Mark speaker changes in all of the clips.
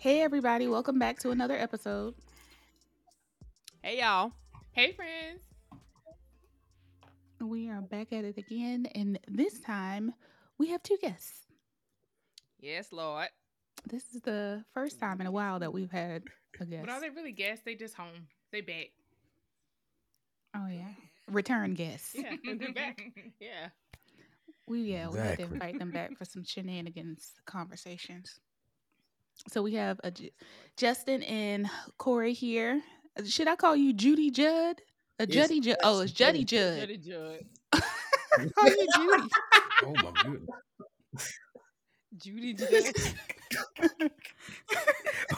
Speaker 1: Hey, everybody, welcome back to another episode.
Speaker 2: Hey, y'all.
Speaker 3: Hey, friends.
Speaker 1: We are back at it again, and this time we have two guests.
Speaker 2: Yes, Lord.
Speaker 1: This is the first time in a while that we've had a guest.
Speaker 3: But are they really guests? They just home. They back.
Speaker 1: Oh, yeah. Return guests.
Speaker 2: Yeah, they're back. Yeah.
Speaker 1: We yeah, we had to invite them back for some shenanigans conversations. So we have a Justin and Corey here. Uh, Should I call you Judy Judd? A
Speaker 4: Yes,
Speaker 1: Juddy Judd? Oh, it's Juddy
Speaker 4: Juddy
Speaker 1: Judd.
Speaker 2: Juddy Judd.
Speaker 1: call you Judy.
Speaker 5: Oh my goodness.
Speaker 2: Judy Judd.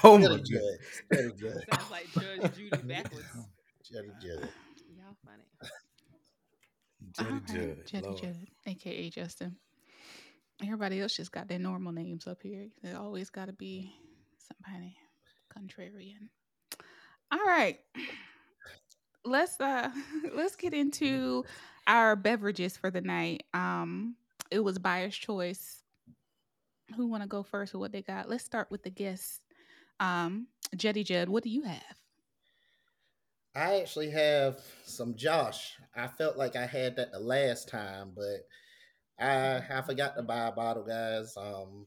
Speaker 5: Oh my
Speaker 4: Juddy
Speaker 5: goodness.
Speaker 4: Judd. Juddy Judd.
Speaker 2: Sounds like Judge Judy backwards.
Speaker 4: Juddy Judd.
Speaker 2: Y'all funny.
Speaker 5: Juddy
Speaker 1: All right,
Speaker 5: Judd.
Speaker 1: Juddy Judd, aka Justin. Everybody else just got their normal names up here. They always got to be somebody contrarian. All right, let's uh let's get into our beverages for the night. Um, it was buyer's choice. Who want to go first with what they got? Let's start with the guests. Um, Juddy Judd, what do you have?
Speaker 4: I actually have some Josh. I felt like I had that the last time, but I I forgot to buy a bottle, guys. Um,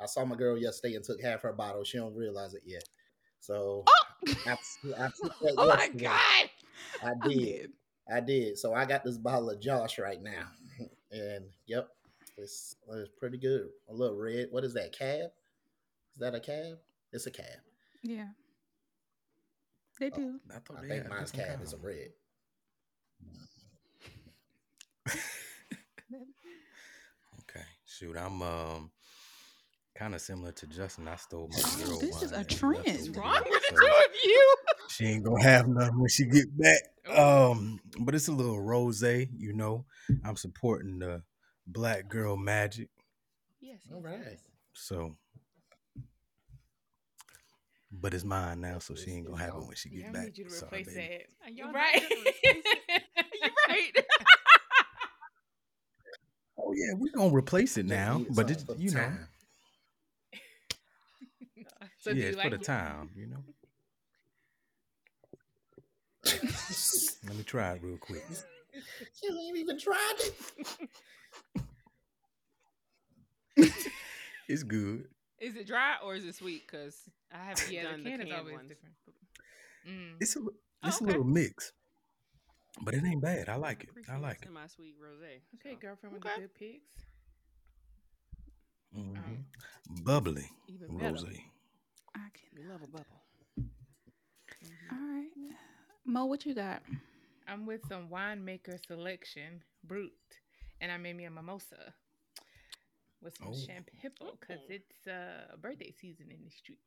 Speaker 4: I saw my girl yesterday and took half her bottle. She don't realize it yet. So I, I took that
Speaker 2: Oh my. God.
Speaker 4: I did. I did. So I got this bottle of Josh right now, and yep, it's it's pretty good. A little red. What is that? Cab? Is that a cab? It's a cab.
Speaker 1: Yeah, they do.
Speaker 5: I thought
Speaker 4: I
Speaker 5: they
Speaker 4: think mine's cab is a red.
Speaker 5: Okay. Shoot, I'm um kind of similar to Justin. I stole my
Speaker 1: Oh,
Speaker 5: girl
Speaker 1: this is a trend.
Speaker 2: What's wrong with the two of you?
Speaker 5: She ain't gonna have nothing when she get back.
Speaker 2: Oh.
Speaker 5: Um, but it's a little rose, you know. I'm supporting the black girl magic.
Speaker 2: Yes.
Speaker 4: All right.
Speaker 5: So but it's mine now, so she ain't gonna have it when she
Speaker 3: Yeah,
Speaker 5: get
Speaker 3: I
Speaker 5: back.
Speaker 3: need you to
Speaker 5: Sorry,
Speaker 3: replace
Speaker 5: baby.
Speaker 3: that.
Speaker 2: Y'all
Speaker 3: right.
Speaker 2: not gonna replace it. You're right.
Speaker 5: Oh yeah, we're gonna replace it now,
Speaker 4: need
Speaker 5: but
Speaker 4: something
Speaker 5: it's
Speaker 4: for the
Speaker 5: you know,
Speaker 3: so
Speaker 5: yeah, it's
Speaker 3: like
Speaker 5: for the time, you know. Let me try it real quick.
Speaker 4: you ain't even tried it.
Speaker 5: It's good.
Speaker 2: Is it dry or is it sweet? Because I haven't
Speaker 3: Yeah,
Speaker 2: done
Speaker 3: the can
Speaker 2: the
Speaker 3: is
Speaker 2: canned
Speaker 3: always
Speaker 2: ones.
Speaker 3: different. Mm.
Speaker 5: It's a li- it's
Speaker 2: okay.
Speaker 5: a little mix, but it ain't bad. I like it. I like it.
Speaker 2: Semi-sweet rosé.
Speaker 3: Okay,
Speaker 2: so,
Speaker 3: girlfriend with
Speaker 2: okay.
Speaker 3: the good pics.
Speaker 5: Mhm. Bubbly
Speaker 2: Even better.
Speaker 5: rose.
Speaker 1: I
Speaker 2: We
Speaker 1: can.
Speaker 2: love a bubble.
Speaker 1: All right, Mo, what you got?
Speaker 3: I'm with some winemaker selection, Brut, and I made me a mimosa with some
Speaker 5: Oh.
Speaker 3: champagne because it's uh, birthday season in the streets.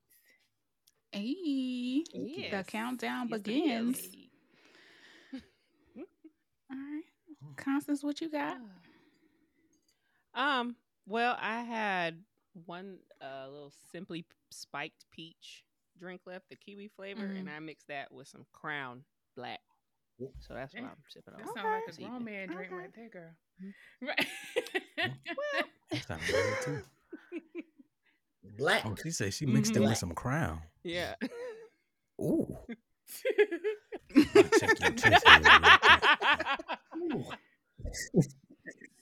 Speaker 1: Hey, the countdown
Speaker 2: Yes,
Speaker 1: begins.
Speaker 2: is.
Speaker 1: All right, Constance, what you got?
Speaker 2: Um. Well, I had one uh, little simply spiked peach drink left, the kiwi flavor, and
Speaker 1: Mhm.
Speaker 2: I mixed that with some Crown Black. So that's what I'm sipping on.
Speaker 3: That
Speaker 2: on.
Speaker 3: sounds like a
Speaker 2: this
Speaker 3: grown
Speaker 2: evening.
Speaker 3: man drink
Speaker 1: Okay.
Speaker 3: right there, girl.
Speaker 2: Mhm.
Speaker 3: Right.
Speaker 5: That sound good too.
Speaker 4: Black.
Speaker 5: Oh, she said she mixed it with some crown.
Speaker 2: Yeah.
Speaker 5: Ooh. Check your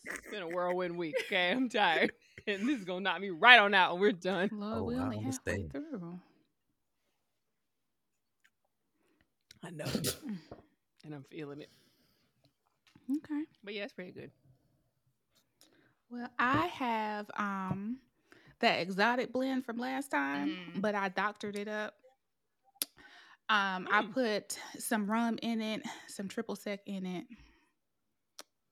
Speaker 2: it's been a whirlwind week. Okay, I'm tired, and this is gonna knock me right on out, and we're done.
Speaker 1: Lord,
Speaker 5: Oh,
Speaker 1: we
Speaker 5: I
Speaker 1: only halfway
Speaker 5: understand.
Speaker 1: through.
Speaker 2: I know, and I'm feeling it.
Speaker 1: Okay.
Speaker 2: But yeah, it's pretty good.
Speaker 1: Well, I have um that exotic blend from last time,
Speaker 3: Mm.
Speaker 1: but I doctored it up. Um, I
Speaker 2: Mm.
Speaker 1: put some rum in it, some triple sec in it,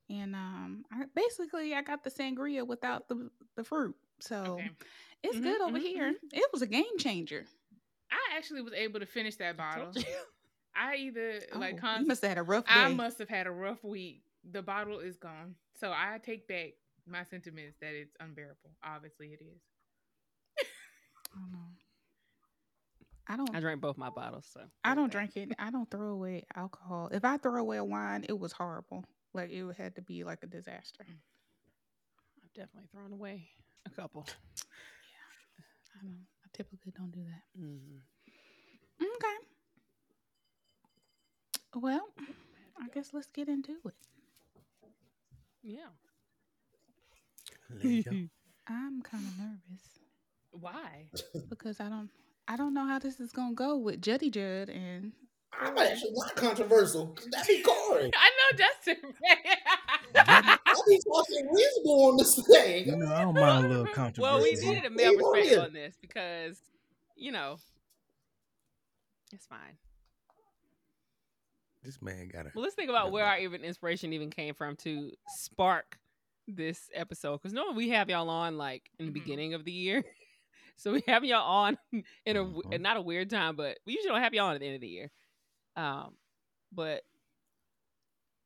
Speaker 1: and um, I, basically I got the sangria without the the fruit. So
Speaker 3: Okay.
Speaker 1: it's
Speaker 2: Mhm,
Speaker 1: good over
Speaker 2: mhm,
Speaker 1: here. It was a game changer.
Speaker 3: I actually was able to finish that bottle. I either like
Speaker 1: Oh,
Speaker 3: const-
Speaker 1: you must have had a rough day.
Speaker 3: I must have had a rough week. The bottle is gone. So I take back my sentiments that it's unbearable. Obviously it is.
Speaker 1: I don't know. I don't.
Speaker 2: I drank both my bottles, so
Speaker 1: I don't drink it. I don't throw away alcohol. If I throw away a wine, it was horrible. Like it had to be like a disaster.
Speaker 2: I've definitely thrown away a couple.
Speaker 1: Yeah, I don't. I typically don't do that.
Speaker 2: Mm-hmm.
Speaker 1: Okay. Well, I guess let's get into it.
Speaker 2: Yeah.
Speaker 5: There you go.
Speaker 1: I'm kind of nervous
Speaker 3: Why?
Speaker 1: because I don't. I don't know how this is gonna go with Juddy Judd and
Speaker 4: I'm actually not controversial. That'd be Corey.
Speaker 3: I know Justin.
Speaker 4: I be talking reasonable on this
Speaker 5: You
Speaker 4: thing.
Speaker 5: know, I don't mind a little controversy.
Speaker 2: Well, we needed a male
Speaker 4: Leave on
Speaker 2: perspective on this because, you know, it's fine.
Speaker 5: This man got a.
Speaker 2: Well, let's think about where our even inspiration even came from to spark this episode. Because normally we have y'all on like in the
Speaker 3: Mhm.
Speaker 2: beginning of the year, so we have y'all on in a w-
Speaker 5: Mhm.
Speaker 2: not a weird time, but we usually don't have y'all on at the end of the year. Um, but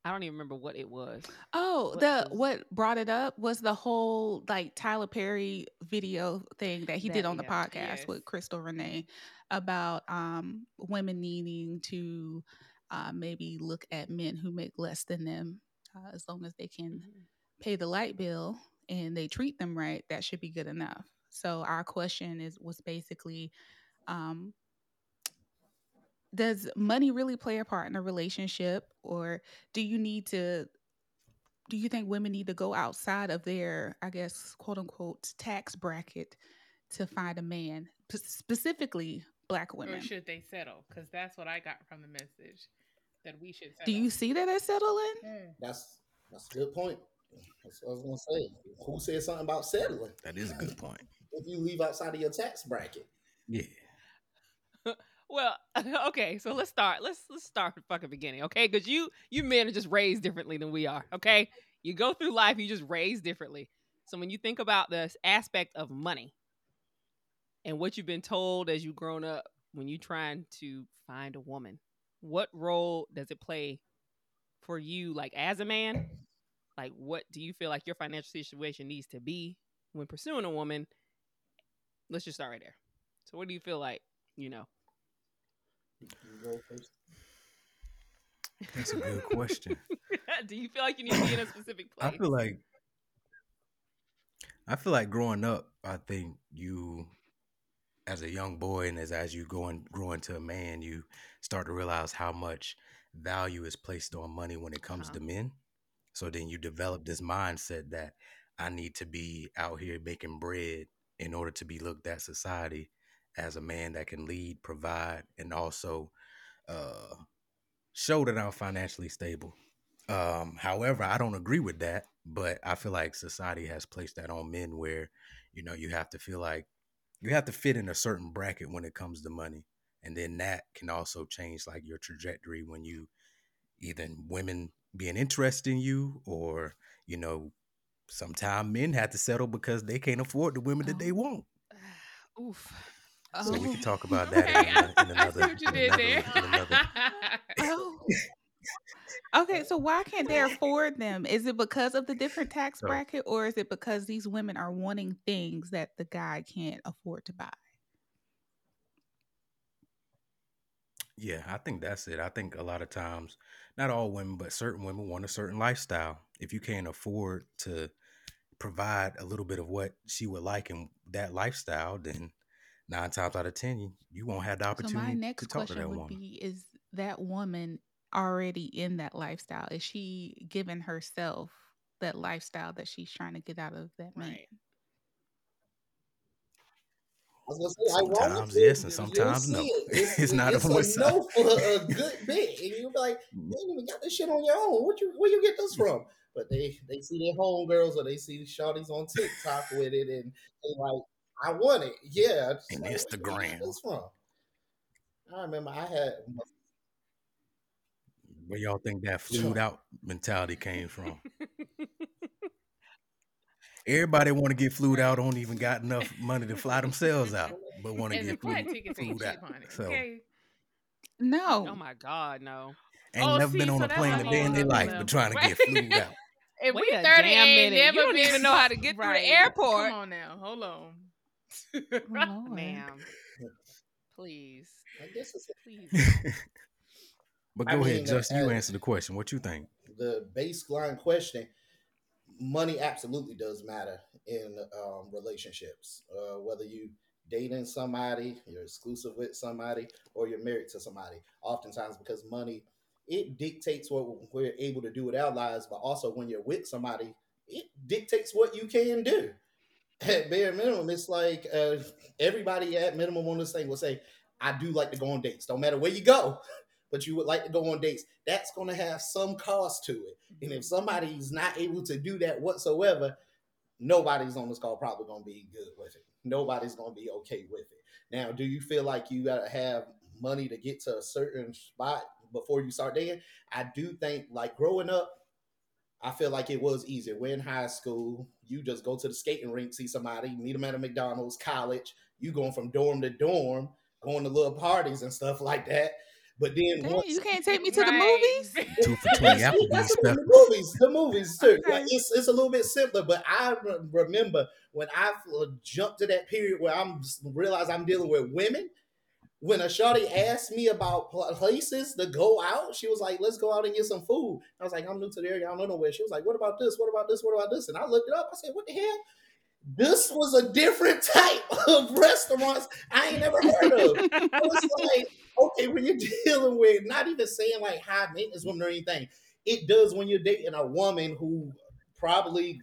Speaker 2: I don't even remember what it was.
Speaker 1: Oh,
Speaker 2: What
Speaker 1: the
Speaker 2: was-
Speaker 1: what brought it up was the whole like Tyler Perry video thing that he did
Speaker 2: That-
Speaker 1: on the podcast
Speaker 3: Yes.
Speaker 1: with Crystal Renee about um women needing to uh, maybe look at men who make less than them uh, as long as they can pay the light bill and they treat them right that should be good enough so our question is was basically um does money really play a part in a relationship or do you need to do you think women need to go outside of their i guess quote unquote tax bracket to find a man P- specifically black
Speaker 3: or
Speaker 1: women
Speaker 3: should they settle? Because that's what I got from the message. That we should settle.
Speaker 1: do you see that as settling
Speaker 3: Mm.
Speaker 4: That's that's a good point. That's what I was gonna say. Who said something about settling?
Speaker 5: That is a good point.
Speaker 4: If you leave outside of your tax bracket,
Speaker 5: Yeah.
Speaker 2: Well, okay, so let's start. Let's let's start from fucking beginning, okay? Because you you men are just raised differently than we are, okay? You go through life, you just raised differently. So when you think about this aspect of money and what you've been told as you've grown up, when you're trying to find a woman, what role does it play for you, like as a man? Like, what do you feel like your financial situation needs to be when pursuing a woman? Let's just start right there. So, what do you feel like? You know.
Speaker 5: That's a good question.
Speaker 2: Do you feel like you need to be in a specific place?
Speaker 5: I feel like I feel like growing up, I think you as a young boy and as as you go and grow into a man, you start to realize how much value is placed on money when it comes
Speaker 2: Uh-huh.
Speaker 5: to men. So then you develop this mindset that I need to be out here making bread in order to be looked at society as a man that can lead, provide, and also uh, show that I'm financially stable. Um, however, I don't agree with that, but I feel like society has placed that on men where, you know, you have to feel like you have to fit in a certain bracket when it comes to money. And then that can also change like your trajectory when you either women being interested in you or, you know, sometimes men have to settle because they can't afford the women that they want.
Speaker 2: Oof.
Speaker 5: So we
Speaker 1: Oh.
Speaker 5: can talk about that
Speaker 3: Okay,
Speaker 5: in, in
Speaker 3: I, I see
Speaker 5: another,
Speaker 3: what you did
Speaker 5: another,
Speaker 3: there.
Speaker 1: Oh. Okay, so why can't they afford them? Is it because of the different tax
Speaker 5: So-
Speaker 1: bracket, or is it because these women are wanting things that the guy can't afford to buy?
Speaker 5: Yeah, I think that's it. I think a lot of times, not all women, but certain women want a certain lifestyle. If you can't afford to provide a little bit of what she would like in that lifestyle, then nine times out of ten, you, you won't have the
Speaker 1: So
Speaker 5: opportunity
Speaker 1: my
Speaker 5: to
Speaker 1: next
Speaker 5: talk to
Speaker 1: question
Speaker 5: that
Speaker 1: would
Speaker 5: woman.
Speaker 1: be: Is that woman already in that lifestyle? Is she giving herself that lifestyle that she's trying to get out of that man?
Speaker 3: Right.
Speaker 4: I was gonna say,
Speaker 5: Sometimes
Speaker 4: ironically,
Speaker 5: yes and sometimes no.
Speaker 4: it. It's,
Speaker 5: It's not a
Speaker 4: it's a
Speaker 5: side.
Speaker 4: no for a good bit, and you'll be like, mm. "You ain't even got this shit on your own. What you where you get this from?" But they they see their homegirls or they see the shorties on TikTok with it, and they like, "I want it." Yeah,
Speaker 5: And
Speaker 4: like, "Where you get
Speaker 5: Instagram.
Speaker 4: this from? I remember I had
Speaker 5: Where y'all think that flued out mentality came from? Everybody want to get flued out. Don't even got enough money to fly themselves out, but want to get
Speaker 3: flight
Speaker 5: flued,
Speaker 3: tickets ain't
Speaker 5: flued out.
Speaker 3: cheap.
Speaker 5: So
Speaker 3: Okay.
Speaker 1: Oh no.
Speaker 2: Oh my god, no.
Speaker 5: ain't
Speaker 3: Oh,
Speaker 5: never
Speaker 3: see,
Speaker 5: been on
Speaker 3: so
Speaker 5: a plane
Speaker 3: a
Speaker 5: a day in their life, but trying to
Speaker 3: Right.
Speaker 5: get flued out.
Speaker 3: If
Speaker 2: Wait
Speaker 3: we
Speaker 2: a
Speaker 3: 30
Speaker 2: damn
Speaker 3: ain't
Speaker 2: minute.
Speaker 3: never
Speaker 2: You don't
Speaker 3: been
Speaker 2: even know how to get through the airport.
Speaker 3: Come on now. Hold on.
Speaker 1: Oh,
Speaker 2: Ma'am. Please.
Speaker 4: I guess it's
Speaker 2: Please.
Speaker 5: But
Speaker 4: I
Speaker 5: go ahead,
Speaker 4: mean,
Speaker 5: just
Speaker 4: uh,
Speaker 5: you
Speaker 4: uh,
Speaker 5: answer the question. What you think?
Speaker 4: the baseline question money absolutely does matter in um, relationships uh, whether you dating somebody you're exclusive with somebody or you're married to somebody oftentimes because money it dictates what we're able to do with our lives but also when you're with somebody it dictates what you can do at bare minimum it's like uh, everybody at minimum on this thing will say i do like to go on dates don't matter where you go but you would like to go on dates that's going to have some cost to it and if somebody's not able to do that whatsoever, nobody's on this call probably going to be good with it. Nobody's going to be okay with it. Now, do you feel like you got to have money to get to a certain spot before you start dating? I do think, like growing up, I feel like it was easier. We're in high school. You just go to the skating rink, see somebody, meet them at a McDonald's, college. You going from dorm to dorm, going to little parties and stuff like that. But then
Speaker 1: Dang,
Speaker 4: once
Speaker 1: you can't take me to the movies?
Speaker 5: Two for twenty
Speaker 4: That's-
Speaker 5: Applebee's
Speaker 4: that's the movies, the movies too.
Speaker 1: Okay.
Speaker 4: Like it's it's a little bit simpler, but I remember when I jumped to that period where I'm realize I'm dealing with women. When a shawty asked me about places to go out, she was like, "Let's go out and get some food." I was like, "I'm new to the area, I don't know nowhere." She was like, "What about this? What about this? What about this?" And I looked it up. I said, "What the hell?" This was a different type of restaurants I ain't never heard of. I was like, okay, when you're dealing with not even saying like high maintenance women or anything, it does when you're dating a woman who probably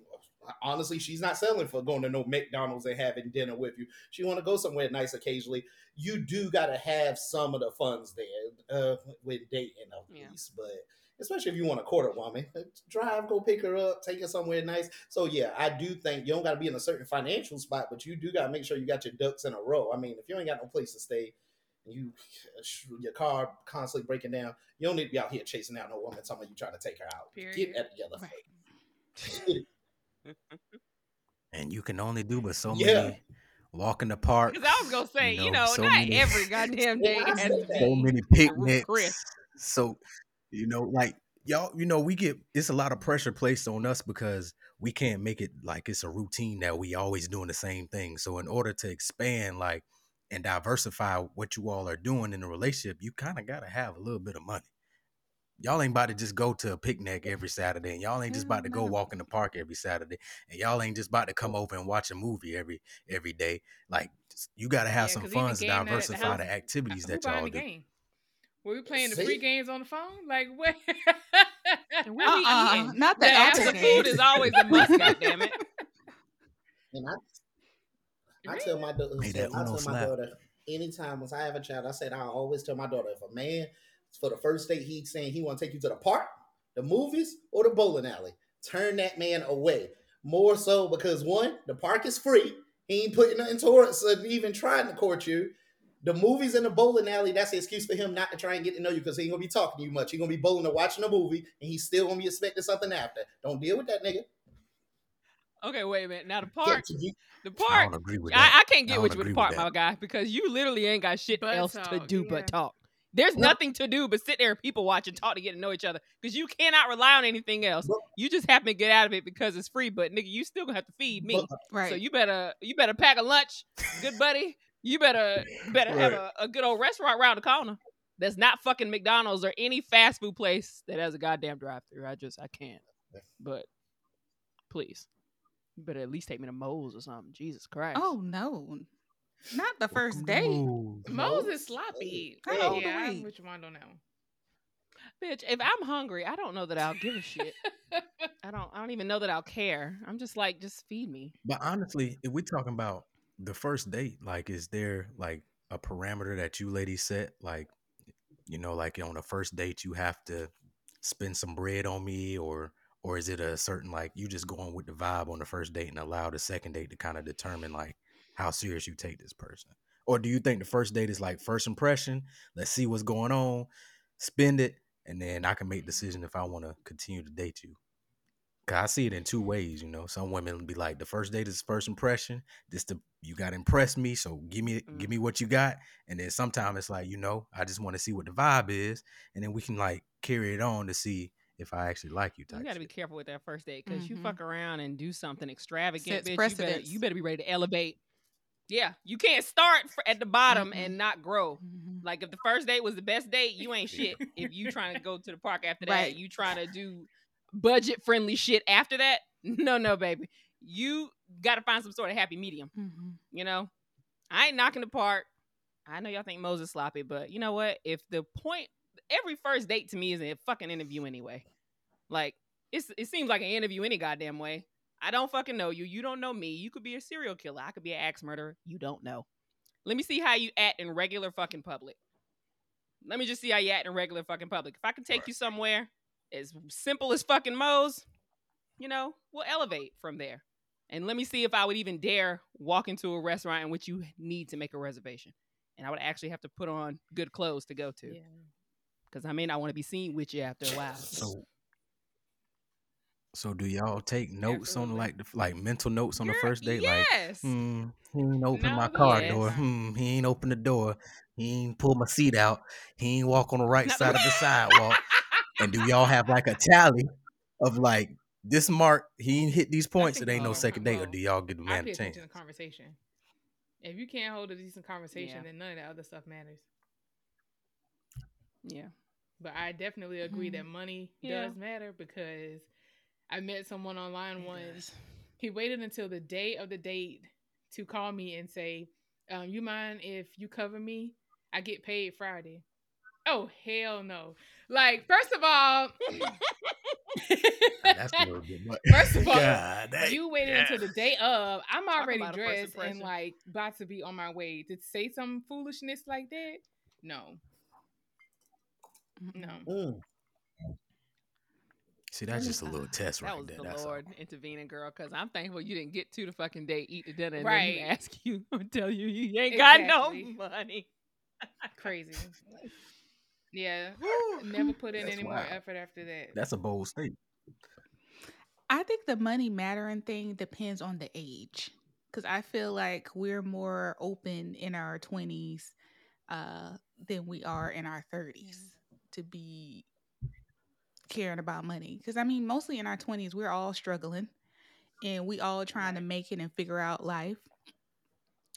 Speaker 4: honestly she's not selling for going to no McDonald's and having dinner with you. She want to go somewhere nice occasionally. You do got to have some of the funds there uh, with dating at
Speaker 2: Yeah.
Speaker 4: least, but especially if you want to court a woman, uh, drive, go pick her up, take her somewhere nice. So yeah, I do think you don't got to be in a certain financial spot, but you do got to make sure you got your ducks in a row. I mean, if you ain't got no place to stay, and you your car constantly breaking down, you don't need to be out here chasing down no woman telling you trying to take her out.
Speaker 3: Period.
Speaker 4: Get that together.
Speaker 1: Right.
Speaker 5: And you can only do but so
Speaker 4: Yeah.
Speaker 5: many walk in the park.
Speaker 2: Because I was gonna say, you
Speaker 5: you
Speaker 2: know,
Speaker 5: know, so
Speaker 2: not
Speaker 5: many-
Speaker 2: every goddamn day
Speaker 4: I
Speaker 2: has
Speaker 4: said
Speaker 2: to
Speaker 4: that.
Speaker 5: so many
Speaker 2: Ruth
Speaker 5: picnics.
Speaker 2: Chris.
Speaker 5: So, you know, like y'all, you know, we get it's a lot of pressure placed on us because we can't make it like it's a routine that we always doing the same thing. So, in order to expand, like, and diversify what you all are doing in a relationship, you kind of got to have a little bit of money. Y'all ain't about to just go to a picnic every Saturday, and y'all ain't just about to go
Speaker 1: mm-hmm.
Speaker 5: walk in the park every Saturday, and y'all ain't just about to come over and watch a movie every every day. Like, just- you got to have
Speaker 3: Yeah,
Speaker 5: some
Speaker 3: 'cause even
Speaker 5: funds to
Speaker 3: game night the
Speaker 5: diversify the activities that y'all
Speaker 3: the
Speaker 5: do.
Speaker 3: game? Were we playing the
Speaker 4: See?
Speaker 3: free games on the phone? Like what?
Speaker 2: We
Speaker 1: Uh-uh,
Speaker 2: eating?
Speaker 1: not the
Speaker 2: The
Speaker 1: Apple
Speaker 2: after
Speaker 1: games.
Speaker 2: food is always a must, goddammit.
Speaker 4: And I, I tell my, da-
Speaker 5: Hey,
Speaker 4: I tell my
Speaker 5: slap.
Speaker 4: daughter anytime once I have a child, I said I always tell my daughter if a man for the first date he's saying he want to take you to the park, the movies, or the bowling alley, turn that man away. More so because one, the park is free. He ain't putting nothing towards uh, even trying to court you. The movies and the bowling alley, that's the excuse for him not to try and get to know you because he ain't gonna be talking to you much. He gonna be bowling or watching a movie, and he's still gonna be expecting something after. Don't deal with that nigga.
Speaker 2: Okay, wait a minute. Now the park,
Speaker 4: you-
Speaker 2: the
Speaker 5: I
Speaker 2: park.
Speaker 5: don't agree with that.
Speaker 2: I, I can't
Speaker 5: I
Speaker 2: get
Speaker 5: don't
Speaker 2: with you with
Speaker 5: agree
Speaker 2: the
Speaker 5: with
Speaker 2: park, my guy, because you literally ain't got shit
Speaker 3: But
Speaker 2: else to do
Speaker 3: yeah.
Speaker 2: but talk. There's
Speaker 4: No.
Speaker 2: nothing to do but sit there and people watch and talk to get to know each other because you cannot rely on anything else.
Speaker 4: But-
Speaker 2: You just happen to get out of it because it's free, but nigga, you still gonna have to feed me.
Speaker 4: but- uh,
Speaker 1: Right.
Speaker 2: So you better you better pack a lunch, good buddy. You better better have a, a good old restaurant around the corner. That's not fucking McDonald's or any fast food place that has a goddamn drive through. I just I can't. But please. You better at least take me to Moe's or something. Jesus Christ.
Speaker 1: oh no, not the first date.
Speaker 5: Moe's.
Speaker 3: Moe's
Speaker 4: Moe's?
Speaker 3: is sloppy.
Speaker 1: Hey,
Speaker 3: yeah,
Speaker 1: all the
Speaker 3: I'm
Speaker 1: way.
Speaker 3: with you on that one.
Speaker 2: Bitch, if I'm hungry, I don't know that I'll give a shit. I don't I don't even know that I'll care. I'm just like, just feed me.
Speaker 5: But honestly, if we're talking about the first date, like, is there like a parameter that you ladies set? Like, you know, like on a first date, you have to spend some bread on me, or or is it a certain like you just going with the vibe on the first date and allow the second date to kind of determine like how serious you take this person? Or do you think the first date is like first impression? Let's see what's going on, spend it, and then I can make decision if I want to continue to date you. Cause I see it in two ways, you know. Some women be like, the first date is first impression. This the you got to impress me, so give me give
Speaker 2: Mm.
Speaker 5: me what you got. And then sometimes it's like, you know, I just want to see what the vibe is, and then we can like carry it on to see if I actually like you. Type
Speaker 2: You got to be careful with that first date because you
Speaker 1: Mhm.
Speaker 2: fuck around and do something extravagant. Bitch, you better, you better be ready to elevate. Yeah, you can't start at the bottom
Speaker 1: Mhm.
Speaker 2: and not grow.
Speaker 1: Mhm.
Speaker 2: Like if the first date was the best date, you ain't shit. if you trying to go to the park after that,
Speaker 1: Right.
Speaker 2: you trying to do budget friendly shit after that. No, no, baby. You got to find some sort of happy medium.
Speaker 1: Mhm.
Speaker 2: You know, I ain't knocking the park. I know y'all think Moses sloppy, but you know what? If the point, every first date to me is a fucking interview anyway. Like it's it seems like an interview any goddamn way. I don't fucking know you. You don't know me. You could be a serial killer. I could be an axe murderer. You don't know. Let me see how you act in regular fucking public. Let me just see how you act in regular fucking public. If I can take
Speaker 5: Right.
Speaker 2: you somewhere as simple as fucking Moe's, you know, we'll elevate from there. And let me see if I would even dare walk into a restaurant in which you need to make a reservation. And I would actually have to put on good clothes to go to.
Speaker 3: Yeah.
Speaker 2: Because I may not want to be seen with you after a while.
Speaker 5: So, so do y'all take notes on like the like mental notes on the first date? Like,
Speaker 2: Yes.
Speaker 5: hmm, he ain't open my car
Speaker 2: yes.
Speaker 5: door. Hmm, he ain't open the door. He ain't pull my seat out. He ain't walk on the right
Speaker 2: Not-
Speaker 5: side of the sidewalk. And do y'all have like a tally of like this mark? He ain't hit these points. It ain't no
Speaker 3: all-
Speaker 5: second date, or do y'all get the man
Speaker 3: pay
Speaker 5: a chance?
Speaker 3: attention to conversation. If you can't hold a decent conversation,
Speaker 2: Yeah.
Speaker 3: then none of that other stuff matters.
Speaker 2: yeah.
Speaker 3: But I definitely agree
Speaker 1: Mhm.
Speaker 3: that money
Speaker 2: Yeah.
Speaker 3: does matter because I met someone online
Speaker 2: It
Speaker 3: once. He waited until the day of the date to call me and say, um, "You mind if you cover me? I get paid Friday." Oh hell no! Like first of all,
Speaker 5: That's a little bit much.
Speaker 3: First of all,
Speaker 5: God, that-
Speaker 3: you waited until the day of. I'm already
Speaker 2: about a first
Speaker 3: dressed and like about to be on my way to say some foolishness like that. No, no.
Speaker 4: Mm.
Speaker 5: See, that's just a little test right
Speaker 2: That
Speaker 5: right
Speaker 2: was
Speaker 5: there.
Speaker 2: the
Speaker 5: That's all.
Speaker 2: Lord intervening, girl. Because I'm thankful you didn't get to the fucking date, eat the dinner, and then
Speaker 3: Right.
Speaker 2: he ask you, tell you you ain't got no money.
Speaker 3: Crazy. Yeah, never put in
Speaker 5: that's
Speaker 3: any more effort after that.
Speaker 5: That's a bold statement.
Speaker 1: I think the money mattering thing depends on the age. Because I feel like we're more open in our 20s uh, than we are in our 30s to be caring about money. Because I mean, mostly in our 20s, we're all struggling and we all trying to make it and figure out life.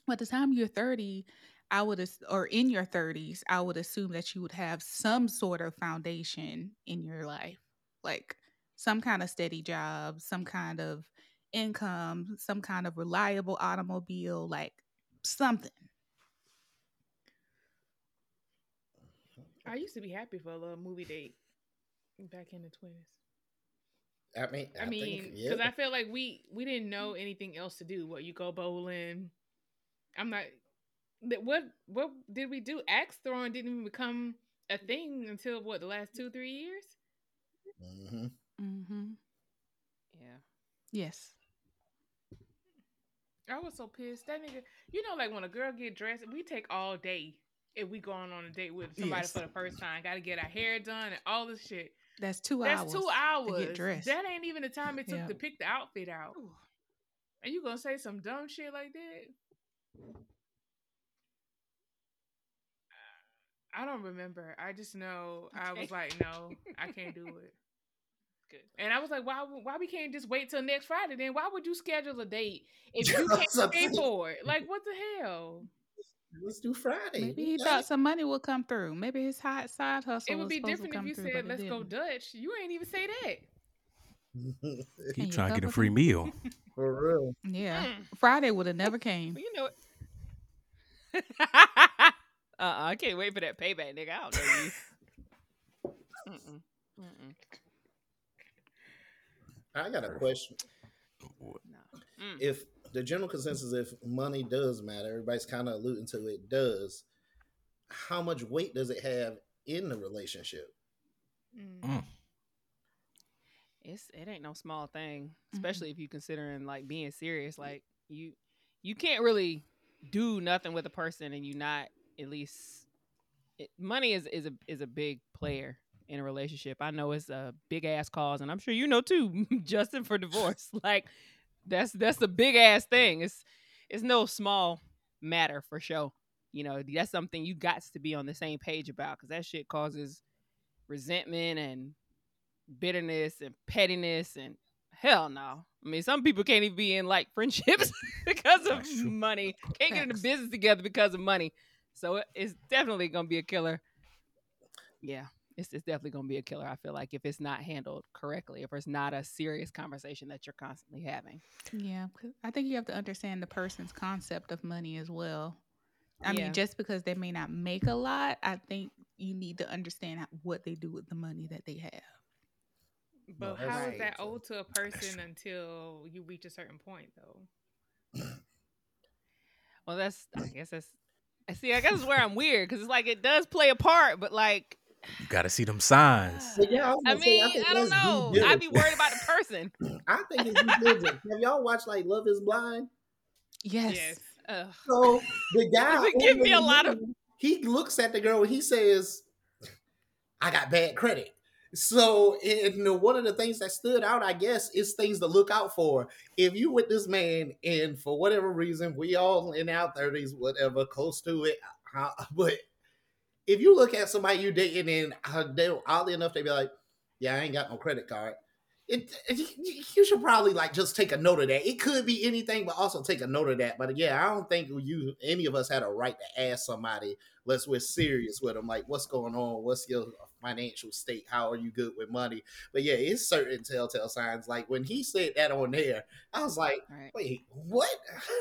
Speaker 1: By the time you're 30, I would, or in your 30s, I would assume that you would have some sort of foundation in your life. Like, some kind of steady job, some kind of income, some kind of reliable automobile, like something.
Speaker 3: I used to be happy for a little movie date back in the twenties.
Speaker 4: I mean, I,
Speaker 3: I, mean, because
Speaker 4: yeah.
Speaker 3: I feel like we we didn't know anything else to do. What you go bowling? I'm not. What what did we do? Axe throwing didn't even become a thing until what the last two three years.
Speaker 4: Mm-hmm.
Speaker 1: Mm-hmm.
Speaker 2: Yeah.
Speaker 1: Yes.
Speaker 3: I was so pissed. That nigga, you know, like when a girl get dressed, we take all day if we going on a date with somebody
Speaker 1: Yes.
Speaker 3: for the first time. Got to get our hair done and all this shit.
Speaker 1: That's two
Speaker 3: That's
Speaker 1: hours.
Speaker 3: two
Speaker 1: To
Speaker 3: hours.
Speaker 1: get dressed.
Speaker 3: That ain't even the time it took
Speaker 1: Yeah.
Speaker 3: to pick the outfit out. And you gonna say some dumb shit like that? I don't remember. I just know I was like, no, I can't do it.
Speaker 2: Good.
Speaker 3: And I was like, why? Why we can't just wait till next Friday? Then why would you schedule a date if you can't pay for it? Like, what the hell?
Speaker 4: Let's do Friday.
Speaker 1: Maybe he
Speaker 4: got
Speaker 1: thought some money would come through. Maybe his hot side hustle
Speaker 3: It would be different if you
Speaker 1: through,
Speaker 3: said, "Let's go. Dutch." You ain't even say that.
Speaker 5: He
Speaker 1: you
Speaker 5: trying to get a free
Speaker 1: him?
Speaker 5: meal.
Speaker 4: For real.
Speaker 1: Yeah.
Speaker 2: Mm.
Speaker 1: Friday would have never came.
Speaker 2: You know it. uh-uh, I can't wait for that payback, nigga. I don't know you. Mm-mm. Mm-mm.
Speaker 4: I got a question.
Speaker 2: No. Mm.
Speaker 4: If the general consensus, if money does matter, everybody's kind of alluding to it does. How much weight does it have in the relationship?
Speaker 3: Mm.
Speaker 5: Mm.
Speaker 2: It's it ain't no small thing, especially if you considering like being serious. Like you you can't really do nothing with a person and you not at least it, money is is a is a big player in a relationship. I know it's a big ass cause, and I'm sure you know too, Justin, for divorce. like that's that's a big ass thing. It's it's no small matter for sure. You know, that's something you got to be on the same page about because that shit causes resentment and bitterness and pettiness and hell no. I mean, some people can't even be in like friendships because of money. Can't get into business together because of money. So it's definitely gonna be a killer. Yeah, it's, it's definitely gonna be a killer. I feel like if it's not handled correctly, if it's not a serious conversation that you're constantly having.
Speaker 1: Yeah, I think you have to understand the person's concept of money as well. I
Speaker 2: Yeah.
Speaker 1: mean, just because they may not make a lot, I think you need to understand what they do with the money that they have.
Speaker 3: But
Speaker 4: that's
Speaker 3: how is
Speaker 4: right.
Speaker 3: that owed to a person until you reach a certain point, though?
Speaker 2: Well, that's I guess that's. I see. I guess it's where I'm weird because it's like it does play a part, but like
Speaker 5: You got to see them signs.
Speaker 4: But yeah, I,
Speaker 2: I
Speaker 4: gonna say,
Speaker 2: mean, I don't
Speaker 4: that's due
Speaker 2: know. I'd be worried about the person.
Speaker 4: I think it's due. Have y'all watched like Love Is Blind?
Speaker 1: Yes.
Speaker 2: Ugh.
Speaker 4: So the guy
Speaker 2: give me a lot of-
Speaker 4: he looks at the girl and he says, "I got bad credit." So, and the- one of the things that stood out, I guess, is things to look out for. If you with this man, and for whatever reason, we all in our thirties, whatever, close to it, uh, but if you look at somebody you dating and uh, they oddly enough they be like, "Yeah, I ain't got no credit card." It, you- you should probably like just take a note of that. It could be anything, but also take a note of that. But yeah, I don't think you any of us had a right to ask somebody, unless we're serious with them, like, "What's going on? What's your financial state? How are you good with money?" But yeah, it's certain telltale signs. Like when he said that on there, I was like,
Speaker 2: Right.
Speaker 4: "Wait, what?"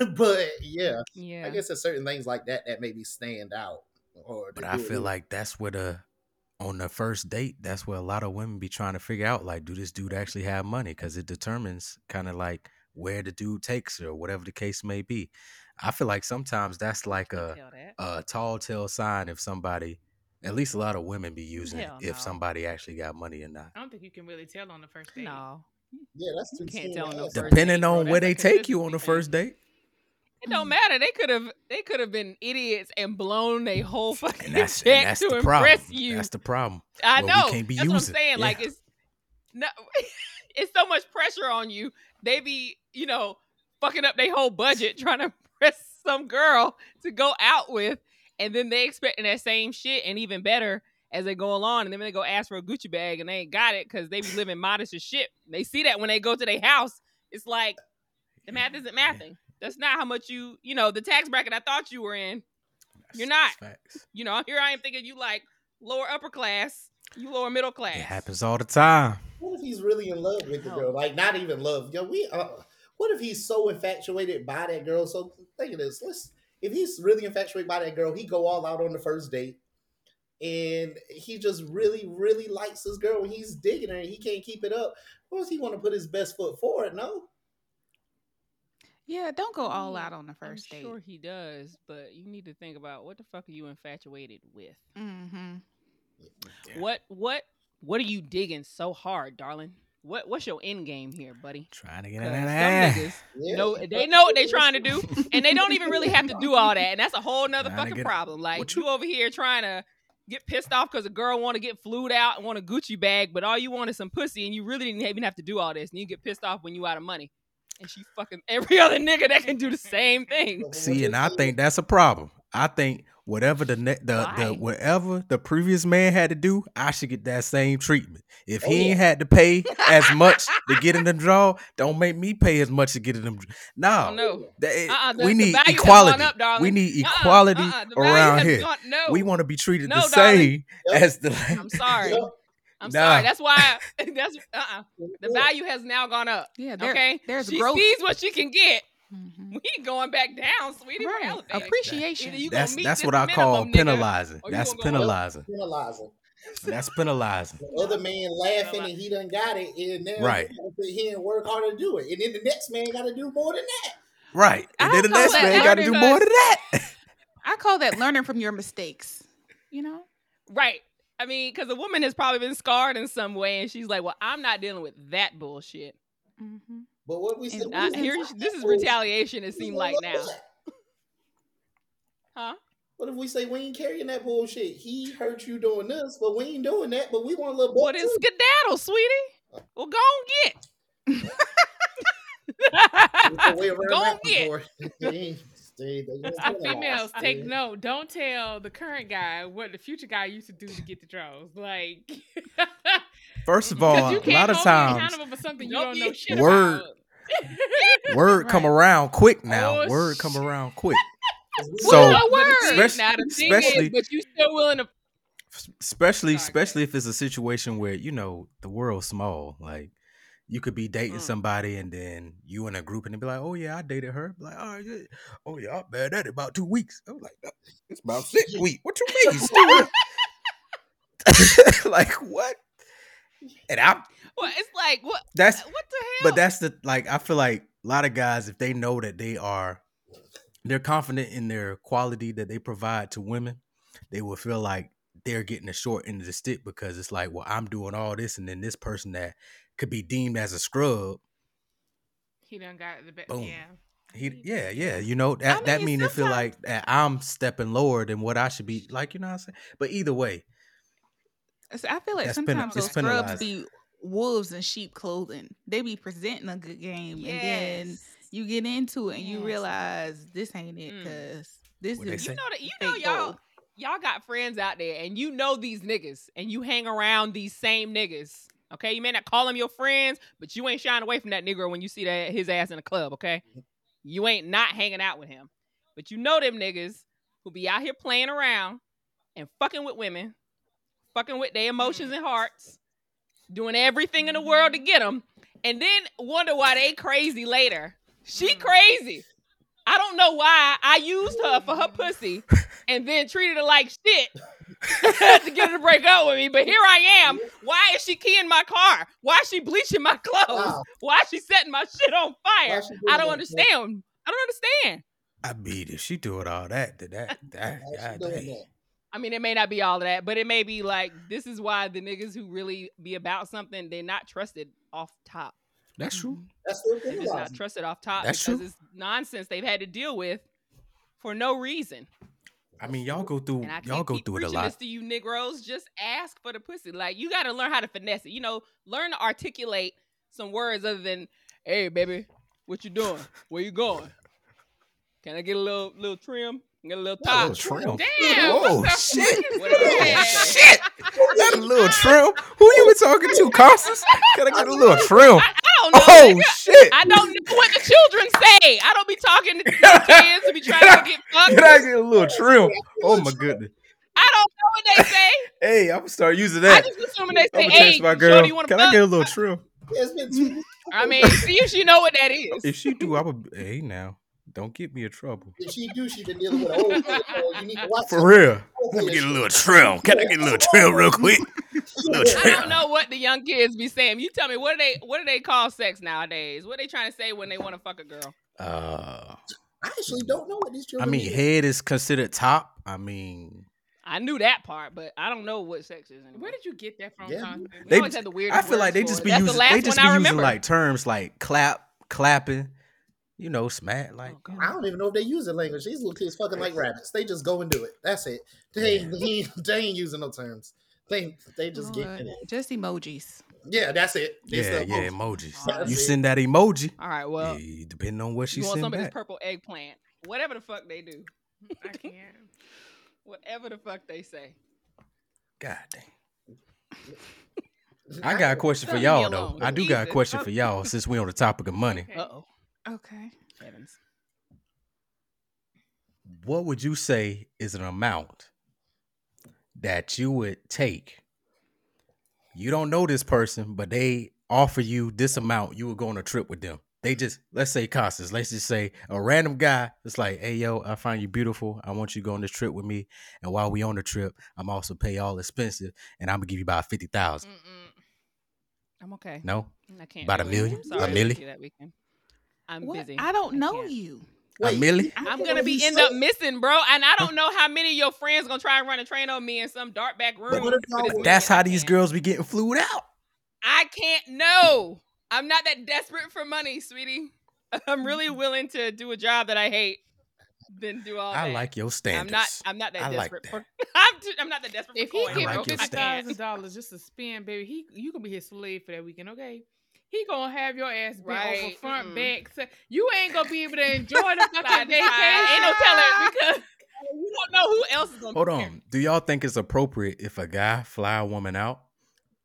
Speaker 4: but yeah,
Speaker 2: Yeah.
Speaker 4: I guess there's certain things like that that maybe stand out. Or
Speaker 5: But I
Speaker 4: do it
Speaker 5: feel like that's where the on the first date, that's where a lot of women be trying to figure out like, do this dude actually have money? Because it determines kind of like where the dude takes her or whatever the case may be. I feel like sometimes that's like a
Speaker 2: that.
Speaker 5: a tall tale sign if somebody, at least a lot of women be using it,
Speaker 2: Hell
Speaker 5: if
Speaker 2: no.
Speaker 5: somebody actually got money or not.
Speaker 3: I don't think you can really tell on the first date.
Speaker 2: No,
Speaker 4: yeah, that's too
Speaker 2: You can't tell
Speaker 4: to
Speaker 2: no
Speaker 4: ask.
Speaker 2: first
Speaker 5: Depending
Speaker 2: date, bro,
Speaker 5: on where they take you on the first date,
Speaker 2: it don't matter. They could have. They could have been idiots and blown a whole fucking
Speaker 5: and that's
Speaker 2: check
Speaker 5: and that's
Speaker 2: to
Speaker 5: the
Speaker 2: impress
Speaker 5: problem.
Speaker 2: you.
Speaker 5: That's the problem.
Speaker 2: I
Speaker 5: know. we can't be
Speaker 2: That's what I'm
Speaker 5: using.
Speaker 2: saying. Like it's no, it's so much pressure on you. They be, you know, fucking up their whole budget trying to press some girl to go out with, and then they expecting that same shit and even better as they go along, and then they go ask for a Gucci bag and they ain't got it because they be living modest as shit. They see that when they go to their house. It's like the math isn't
Speaker 5: Yeah.
Speaker 2: Mathing. That's not how much you, you know, the tax bracket I thought you were in. You're not.
Speaker 5: That's facts.
Speaker 2: You know, here I am thinking you like lower upper class, you lower middle class.
Speaker 5: It happens all the time.
Speaker 4: What if he's really in love with the girl? Like not even love. Yo, we. Uh, what if he's so infatuated by that girl? So think of this. Let's. If he's really infatuated by that girl, he go all out on the first date, and he just really, really likes this girl, and he's digging her, and he can't keep it up. Of course, he want to put his best foot forward. No,
Speaker 1: Yeah, don't go all out on the 1st
Speaker 2: I'm
Speaker 1: date.
Speaker 2: sure he does, but you need to think about what the fuck are you infatuated with?
Speaker 1: Mm-hmm.
Speaker 5: Yeah.
Speaker 2: What what what are you digging so hard, darling? What what's your end game here, buddy?
Speaker 5: Trying to get
Speaker 2: 'Cause
Speaker 5: in that ass.
Speaker 2: niggas
Speaker 4: yeah.
Speaker 2: know they know what they're trying to do, and they don't even really have to do all that, and that's a whole nother
Speaker 5: Trying
Speaker 2: fucking
Speaker 5: get-
Speaker 2: problem. Like you,
Speaker 5: you-
Speaker 2: over here trying to get pissed off because a girl want to get flued out and want a Gucci bag, but all you want is some pussy, and you really didn't even have to do all this, and you get pissed off when you out of money. And she fucking every other nigga that can do the same thing.
Speaker 5: See, and I think that's a problem. I think whatever the ne- the,
Speaker 2: Why?
Speaker 5: the whatever the previous man had to do, I should get that same treatment. If
Speaker 4: Oh,
Speaker 5: he
Speaker 4: yeah.
Speaker 5: ain't had to pay as much to get in the draw, don't make me pay as much to get in them. No,
Speaker 2: Oh, no.
Speaker 5: that-
Speaker 2: Uh-uh, the-
Speaker 5: we need
Speaker 2: value
Speaker 5: equality.
Speaker 2: up,
Speaker 5: we need
Speaker 2: Uh-uh,
Speaker 5: equality
Speaker 2: uh-uh,
Speaker 5: around here.
Speaker 2: gone- no,
Speaker 5: We want to be treated
Speaker 2: No,
Speaker 5: the
Speaker 2: darling.
Speaker 5: same
Speaker 4: Yep.
Speaker 5: as the.
Speaker 2: I'm sorry.
Speaker 4: Yep.
Speaker 2: I'm
Speaker 5: Nah.
Speaker 2: sorry. That's why. That's uh. uh The value has now gone up.
Speaker 1: Yeah, there,
Speaker 2: Okay.
Speaker 1: there's
Speaker 2: she
Speaker 1: growth.
Speaker 2: sees what she can get.
Speaker 1: Mhm.
Speaker 2: We ain't going back down, sweetie. We're
Speaker 1: Right. Appreciation.
Speaker 2: You
Speaker 5: That's that's what I call
Speaker 2: nigga,
Speaker 5: penalizing. That's
Speaker 2: gonna go
Speaker 5: penalizing.
Speaker 4: penalizing.
Speaker 5: That's penalizing.
Speaker 4: The other man laughing and he done got it, and now
Speaker 5: Right.
Speaker 4: he gotta sit here and work hard to do it, and then the next man got to do more than that.
Speaker 5: Right. And
Speaker 1: I
Speaker 5: then the next man got to do more than that.
Speaker 1: I call that learning from your mistakes. You know?
Speaker 2: Right. I mean, because a woman has probably been scarred in some way, and she's like, "Well, I'm not dealing with that bullshit."
Speaker 1: Mm-hmm.
Speaker 4: But what we
Speaker 1: And
Speaker 4: said,
Speaker 2: I, here, this is retaliation. It seemed like now, huh?
Speaker 4: What if we say we ain't carrying that bullshit? He hurt you doing this, but we ain't doing that. But we want a little.
Speaker 2: What
Speaker 4: buck
Speaker 2: is
Speaker 4: too.
Speaker 2: skedaddle, sweetie? Well, go on
Speaker 4: There's
Speaker 2: get.
Speaker 4: a
Speaker 2: Go
Speaker 4: that
Speaker 2: on get.
Speaker 4: before. They ain't- they- they just penalized.
Speaker 3: Females, take
Speaker 4: Yeah.
Speaker 3: note. Don't tell the current guy what the future guy used to do to get the draws. Like,
Speaker 5: First of all, a lot of
Speaker 3: hold
Speaker 5: times,
Speaker 3: accountable for something you
Speaker 2: Don't
Speaker 3: don't know shit
Speaker 5: Word.
Speaker 3: about.
Speaker 5: word come around quick now.
Speaker 3: Oh,
Speaker 5: word come
Speaker 3: shit.
Speaker 5: around quick. So,
Speaker 2: Well, word.
Speaker 5: especially-
Speaker 2: now the thing
Speaker 5: especially-
Speaker 2: is, but you still willing to
Speaker 5: especially
Speaker 3: Sorry,
Speaker 5: especially if it's a situation where you know the world's small like you could be dating
Speaker 2: Mm.
Speaker 5: somebody and then you in a group and they be like oh yeah i dated her like oh yeah oh yeah i've been at it about two weeks i'm like "No, it's about six weeks what you mean still like what and I'm.
Speaker 2: Well, it's like what?
Speaker 5: that's
Speaker 2: What the hell?
Speaker 5: but that's the like i feel like a lot of guys if they know that they are they're confident in their quality that they provide to women they will feel like they're getting the short end of the stick because it's like well i'm doing all this and then this person that could be deemed as a scrub
Speaker 3: He done got the best.
Speaker 5: Boom.
Speaker 3: Yeah.
Speaker 5: he yeah yeah you know that that
Speaker 1: mean,
Speaker 5: mean to feel like that i'm stepping lower than what i should be like you know what i'm saying but either way
Speaker 1: So I feel like sometimes
Speaker 5: it's
Speaker 1: those scrubs be wolves in sheep clothing. They be presenting a good game, and then you get into it and you realize this ain't it
Speaker 2: Mm.
Speaker 1: because this
Speaker 5: What they
Speaker 1: is?
Speaker 2: You know that you know y'all
Speaker 1: gold.
Speaker 2: y'all got friends out there and you know these niggas and you hang around these same niggas. Okay, you may not call them your friends, but you ain't shying away from that nigga when you see that his ass in the club. Okay, you ain't not hanging out with him, but you know them niggas who be out here playing around and fucking with women, fucking with their emotions and hearts, doing everything in the world to get them, and then wonder why they crazy later. She
Speaker 3: Mm.
Speaker 2: crazy. I don't know why I used her for her pussy and then treated her like shit to get her to break up with me. But here I am. Why is she keying my car? Why is she bleaching my clothes?
Speaker 4: Wow.
Speaker 2: Why is she setting my shit on fire? I don't
Speaker 4: that?
Speaker 2: understand. I don't understand.
Speaker 5: i mean if she doing all that then that that
Speaker 4: Why
Speaker 5: God
Speaker 4: that?
Speaker 2: I mean, it may not be all of that, but it may be like this is why the niggas who really be about something, they're not trusted off top.
Speaker 5: that's true mm-hmm.
Speaker 4: That's still
Speaker 2: They're just not trusted off top
Speaker 5: That's
Speaker 2: because
Speaker 5: true.
Speaker 2: it's nonsense they've had to deal with for no reason.
Speaker 5: I mean y'all go through y'all go through it a lot
Speaker 2: this to you Negroes. Just ask for the pussy. Like you got to learn how to finesse it. You know, learn to articulate some words other than "Hey, baby, what you doing? Where you going? Can I get a little little trim? Get a little
Speaker 5: Oh,
Speaker 2: top?
Speaker 5: trim.
Speaker 3: Damn.
Speaker 5: Oh, shit.
Speaker 3: fuck is
Speaker 2: What is
Speaker 3: that?
Speaker 5: shit Got a little trim. Who you been talking to, Constance? Can I get a little trim?
Speaker 2: I don't know.
Speaker 5: Oh
Speaker 2: nigga.
Speaker 5: shit!
Speaker 2: I don't know what the children say. I don't be talking to the kids to be trying to get fucked.
Speaker 5: Can I get a oh, little trim? Oh my goodness!
Speaker 2: I don't know what they say.
Speaker 5: Hey, I'm gonna start using that.
Speaker 2: I
Speaker 5: that.
Speaker 2: just assuming they say,
Speaker 5: gonna
Speaker 2: "Hey,
Speaker 5: text my
Speaker 2: shorty,
Speaker 5: girl.
Speaker 2: you want to
Speaker 5: Can I
Speaker 2: fuck?"
Speaker 5: get a little trim?
Speaker 4: It's been two
Speaker 2: I mean, see if she know what that is.
Speaker 5: If she do, I would. Hey, now, don't get me in trouble.
Speaker 4: If she do, she been dealing with an old so you need to watch
Speaker 5: For real. Let me get a little trim. Can I get a little trim real quick? Little
Speaker 2: I don't know what the young kids be saying. You tell me what do they what do they call sex nowadays? What they trying to say when they want to fuck a girl?
Speaker 5: Uh,
Speaker 4: I actually don't know what these
Speaker 5: I
Speaker 4: children.
Speaker 5: mean,
Speaker 4: do.
Speaker 5: head is considered top. I mean,
Speaker 2: I knew that part, but I don't know what sex is anymore.
Speaker 3: Where did you get that from,
Speaker 4: Yeah.
Speaker 5: They-
Speaker 2: always had the weird.
Speaker 5: I feel like they just be using.
Speaker 2: the
Speaker 5: They just be using like terms like clap, clapping. You know, smack. Like,
Speaker 2: Oh,
Speaker 4: I don't even know if they use the language. These little kids fucking like rabbits. They just go and do it. That's it. They ain't, they ain't, they ain't using no terms. They they just get
Speaker 1: Lord,
Speaker 4: it.
Speaker 1: just emojis.
Speaker 4: Yeah, that's it. It's
Speaker 5: yeah,
Speaker 4: the
Speaker 5: yeah, emojis.
Speaker 4: That's
Speaker 5: You
Speaker 4: it.
Speaker 5: send that emoji.
Speaker 2: All right, well,
Speaker 5: yeah, depending on what she
Speaker 2: you want
Speaker 5: send
Speaker 2: some of this purple eggplant, whatever the fuck they do,
Speaker 3: I can't.
Speaker 2: whatever the fuck they say.
Speaker 5: God dang. I got a question for y'all though. I do got a question for y'all since we on the topic of money.
Speaker 3: Okay.
Speaker 2: Uh oh,
Speaker 1: Okay.
Speaker 2: heavens.
Speaker 5: What would you say is an amount that you would take? You don't know this person, but they offer you this amount. You would go on a trip with them. They just let's say Costas. Let's just say a random guy. It's like, hey yo, I find you beautiful. I want you to go on this trip with me. And while we on the trip, I'm also pay all expensive, and I'm gonna give you about fifty thousand.
Speaker 2: I'm okay.
Speaker 5: No,
Speaker 2: I can't.
Speaker 5: About a million? A
Speaker 2: sorry, I can't
Speaker 5: milli?
Speaker 2: do that weekend. I'm
Speaker 1: What?
Speaker 2: busy.
Speaker 1: I don't know
Speaker 2: can't.
Speaker 1: you.
Speaker 5: a
Speaker 4: Wait,
Speaker 5: milli.
Speaker 1: I
Speaker 2: I'm gonna be
Speaker 4: he
Speaker 2: end up missing, bro. And I don't know how many of your friends gonna try and run a train on me in some dark back room.
Speaker 4: what if
Speaker 2: for
Speaker 4: y'all-
Speaker 2: this
Speaker 4: But
Speaker 5: That's how these girls be getting flued out.
Speaker 2: I can't know. I'm not that desperate for money, sweetie. I'm really willing to do a job that I hate Then do all
Speaker 5: I
Speaker 2: that.
Speaker 5: like your
Speaker 2: I'm
Speaker 5: standards.
Speaker 2: not. I'm not that
Speaker 5: I like
Speaker 2: desperate
Speaker 5: that.
Speaker 2: for. I'm, too, I'm not that desperate
Speaker 3: If
Speaker 2: for
Speaker 3: he
Speaker 2: coin.
Speaker 3: give
Speaker 5: like
Speaker 3: him
Speaker 2: bro.
Speaker 5: your
Speaker 3: fifty
Speaker 2: I
Speaker 3: thousand
Speaker 2: can't.
Speaker 3: dollars just to spend, baby, he you gonna be his slave for that weekend, okay? He gonna have your ass bent over
Speaker 2: Right,
Speaker 3: front,
Speaker 2: mm-mm.
Speaker 3: back. So you ain't gonna be able to enjoy the
Speaker 2: Side
Speaker 3: fucking
Speaker 2: to side. Ain't no
Speaker 3: vacation.
Speaker 2: telling because you don't know who else is gonna.
Speaker 5: Hold
Speaker 2: be there.
Speaker 5: on. Do y'all think it's appropriate if a guy fly a woman out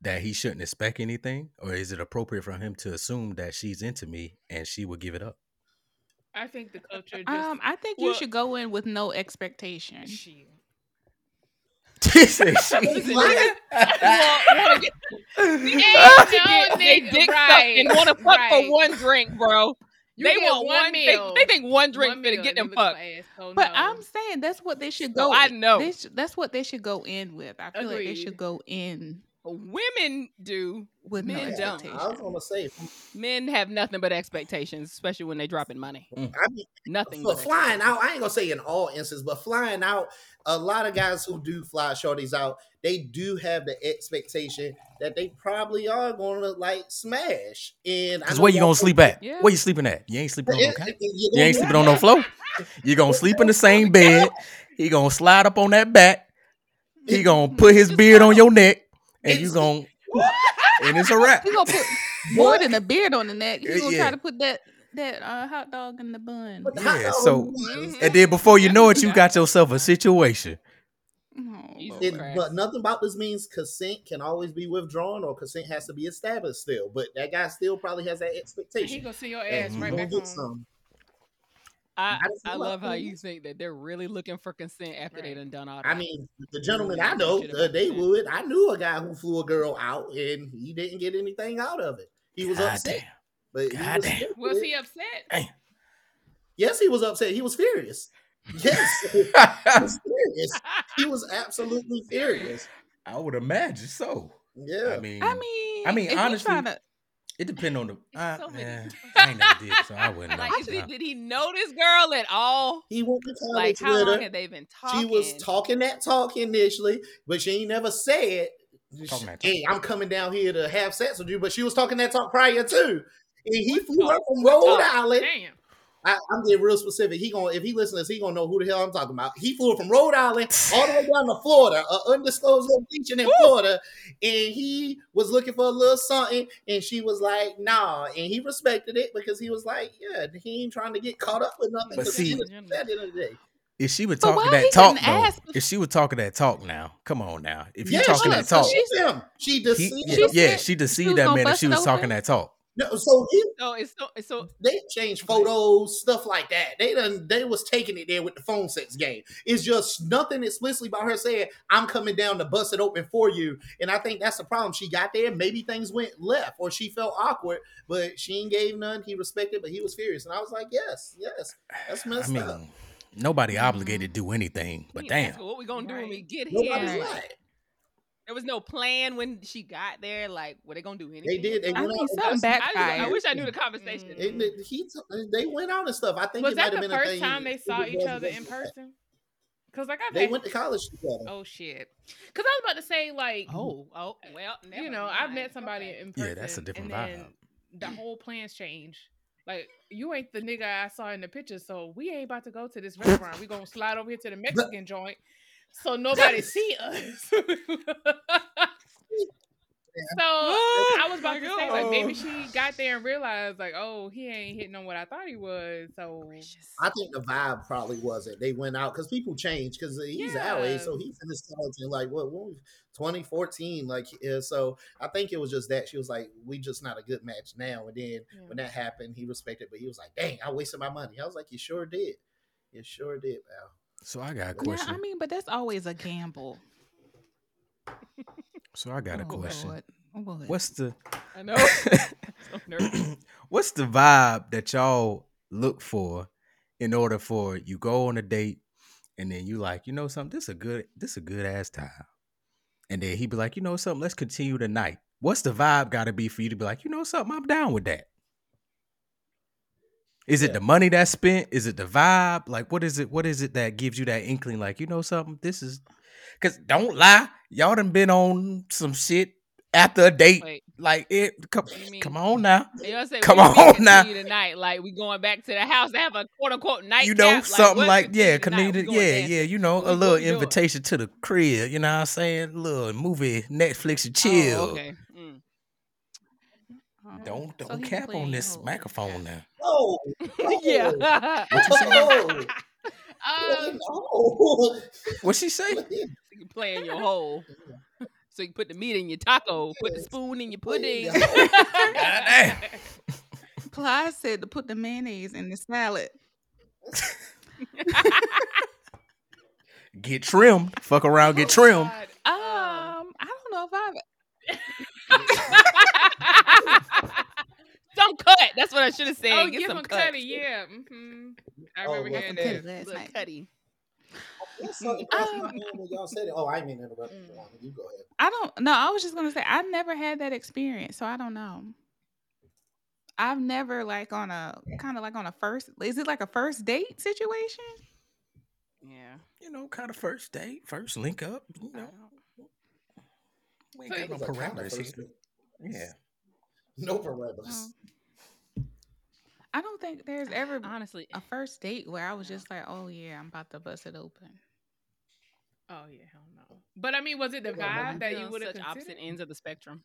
Speaker 5: that he shouldn't expect anything, or is it appropriate for him to assume that she's into me and she will give it up?
Speaker 3: I think the culture just
Speaker 1: Um, I think you should go in with no expectation.
Speaker 5: She said she-
Speaker 2: Listen,
Speaker 4: What?
Speaker 2: want to get
Speaker 3: no
Speaker 2: they dick sucked
Speaker 3: right,
Speaker 2: and want to fuck
Speaker 3: right.
Speaker 2: for one drink, bro.
Speaker 3: You
Speaker 2: they want
Speaker 3: one
Speaker 2: one.
Speaker 3: meal.
Speaker 2: They, they think one drink
Speaker 3: One
Speaker 2: finna
Speaker 3: meal
Speaker 2: get them fucked.
Speaker 3: for ass, so
Speaker 1: But
Speaker 3: no.
Speaker 1: I'm saying that's what they should
Speaker 2: No,
Speaker 1: go.
Speaker 2: I know.
Speaker 1: they sh- that's what they should go in with. I feel like they should go in
Speaker 2: Women do.
Speaker 1: with no
Speaker 2: Men don't.
Speaker 4: I was gonna say,
Speaker 2: Men have nothing but expectations, especially when they dropping money. Mm.
Speaker 4: I mean,
Speaker 2: Nothing. but
Speaker 4: flying out, I ain't gonna say in all instances, but flying out, a lot of guys who do fly shorties out, they do have the expectation that they probably are gonna like smash. And I
Speaker 5: Cause where you gonna sleep at?
Speaker 1: Yeah.
Speaker 5: Where you sleeping at? You ain't sleeping on no couch.
Speaker 4: it-
Speaker 5: You ain't sleeping on no
Speaker 4: that.
Speaker 5: floor. You gonna sleep in the same bed. He gonna slide up on that back. He gonna put his beard on your neck, and you
Speaker 4: It's-
Speaker 5: gonna, and it's a wrap.
Speaker 1: You gonna put more than a beard on the neck. You gonna
Speaker 5: yeah.
Speaker 1: try to put that that uh, hot dog in the bun.
Speaker 4: But the
Speaker 5: Yeah,
Speaker 4: dog
Speaker 5: so-
Speaker 4: is-
Speaker 5: And then before you know it, you got yourself a situation.
Speaker 1: Oh,
Speaker 4: It, but nothing about this means consent can always be withdrawn or consent has to be established still. But that guy still probably has that expectation.
Speaker 3: he
Speaker 4: expectation.
Speaker 3: gonna see your ass
Speaker 4: he
Speaker 3: right
Speaker 4: gonna
Speaker 3: back
Speaker 4: get
Speaker 3: home.
Speaker 4: some.
Speaker 2: I,
Speaker 4: I
Speaker 2: I love how you think that they're really looking for consent after they
Speaker 3: Right.
Speaker 2: done done all that.
Speaker 4: I mean, the gentleman I know, uh, they would. I knew a guy who flew a girl out and he didn't get anything out of it. He was
Speaker 5: God
Speaker 4: upset.
Speaker 5: damn.
Speaker 4: But he was
Speaker 5: damn.
Speaker 3: Was he
Speaker 4: it.
Speaker 3: upset?
Speaker 4: Yes, he was upset. He was furious. Yes, he was furious. He was absolutely furious.
Speaker 5: I would imagine so.
Speaker 4: Yeah.
Speaker 5: I mean,
Speaker 1: I mean,
Speaker 5: I mean, honestly,
Speaker 1: tryna-
Speaker 5: it depends on the. Uh,
Speaker 2: so many
Speaker 5: yeah,
Speaker 2: people.
Speaker 5: I ain't never did, so I wouldn't know.
Speaker 2: like, is he,
Speaker 5: Uh,
Speaker 2: did he know this girl at all?
Speaker 4: he went to
Speaker 2: Like,
Speaker 4: college
Speaker 2: how
Speaker 4: with
Speaker 2: long
Speaker 4: her.
Speaker 2: had they been talking?
Speaker 4: She was talking that talk initially, but she ain't never said,
Speaker 5: Talking that talk.
Speaker 4: "Hey, I'm coming down here to have sex with you." But she was talking that talk prior too. And he flew her
Speaker 2: talk?
Speaker 4: from
Speaker 2: What
Speaker 4: Rhode
Speaker 2: talk?
Speaker 4: Island.
Speaker 3: Damn.
Speaker 4: I, I'm getting real specific. He gonna if he listens, he gonna know who the hell I'm talking about. He flew from Rhode Island all the way down to Florida, an undisclosed location in Florida, and he was looking for a little something, and she was like, "Nah," and he respected it because he was like, "Yeah, he ain't trying to get caught up with nothing."
Speaker 5: But
Speaker 4: 'cause
Speaker 5: see-
Speaker 4: at the end of the day.
Speaker 5: If she was
Speaker 1: But
Speaker 5: talking that talk though,
Speaker 1: ask
Speaker 5: if she was talking that talk now, come on now. If you
Speaker 4: Yeah,
Speaker 5: talking
Speaker 1: look,
Speaker 5: that talk,
Speaker 1: she-
Speaker 4: She's him. She
Speaker 5: he,
Speaker 4: deceived
Speaker 5: yeah,
Speaker 4: him.
Speaker 5: yeah,
Speaker 1: said
Speaker 5: she
Speaker 1: she
Speaker 5: deceived
Speaker 1: was
Speaker 5: that man if she
Speaker 1: it
Speaker 5: was talking that talk.
Speaker 4: No, so he
Speaker 2: So it's so it's so
Speaker 4: they changed photos, stuff like that. They done they was taking it there with the phone sex game. It's just nothing explicitly about her saying, I'm coming down to bust it open for you. And I think that's the problem. She got there, maybe things went left or she felt awkward, but she ain't gave none. He respected, but he was furious. And I was like, Yes, yes. That's
Speaker 5: I
Speaker 4: messed
Speaker 5: mean,
Speaker 4: up.
Speaker 5: nobody obligated to do anything, but
Speaker 2: we ain't ask
Speaker 5: damn.
Speaker 2: what we gonna do when we
Speaker 3: Right.
Speaker 2: get
Speaker 4: Nobody's
Speaker 2: here?
Speaker 1: Right.
Speaker 4: Right.
Speaker 2: There was no plan when she got there. Like, were they gonna do anything?
Speaker 4: They did. They
Speaker 1: I
Speaker 4: went
Speaker 1: mean,
Speaker 4: out.
Speaker 1: something
Speaker 4: and
Speaker 2: I, just- I wish I knew the conversation.
Speaker 3: Mm.
Speaker 4: It- it- he t- they went out and stuff. I think
Speaker 3: Was
Speaker 4: it
Speaker 3: that the
Speaker 4: been
Speaker 3: first
Speaker 4: thing.
Speaker 3: time they saw each other in person? Because like I've
Speaker 4: They
Speaker 3: had,
Speaker 4: went to college together.
Speaker 3: oh shit. Because I was about to say like,
Speaker 2: Oh, oh, well,
Speaker 3: you
Speaker 2: never
Speaker 3: know, I've met somebody
Speaker 2: Okay.
Speaker 3: in person.
Speaker 5: Yeah, that's a different
Speaker 3: and
Speaker 5: vibe.
Speaker 3: The whole plans change. Like you ain't the nigga I saw in the picture, so we ain't about to go to this restaurant. We gonna slide over here to the Mexican joint, so nobody see us. So I was about to say, like, maybe oh. she got there and realized, like, oh, he ain't hitting on what I thought he was. So
Speaker 4: I think the vibe probably wasn't. They went out because people change because he's our age, so
Speaker 3: Yeah.
Speaker 4: he's in his college in like what, what 2014, like yeah, so. I think it was just that she was like, "We just not a good match now." And then when that happened, he respected, but he was like, "Dang, I wasted my money." I was like, "You sure did, you sure did, pal."
Speaker 5: So I got a question.
Speaker 1: Yeah,
Speaker 5: question.
Speaker 1: I mean, but that's always a gamble.
Speaker 5: so I got a
Speaker 1: Oh,
Speaker 5: question.
Speaker 1: Lord. What?
Speaker 5: What's the
Speaker 2: I know. so nervous.
Speaker 5: what's the vibe that y'all look for in order for you go on a date and then you like, you know something, this is a good this is a good ass time. And then he'd be like, you know something, let's continue tonight. What's the vibe gotta be for you to be like, you know something, I'm down with that? Is it
Speaker 4: Yeah.
Speaker 5: the money that's spent? Is it the vibe? Like what is it? What is it that gives you that inkling? Like, you know something, this is cause don't lie, y'all done been on some shit after a date
Speaker 2: Wait,
Speaker 5: Like it. Come,
Speaker 2: mean-
Speaker 5: come on now.
Speaker 2: You know what I'm?
Speaker 5: Come
Speaker 2: What do you
Speaker 5: on now.
Speaker 2: tonight. Like we going back to the house to have a quote unquote night.
Speaker 5: you know, something like, yeah,
Speaker 2: tonight? We going
Speaker 5: yeah, yeah. You know,
Speaker 2: What
Speaker 5: a little
Speaker 2: we doing?
Speaker 5: invitation to the crib. You know what I'm saying? A little movie, Netflix and oh, chill.
Speaker 2: Oh, okay. Mm.
Speaker 1: Oh.
Speaker 5: Don't don't
Speaker 1: he
Speaker 5: cap on this
Speaker 1: whole-
Speaker 5: microphone now.
Speaker 4: Oh,
Speaker 2: yeah.
Speaker 5: What you say?
Speaker 4: Oh,
Speaker 3: Um,
Speaker 4: oh.
Speaker 5: What she say?
Speaker 2: you can play in your hole. So you put the meat in your taco, put the spoon in your pudding.
Speaker 4: in
Speaker 5: Goddamn.
Speaker 1: Ply said to put the mayonnaise in the salad.
Speaker 5: Get trimmed. Fuck around, get
Speaker 3: oh
Speaker 5: trimmed.
Speaker 3: God,
Speaker 1: Um, I don't know if I've
Speaker 2: some cut. That's what I should have said.
Speaker 3: Oh,
Speaker 2: Get
Speaker 3: give
Speaker 2: some
Speaker 3: him
Speaker 2: cut.
Speaker 3: cutty, yeah. hmm I
Speaker 4: Oh,
Speaker 3: remember
Speaker 4: well,
Speaker 3: hearing
Speaker 1: some
Speaker 3: that.
Speaker 1: last
Speaker 2: Little
Speaker 1: night.
Speaker 2: cutty.
Speaker 4: That's
Speaker 1: Um,
Speaker 4: crossed my mind when y'all said it. Oh, I mean to interrupt you.
Speaker 3: Mm.
Speaker 4: Juwan. You go ahead.
Speaker 1: I don't know. I was just gonna say I've never had that experience, so I don't know. I've never like on a kind of like on a first is it like a first date situation?
Speaker 2: Yeah.
Speaker 5: You know, kind of first date, first link up. You know, we ain't
Speaker 3: So
Speaker 5: got no
Speaker 4: It kinda
Speaker 5: parameters here. Yeah.
Speaker 4: No parameters.
Speaker 1: I don't think there's ever
Speaker 2: Honestly,
Speaker 1: a first date where I was just like, oh yeah, I'm about to bust it open.
Speaker 3: Oh yeah, hell no. But I mean, was it the
Speaker 4: Yeah,
Speaker 3: vibe that
Speaker 2: you
Speaker 3: you would have
Speaker 2: such opposite ends of the spectrum.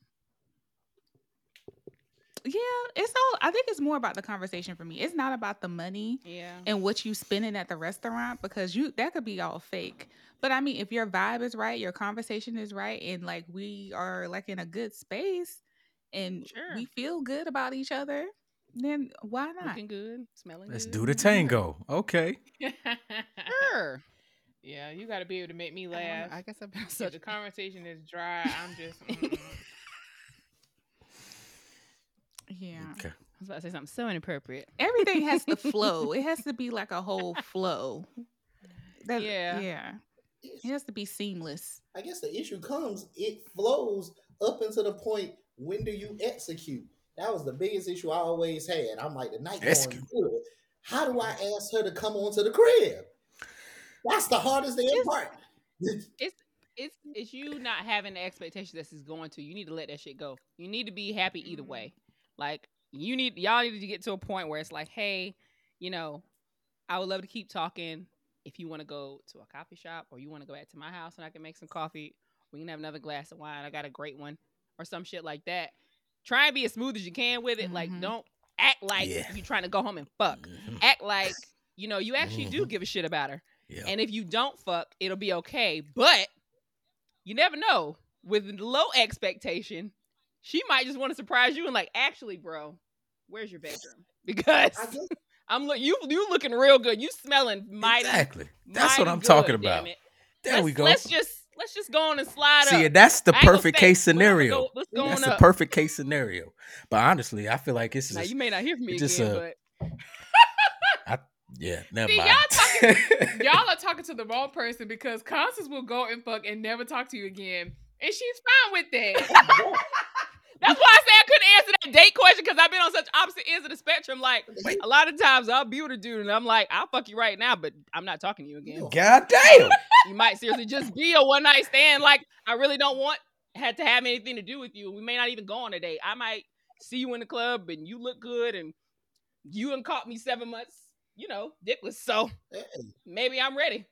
Speaker 1: Yeah, it's all I think it's more about the conversation for me. It's not about the money
Speaker 2: Yeah.
Speaker 1: and what you spending at the restaurant because you that could be all fake. But I mean, if your vibe is right, your conversation is right, and like we are like in a good space and
Speaker 2: Sure.
Speaker 1: we feel good about each other, then why not?
Speaker 2: Looking good, smelling good.
Speaker 5: Let's
Speaker 2: good.
Speaker 5: do the tango. Okay.
Speaker 2: Sure.
Speaker 3: yeah, you got to be able to make me
Speaker 2: I don't know,
Speaker 3: laugh.
Speaker 2: I guess I've been
Speaker 3: If
Speaker 2: such
Speaker 3: the conversation is dry, I'm just. mm.
Speaker 1: Yeah.
Speaker 5: Okay.
Speaker 2: I was about to say something so inappropriate.
Speaker 1: Everything has to flow. It has to be like a whole flow. That-
Speaker 2: Yeah.
Speaker 1: Yeah. It has to be seamless.
Speaker 4: I guess the issue comes, it flows up until the point when do you execute? That was the biggest issue I always had. I'm like, the night going
Speaker 5: Execute.
Speaker 4: good. How do I ask her to come onto the crib? That's the hardest damn
Speaker 2: Just-
Speaker 4: part.
Speaker 2: It's it's it's you not having the expectation that she's going to. You need to let that shit go. You need to be happy either mm-hmm. way. Like you need y'all need to get to a point where it's like, hey, you know, I would love to keep talking. If you want to go to a coffee shop or you want to go back to my house and I can make some coffee, we can have another glass of wine. I got a great one or some shit like that. Try and be as smooth as you can with it. Like
Speaker 1: Mhm.
Speaker 2: don't act like
Speaker 5: Yeah.
Speaker 2: you trying to go home and fuck.
Speaker 5: Mhm.
Speaker 2: Act like you know you actually do
Speaker 5: Mhm.
Speaker 2: give a shit about her.
Speaker 5: Yeah.
Speaker 2: And if you don't fuck, it'll be okay. But you never know. With low expectation, she might just want to surprise you and like, actually, bro, where's your bedroom? Because
Speaker 4: I guess
Speaker 2: I'm look you you looking real good. You smelling mighty.
Speaker 5: exactly. That's what I'm talking
Speaker 2: good, damn
Speaker 5: about. There
Speaker 2: let's,
Speaker 5: we go.
Speaker 2: Let's just let's just go on and slide
Speaker 5: See,
Speaker 2: up.
Speaker 5: that's the
Speaker 2: I
Speaker 5: perfect case scenario.
Speaker 2: Go,
Speaker 5: That's
Speaker 2: on
Speaker 5: the perfect case scenario. But honestly, I feel like it's
Speaker 2: Now
Speaker 5: just,
Speaker 2: you may not hear from me
Speaker 5: just,
Speaker 2: again, but
Speaker 5: yeah, never
Speaker 3: See,
Speaker 5: mind.
Speaker 3: y'all Y'all are talking to the wrong person because Constance will go and fuck and never talk to you again. And she's fine with that.
Speaker 2: Oh That's why I say I couldn't answer that date question because I've been on such opposite ends of the spectrum. Like a lot of times I'll be with a dude and I'm like, I'll fuck you right now, but I'm not talking to you again.
Speaker 5: God damn.
Speaker 2: You might seriously just be a one night stand. Like I really don't want had to have anything to do with you. We may not even go on a date. I might see you in the club and you look good and you and caught me seven months, you know, dickless. So
Speaker 4: Hey,
Speaker 2: maybe I'm ready.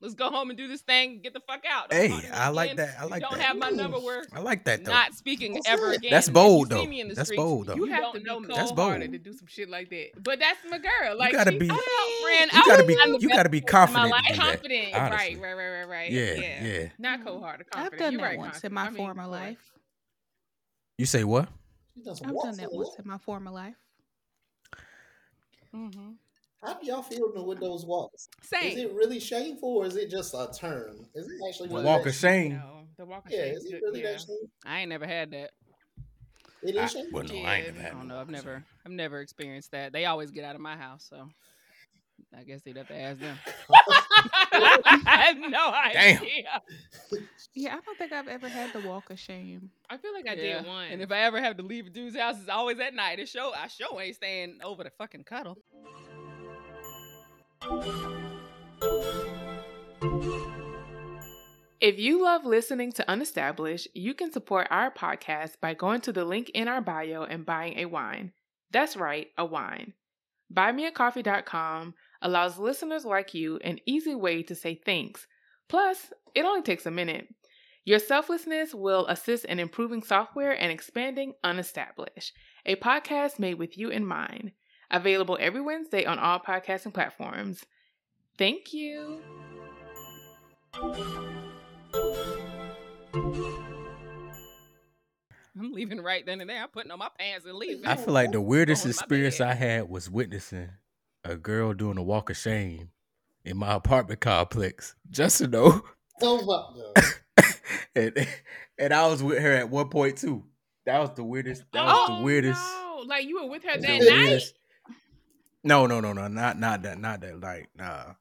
Speaker 4: No.
Speaker 2: Let's go home and do this thing. Get the fuck out. Don't
Speaker 5: Hey,
Speaker 2: talk to me
Speaker 5: I like
Speaker 2: again.
Speaker 5: that. I
Speaker 2: You
Speaker 5: like
Speaker 2: don't
Speaker 5: that.
Speaker 2: have my number. We're
Speaker 5: I like that though.
Speaker 2: not speaking
Speaker 4: That's
Speaker 2: ever
Speaker 4: it.
Speaker 2: again.
Speaker 5: That's bold, though.
Speaker 2: me in the
Speaker 5: That's
Speaker 2: streets,
Speaker 5: bold, though.
Speaker 3: You
Speaker 2: You
Speaker 3: have to be
Speaker 2: know me.
Speaker 5: That's
Speaker 3: cold
Speaker 5: bold.
Speaker 3: hearted to do some shit like that. But that's my girl. Like
Speaker 5: gotta
Speaker 3: she-
Speaker 5: be-
Speaker 2: I'm friend.
Speaker 5: You gotta be
Speaker 2: trying
Speaker 5: you gotta be
Speaker 2: in my
Speaker 5: confident
Speaker 2: life.
Speaker 5: to that.
Speaker 3: confident. Right, right, right, right, right.
Speaker 5: Yeah,
Speaker 3: yeah.
Speaker 5: yeah.
Speaker 3: Not cold hearted.
Speaker 1: I've done
Speaker 3: You're
Speaker 1: that
Speaker 3: right,
Speaker 1: once in my former life.
Speaker 5: You say what?
Speaker 4: She done some
Speaker 1: I've done that once in my former life.
Speaker 2: Mhm.
Speaker 4: How do y'all feel with those walks?
Speaker 2: Same.
Speaker 4: Is it really shameful or is it just a term? Is it actually
Speaker 5: The
Speaker 4: really
Speaker 5: walk of shame.
Speaker 3: No, the walk of
Speaker 4: Yeah,
Speaker 3: shame
Speaker 4: is it really
Speaker 3: yeah.
Speaker 4: that shame?
Speaker 2: I ain't never had that.
Speaker 4: It is
Speaker 5: I,
Speaker 4: is shameful.
Speaker 5: well, no, I ain't
Speaker 3: Yeah,
Speaker 5: never
Speaker 2: I
Speaker 5: had
Speaker 2: don't know. I've never. I've never experienced that. They always get out of my house, so I guess they'd have to ask them. I have no idea.
Speaker 5: Damn.
Speaker 2: idea.
Speaker 1: Yeah, I don't think I've ever had the walk of shame.
Speaker 3: I feel like I
Speaker 2: Yeah.
Speaker 3: did one.
Speaker 2: And if I ever have to leave a dude's house, it's always at night. It show, I show ain't staying over the fucking cuddle.
Speaker 3: If you love listening to Unestablished, you can support our podcast by going to the link in our bio and buying a wine. That's right, a wine. BuyMeACoffee.com allows listeners like you an easy way to say thanks. Plus, it only takes a minute. Your selflessness will assist in improving software and expanding Unestablished, a podcast made with you in mind. Available every Wednesday on all podcasting platforms. Thank you.
Speaker 2: I'm leaving right then and there. I'm putting on my pants and leaving.
Speaker 5: I feel like the weirdest
Speaker 2: Going to my
Speaker 5: experience. I had was witnessing a girl doing a walk of shame in my apartment complex. Just to know,
Speaker 4: Oh my God.
Speaker 5: and and I was with her at one point too. That was the weirdest. That was
Speaker 3: oh,
Speaker 5: the weirdest.
Speaker 3: No. Like you were with her that night?
Speaker 5: weirdest- No, no, no, no, not not that, not that. Like, nah.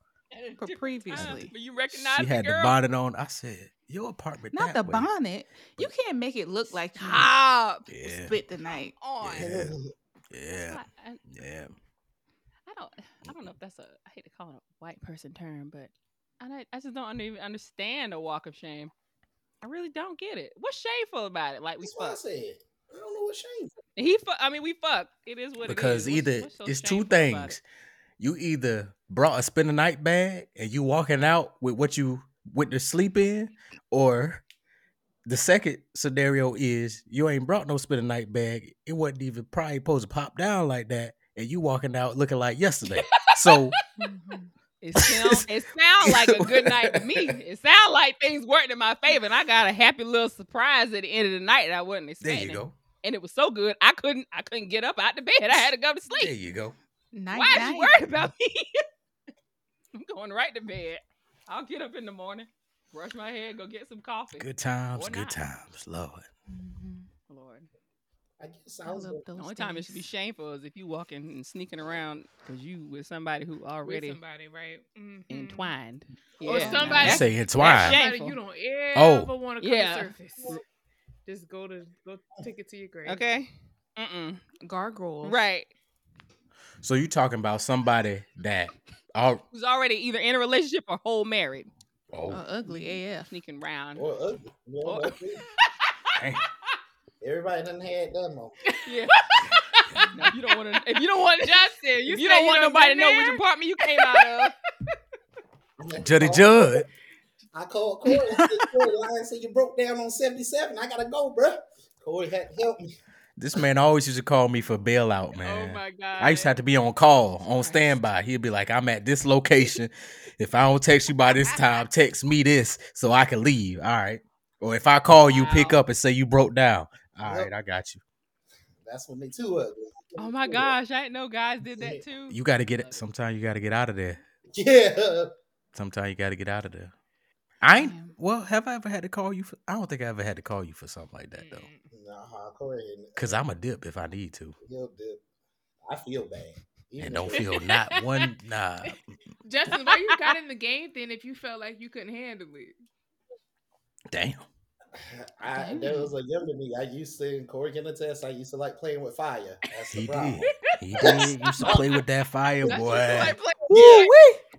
Speaker 1: For previously.
Speaker 2: But you recognize
Speaker 5: She
Speaker 2: the
Speaker 5: had the
Speaker 2: girl?
Speaker 5: bonnet on. I said, "Your apartment."
Speaker 1: Not
Speaker 5: that
Speaker 1: the
Speaker 5: way."
Speaker 1: bonnet. You can't make it look like you
Speaker 2: Stop.
Speaker 5: Yeah,
Speaker 1: split the night.
Speaker 2: On.
Speaker 5: Yeah. yeah,
Speaker 2: I, I,
Speaker 5: yeah.
Speaker 2: I don't. I don't know if that's a. I hate to call it a white person term, but I I just don't even understand a walk of shame. I really don't get it. What's shameful about it? Like we
Speaker 4: That's what I
Speaker 2: fuck.
Speaker 4: Said. I don't know what shame.
Speaker 2: He fuck. I mean, we fuck. It is what
Speaker 5: Because
Speaker 2: it is. What's-
Speaker 5: either
Speaker 2: what's so
Speaker 5: it's two
Speaker 2: shameful it?
Speaker 5: things. You either brought a spend a night bag and you walking out with what you went to sleep in, or the second scenario is you ain't brought no spend a night bag. It wasn't even probably supposed to pop down like that, and you walking out looking like yesterday. so
Speaker 1: Mhm.
Speaker 2: It sound it sound like a good night to me. It sound like things worked in my favor, and I got a happy little surprise at the end of the night that I wasn't expecting.
Speaker 5: there you go.
Speaker 2: And it was so good, I couldn't I couldn't get up out the bed. I had to go to sleep.
Speaker 5: There you go.
Speaker 1: Night,
Speaker 2: Why is
Speaker 1: night.
Speaker 2: you worried about me? I'm going right to bed. I'll get up in the morning, brush my hair, go get some coffee.
Speaker 5: Good times,
Speaker 2: Or
Speaker 5: good
Speaker 2: not.
Speaker 5: times, Lord.
Speaker 1: Mhm.
Speaker 2: Lord.
Speaker 4: I guess I
Speaker 1: I
Speaker 4: was.
Speaker 1: love
Speaker 2: The
Speaker 1: those
Speaker 2: only time it should be shameful is if you walking and sneaking around because you with somebody who
Speaker 3: With
Speaker 2: already
Speaker 3: somebody, right? Mhm.
Speaker 2: entwined.
Speaker 3: Or somebody-
Speaker 2: now
Speaker 5: You
Speaker 2: that's-
Speaker 5: say entwined.
Speaker 2: shame.
Speaker 3: Somebody
Speaker 2: Shameful.
Speaker 3: you don't
Speaker 5: Oh.
Speaker 3: ever want to come
Speaker 2: Yeah.
Speaker 3: to surface. Just go to go take it to your grave.
Speaker 2: Okay. Mm-mm.
Speaker 1: Gargoyles.
Speaker 2: Right.
Speaker 5: So you talking about somebody that all
Speaker 2: Who's already either in a relationship or whole married,
Speaker 5: oh
Speaker 1: Uh, ugly AF.
Speaker 2: sneaking around.
Speaker 4: Or ugly. You know,
Speaker 2: Or-
Speaker 4: that's it.
Speaker 5: dang.
Speaker 4: Everybody done had that moment.
Speaker 2: Yeah. No, if you don't want to, if you don't want,
Speaker 3: Justin, you
Speaker 2: you don't want
Speaker 3: done
Speaker 2: nobody to know which apartment you came out of.
Speaker 5: Juddy Judd.
Speaker 4: I called Corey. I said, Corey, Lion said you broke down on 77. I gotta go, bruh. Corey had to help me.
Speaker 5: This man always used to call me for bailout,
Speaker 3: oh
Speaker 5: man.
Speaker 3: Oh my god!
Speaker 5: I used to have to be on call, on standby. He'd be like, I'm at this location. If I don't text you by this time, text me this so I can leave. All right. Or if I call you, pick up and say you broke down. All
Speaker 4: Yep.
Speaker 5: right, I got you.
Speaker 4: That's when they too ugly.
Speaker 2: Oh my gosh, I didn't know guys did that too.
Speaker 5: You got to get it. Sometimes you got to get out of there.
Speaker 4: Yeah.
Speaker 5: Sometimes you got to get out of there. I ain't. Well, have I ever had to call you for? I don't think I ever had to call you for something like that though.
Speaker 3: Mm.
Speaker 4: Nah, Corey.
Speaker 5: Cause I'm a dip if I need to,
Speaker 4: He'll dip. I feel bad. Even
Speaker 5: and don't feel not one. Nah,
Speaker 3: Justin, why you got in the game then if you felt like you couldn't handle it?
Speaker 5: damn.
Speaker 4: I, there was a younger me. I used to, and Corey can attest, I used to like playing with fire. That's the
Speaker 5: He
Speaker 4: problem.
Speaker 5: did. He did. Used to play with that fire, boy.
Speaker 2: just like play-
Speaker 4: Yeah.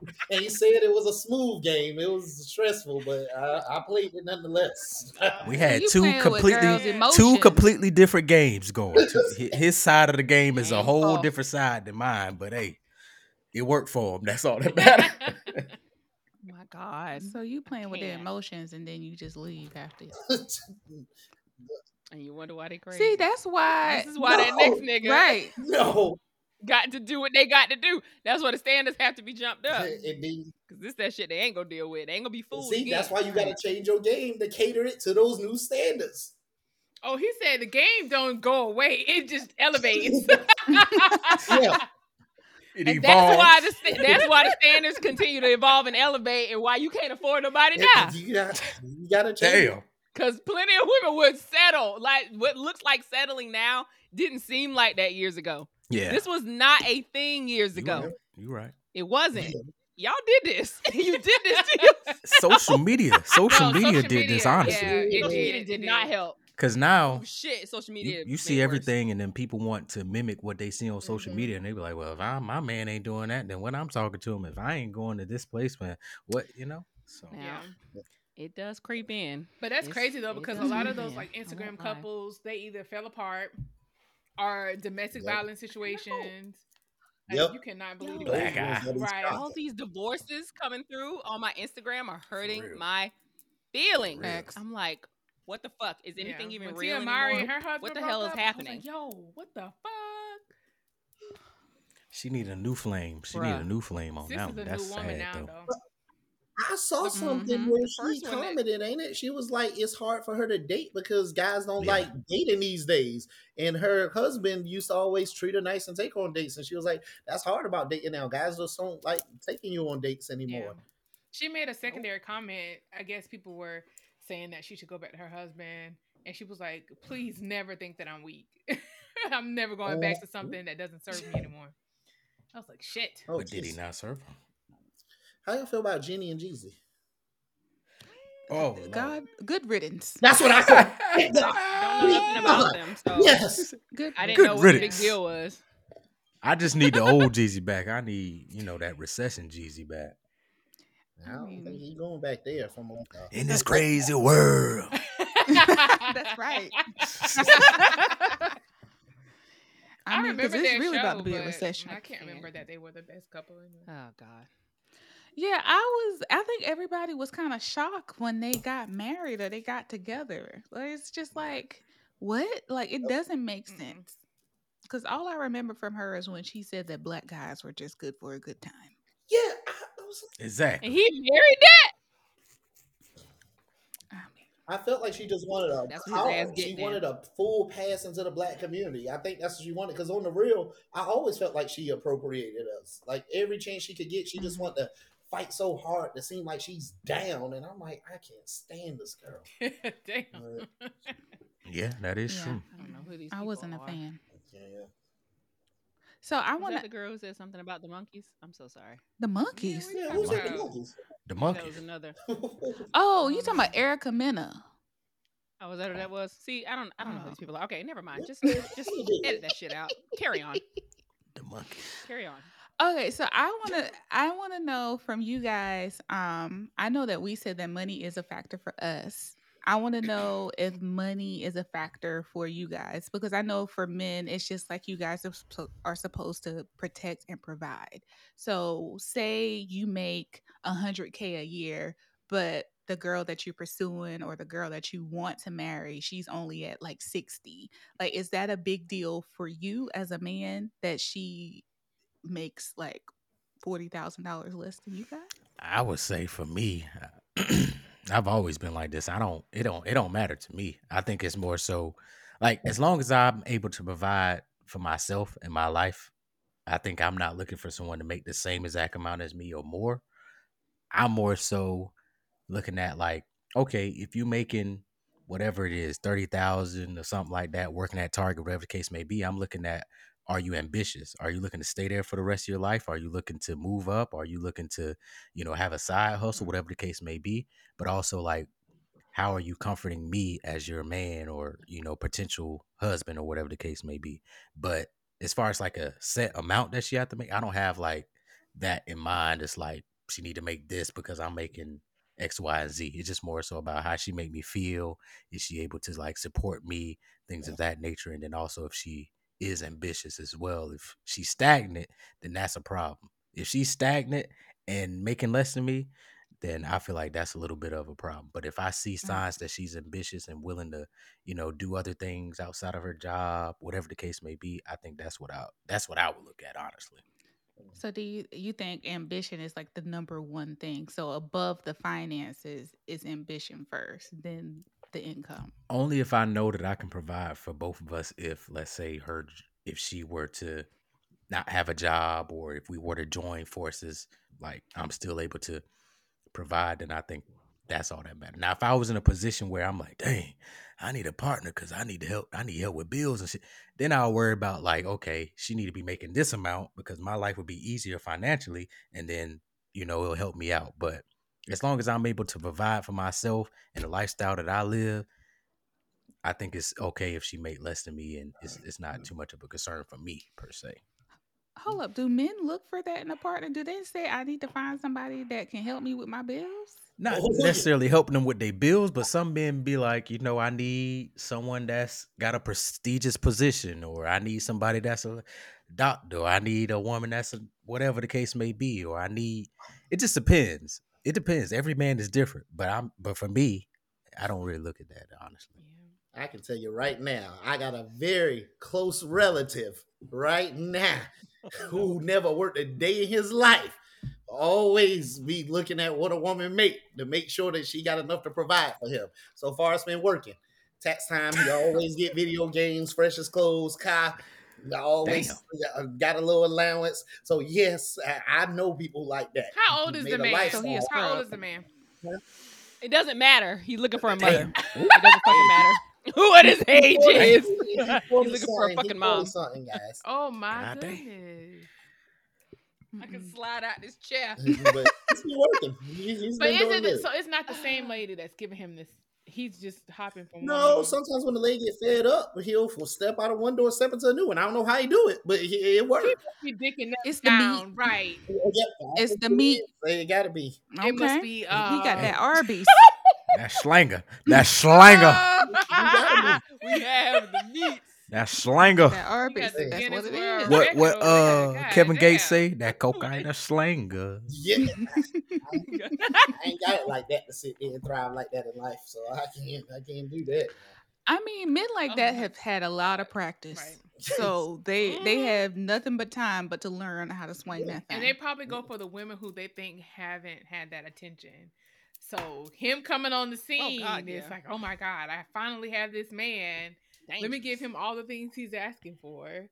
Speaker 4: And he said it was a smooth game. It was stressful, but I, I played it nonetheless.
Speaker 5: We had
Speaker 1: You
Speaker 5: two
Speaker 1: playing with girls'
Speaker 5: completely two completely different games going. His side of the game is a whole
Speaker 2: off.
Speaker 5: different side than mine, but hey, it worked for him. That's all that matters.
Speaker 2: Oh my God.
Speaker 1: So you playing with their emotions and then you just leave after.
Speaker 2: And you wonder why they crazy.
Speaker 1: See, that's why.
Speaker 2: this is why that next nigga
Speaker 1: right.
Speaker 4: no.
Speaker 2: Got to do what they got to do. That's why the standards have to be jumped up. Cause this that shit they ain't gonna deal with. They ain't gonna be fooled.
Speaker 4: see,
Speaker 2: again.
Speaker 4: that's why you got to change your game to cater it to those new standards.
Speaker 3: Oh, he said the game don't go away; it just elevates.
Speaker 4: Yeah.
Speaker 5: It
Speaker 2: And
Speaker 5: evolved.
Speaker 2: that's why the that's why the standards continue to evolve and elevate, and why you can't afford nobody now.
Speaker 4: You got you got to change.
Speaker 5: Damn.
Speaker 2: Because plenty of women would settle. Like what looks like settling now didn't seem like that years ago.
Speaker 5: Yeah.
Speaker 2: This was not a thing years
Speaker 5: You
Speaker 2: ago.
Speaker 5: right. You right.
Speaker 2: It wasn't. Y'all did this. you did this to.
Speaker 5: Social media. Social
Speaker 3: No,
Speaker 5: media
Speaker 3: social
Speaker 5: did
Speaker 3: media,
Speaker 5: this honestly.
Speaker 3: yeah, it
Speaker 2: Social
Speaker 3: did,
Speaker 2: media
Speaker 3: it
Speaker 2: did
Speaker 3: did.
Speaker 2: not help.
Speaker 5: Cause now
Speaker 2: Shit, social media.
Speaker 5: you, you see
Speaker 2: it worse.
Speaker 5: everything, and then people want to mimic what they see on social
Speaker 3: Mhm.
Speaker 5: media, and they be like, "Well, if I, my man ain't doing that, then when I'm talking to him, if I ain't going to this place, man, what you know?" So
Speaker 2: Now,
Speaker 3: Yeah.
Speaker 2: It does creep in.
Speaker 3: But that's
Speaker 2: It's-
Speaker 3: crazy though because a lot of those
Speaker 2: in.
Speaker 3: like Instagram couples, they either fell apart or domestic
Speaker 4: Yep.
Speaker 3: violence situations. Like,
Speaker 4: Yep.
Speaker 3: You cannot believe
Speaker 4: Those
Speaker 3: it.
Speaker 5: Black
Speaker 4: ones
Speaker 5: eye.
Speaker 4: that be
Speaker 3: Right.
Speaker 4: shocked.
Speaker 2: All these divorces coming through on my Instagram are hurting my feelings. I'm like, what the fuck? Is anything
Speaker 3: Yeah.
Speaker 2: even
Speaker 3: when
Speaker 2: real
Speaker 3: Tia Mowry
Speaker 2: anymore?
Speaker 3: and her husband
Speaker 2: What the hell is
Speaker 3: up,
Speaker 2: happening?
Speaker 3: Like, Yo, what the fuck?
Speaker 5: She need a new flame. She need a new flame on
Speaker 3: Sis
Speaker 5: that
Speaker 3: is
Speaker 5: one.
Speaker 3: a
Speaker 5: That's
Speaker 3: new woman
Speaker 5: sad
Speaker 3: now
Speaker 5: though.
Speaker 3: though.
Speaker 4: I saw
Speaker 2: The-
Speaker 4: something
Speaker 1: mhm.
Speaker 4: where she
Speaker 2: first one that-
Speaker 4: commented, ain't it? She was like, "It's hard for her to date because guys don't
Speaker 5: Yeah.
Speaker 4: like dating these days." And her husband used to always treat her nice and take her on dates, and she was like, "That's hard about dating now. Guys just don't like taking you on dates anymore."
Speaker 3: Yeah. She made a secondary comment. I guess people were saying that she should go back to her husband, and she was like, "Please never think that I'm weak. I'm never going back to something that doesn't serve me anymore." I was like, "Shit."
Speaker 4: Oh,
Speaker 5: but did he not serve her?
Speaker 4: How you feel about Jenny and Jeezy?
Speaker 5: Oh, Lord.
Speaker 1: God, good riddance.
Speaker 4: That's what I said.
Speaker 2: Don't know nothing about them, so
Speaker 4: yes.
Speaker 1: Good.
Speaker 2: I didn't
Speaker 5: Good
Speaker 2: know what the big deal was.
Speaker 5: I just need the old Jeezy back. I need, you know, that recession Jeezy back.
Speaker 4: I don't think he's going back there from uh,
Speaker 5: In this crazy world.
Speaker 1: That's right.
Speaker 3: I,
Speaker 1: I mean, because
Speaker 3: remember
Speaker 1: it's really
Speaker 3: show,
Speaker 1: about to be a recession.
Speaker 3: I can't remember that they were the best couple. In Anyway.
Speaker 2: Oh God.
Speaker 1: Yeah, I was. I think everybody was kind of shocked when they got married or they got together. Like, it's just like, what? Like, it doesn't make sense. Because all I remember from her is when she said that black guys were just good for a good time.
Speaker 4: Yeah, I, I was
Speaker 5: Exactly.
Speaker 2: And he married that.
Speaker 1: I mean,
Speaker 4: I felt like she just wanted a
Speaker 2: That's what his
Speaker 4: power. She
Speaker 2: getting at.
Speaker 4: wanted a full pass into the black community. I think that's what she wanted. Because on the real, I always felt like she appropriated us. Like every chance she could get, she just
Speaker 1: Mhm.
Speaker 4: wanted to fight so hard to seem like she's down. And I'm like, I can't stand this girl.
Speaker 3: Damn.
Speaker 5: Yeah, that is
Speaker 1: Yeah.
Speaker 5: true.
Speaker 2: I don't know who these.
Speaker 1: I wasn't a fan.
Speaker 4: Yeah.
Speaker 1: So I want to
Speaker 2: the girl who said something about the monkeys? I'm so sorry.
Speaker 1: the monkeys.
Speaker 3: Yeah,
Speaker 4: Yeah,
Speaker 3: Talking
Speaker 4: who's at the monkeys?
Speaker 5: The
Speaker 2: monkeys.
Speaker 5: That
Speaker 2: was another.
Speaker 1: Oh, you um, talking about Erica Mena?
Speaker 2: Oh, was that what that was? See, I don't. I don't know who
Speaker 1: Oh.
Speaker 2: these people are. Okay, never mind. Just, just edit that shit out. Carry on.
Speaker 5: The monkeys.
Speaker 2: Carry on.
Speaker 1: Okay, so I want to I want to know from you guys. Um, I know that we said that money is a factor for us. I want to know if money is a factor for you guys because I know for men it's just like you guys are, are supposed to protect and provide. So, say you make a hundred k a year, but the girl that you're pursuing or the girl that you want to marry, she's only at like sixty. Like, is that a big deal for you as a man that she makes like forty thousand dollars less than you guys?
Speaker 5: I would say for me, I've always been like this. I don't. It don't. It don't matter to me. I think it's more so, like as long as I'm able to provide for myself and my life, I think I'm not looking for someone to make the same exact amount as me or more. I'm more so looking at like, okay, if you're making whatever it is, thirty thousand or something like that, working at Target, whatever the case may be, I'm looking at are you ambitious? Are you looking to stay there for the rest of your life? Are you looking to move up? Are you looking to, you know, have a side hustle, whatever the case may be? But also like how are you comforting me as your man or, you know, potential husband or whatever the case may be? But as far as like a set amount that she have to make, I don't have like that in mind. It's like she need to make this because I'm making X, Y, and Z. It's just more so about how she make me feel. Is she able to like support me, things of that nature, and then also if she is ambitious as well. If she's stagnant, then that's a problem. If she's stagnant and making less than me, then I feel like that's a little bit of a problem. But if I see mm. signs that she's ambitious and willing to, you know, do other things outside of her job, whatever the case may be, I think that's what I that's what I would look at honestly.
Speaker 1: So do you you think ambition is like the number one thing? So above the finances is ambition first, then the income.
Speaker 5: Only if I know that I can provide for both of us if let's say her if she were to not have a job or if we were to join forces, like I'm still able to provide, then I think that's all that matters. Now, if I was in a position where I'm like, dang, I need a partner because I need to help, I need help with bills and shit, then I'll worry about like, okay, she need to be making this amount because my life would be easier financially, and then you know it'll help me out. But as long as I'm able to provide for myself and the lifestyle that I live, I think it's okay if she make less than me, and it's it's not too much of a concern for me per se.
Speaker 1: Hold up, do men look for that in a partner? Do they say I need to find somebody that can help me with my bills?
Speaker 5: not
Speaker 4: Oh,
Speaker 5: necessarily helping them with their bills, but some men be like, you know, I need someone that's got a prestigious position, or I need somebody that's a doctor, or I need a woman that's a whatever the case may be, or I need. It just depends. It depends. Every man is different, but I'm. But for me, I don't really look at that honestly.
Speaker 4: I can tell you right now, I got a very close relative right now who never worked a day in his life. Always be looking at what a woman make to make sure that she got enough to provide for him. So far, it's been working. Tax time, he always get video games, freshest clothes, car. He Always uh, got a little allowance. So yes, I, I know people like that.
Speaker 3: How old is the man?
Speaker 1: So he is.
Speaker 3: How old is the man?
Speaker 2: It doesn't matter. He's looking for a mother. It doesn't fucking matter what his age is.
Speaker 4: He's
Speaker 2: He's looking for a fucking mom.
Speaker 4: Something, guys.
Speaker 3: Oh my
Speaker 5: God damn.
Speaker 3: goodness.
Speaker 2: I can slide out this chair.
Speaker 4: but it's been working. He, he's
Speaker 3: But
Speaker 4: been doing
Speaker 3: isn't it so? It's not the same lady that's giving him this. He's just hopping from
Speaker 4: No,
Speaker 3: room.
Speaker 4: sometimes when the lady get fed up, he'll f- step out of one door, step into a new one. I don't know how he do it, but he, it works.
Speaker 3: He dicking that
Speaker 1: It's the meat.
Speaker 3: down, right?
Speaker 1: It's the meat.
Speaker 4: It got to be.
Speaker 3: It must
Speaker 1: Okay.
Speaker 3: be.
Speaker 1: he
Speaker 3: Uh,
Speaker 1: got that Arby's.
Speaker 5: That slanger. That slanger.
Speaker 2: we have the meats.
Speaker 5: That slanger.
Speaker 1: that Arby's.
Speaker 3: the
Speaker 1: That's what it
Speaker 3: World
Speaker 1: is.
Speaker 3: Record.
Speaker 5: What what uh
Speaker 3: God
Speaker 5: Kevin Gates
Speaker 3: damn.
Speaker 5: say? That cocaine a slanger.
Speaker 4: Yeah, I ain't got it like that to sit there and thrive like that in life, so I can't. I can't do that.
Speaker 1: I mean, men like
Speaker 3: Oh,
Speaker 1: that have had a lot of practice.
Speaker 3: Right.
Speaker 1: So they they
Speaker 3: Mhm.
Speaker 1: have nothing but time but to learn how to swing that thing.
Speaker 3: And they probably go for the women who they think haven't had that attention. So him coming on the scene
Speaker 2: God,
Speaker 3: is
Speaker 2: yeah.
Speaker 3: like, oh my god, I finally have this man. Let me give him all the things he's asking for.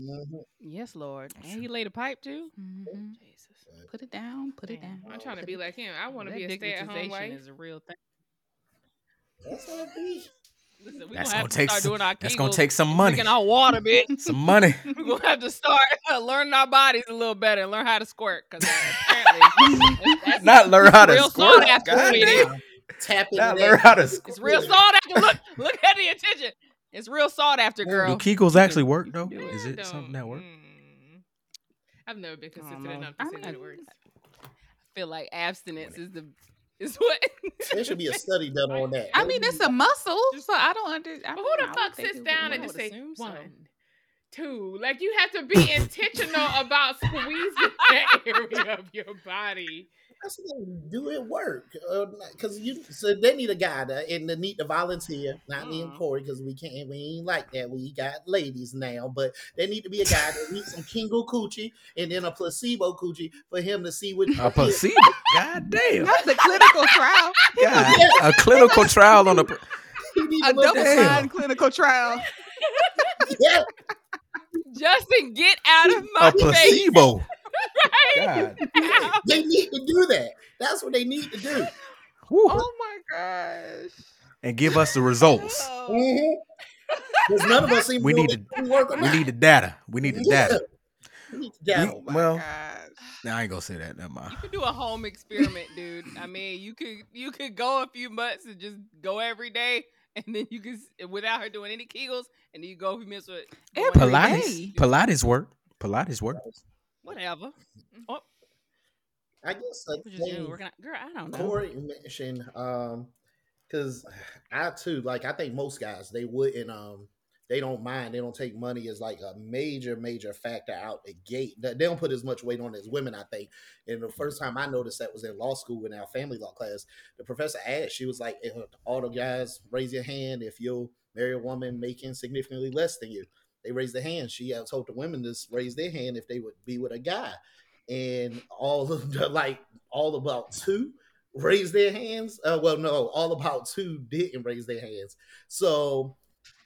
Speaker 4: Mhm.
Speaker 2: Yes, Lord. And he laid a pipe too.
Speaker 1: Mhm.
Speaker 2: Jesus.
Speaker 1: Put it down. Put it down.
Speaker 3: I'm trying to be like him. I want to be a stay at home wife.
Speaker 2: is a real thing.
Speaker 4: That's what it be.
Speaker 2: Listen, we
Speaker 5: That's
Speaker 2: gonna, have
Speaker 5: gonna take
Speaker 2: start
Speaker 5: some,
Speaker 2: doing our
Speaker 5: that's gonna
Speaker 2: Kegels,
Speaker 5: take some money.
Speaker 2: drinking our water, bitch.
Speaker 5: Some money.
Speaker 2: We're gonna have to start learning our bodies a little better and learn how to squirt because apparently that's
Speaker 5: Not learn how to
Speaker 2: real
Speaker 5: squirt.
Speaker 2: after,
Speaker 5: God
Speaker 2: sweetie.
Speaker 5: damn.
Speaker 4: Tap into
Speaker 5: Not
Speaker 4: that.
Speaker 5: learn how to
Speaker 2: It's real sought after. Look, look at the attention. It's real sought after, girl. Do.
Speaker 5: Kegels actually work though?
Speaker 2: can do
Speaker 5: Is it something that
Speaker 3: don't-
Speaker 5: work?
Speaker 3: mm. I've never been consistent enough to
Speaker 1: I'm
Speaker 3: say that
Speaker 1: not-
Speaker 3: it works.
Speaker 2: I feel like abstinence is the is what.
Speaker 4: There should be a study done on that.
Speaker 1: I mean, it's a muscle, so I don't understand.
Speaker 3: But who the fuck sits down and just
Speaker 2: would
Speaker 3: say
Speaker 2: assume so.
Speaker 3: one, two? Like you have to be intentional about squeezing that area of your body.
Speaker 4: That's what they do it work because you so they need a guy to, and they need to volunteer. Not me and
Speaker 2: Mhm.
Speaker 4: Corey because we can't we ain't like that. We got ladies now, but they need to be a guy that needs some Kingo coochie and then a placebo coochie for him to see which
Speaker 5: A placebo. God damn.
Speaker 1: That's the clinical trial.
Speaker 5: God. A clinical trial on a. pl-
Speaker 4: He need
Speaker 1: A double
Speaker 4: at-
Speaker 1: blind clinical trial.
Speaker 4: Yeah,
Speaker 2: Justin, get out of my
Speaker 5: A
Speaker 2: face.
Speaker 5: Placebo. God.
Speaker 4: they need to do that. That's what they need to do.
Speaker 1: Oh my gosh.
Speaker 5: And give us the results. Oh. Mm-hmm.
Speaker 4: Because none of us seem
Speaker 5: We
Speaker 4: to
Speaker 5: need
Speaker 4: if it work or
Speaker 5: We
Speaker 4: not.
Speaker 5: need the data. We need the
Speaker 4: Yeah.
Speaker 5: data.
Speaker 4: We need the data.
Speaker 5: We-
Speaker 1: Oh my
Speaker 5: well,
Speaker 1: gosh.
Speaker 5: nah, I ain't gonna say that. Never mind.
Speaker 2: You could do a home experiment, dude. I mean, you could you could go a few months and just go every day, and then you can without her doing any kegels, and then you go a few minutes with going
Speaker 1: Every
Speaker 2: every
Speaker 5: Pilates. Pilates work. Pilates work.
Speaker 2: Whatever. Oh,
Speaker 4: I guess the
Speaker 2: we're just you know,
Speaker 4: thing
Speaker 2: working out. Girl, I don't know.
Speaker 4: Corey mentioned, um, because I too like I think most guys they wouldn't um they don't mind they don't take money as like a major major factor out the gate. They they don't put as much weight on it as women. I think. And the first time I noticed that was in law school in our family law class. The professor asked, she was like, "Eh, "All the guys raise your hand if you'll marry a woman making significantly less than you." They raised their hand. She told the women to raise their hand if they would be with a guy, and all of the like all about two raised their hands. Uh, well, no, all about two didn't raise their hands. So,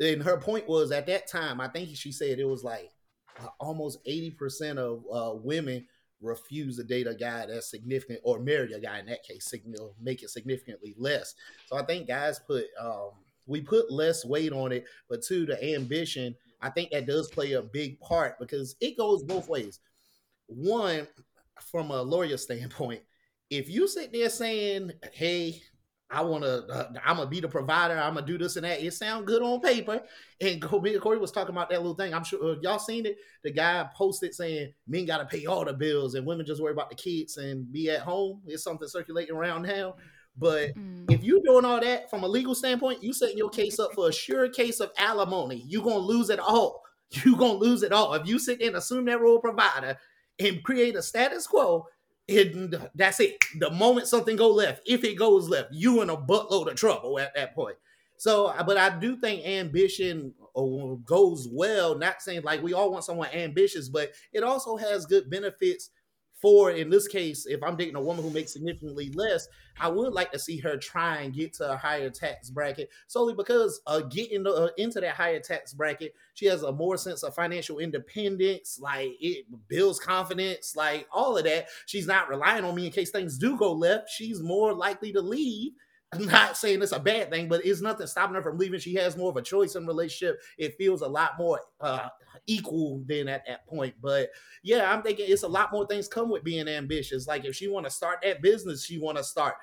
Speaker 4: and her point was at that time, I think she said it was like uh, almost eighty percent of uh, women refuse to date a guy that's significant or marry a guy in that case, make it significantly less. So I think guys put um, we put less weight on it, but two, the ambition. I think that does play a big part because it goes both ways. One, from a lawyer standpoint, if you sit there saying, "Hey, I want to. Uh, I'm gonna be the provider. I'm gonna do this and that. It sounds good on paper. And Corey was talking about that little thing. I'm sure uh, y'all seen it. The guy posted saying men got to pay all the bills and women just worry about the kids and be at home. It's something circulating around now. But
Speaker 1: Mm.
Speaker 4: if you're doing all that from a legal standpoint, you setting your case up for a sure case of alimony. You're gonna lose it all. You're gonna lose it all. If you sit there and assume that role provider and create a status quo, and that's it. The moment something go left, if it goes left, you in a buttload of trouble at that point. So, but I do think ambition uh, goes well. Not saying like we all want someone ambitious, but it also has good benefits for, in this case, if I'm dating a woman who makes significantly less, I would like to see her try and get to a higher tax bracket solely because uh, getting uh, into that higher tax bracket, she has a more sense of financial independence. Like it builds confidence, like all of that. She's not relying on me in case things do go left. She's more likely to leave. Not saying it's a bad thing, but it's nothing stopping her from leaving. She has more of a choice in relationship. It feels a lot more uh, equal than at that point. But yeah, I'm thinking it's a lot more things come with being ambitious. Like if she want to start that business, she want to start.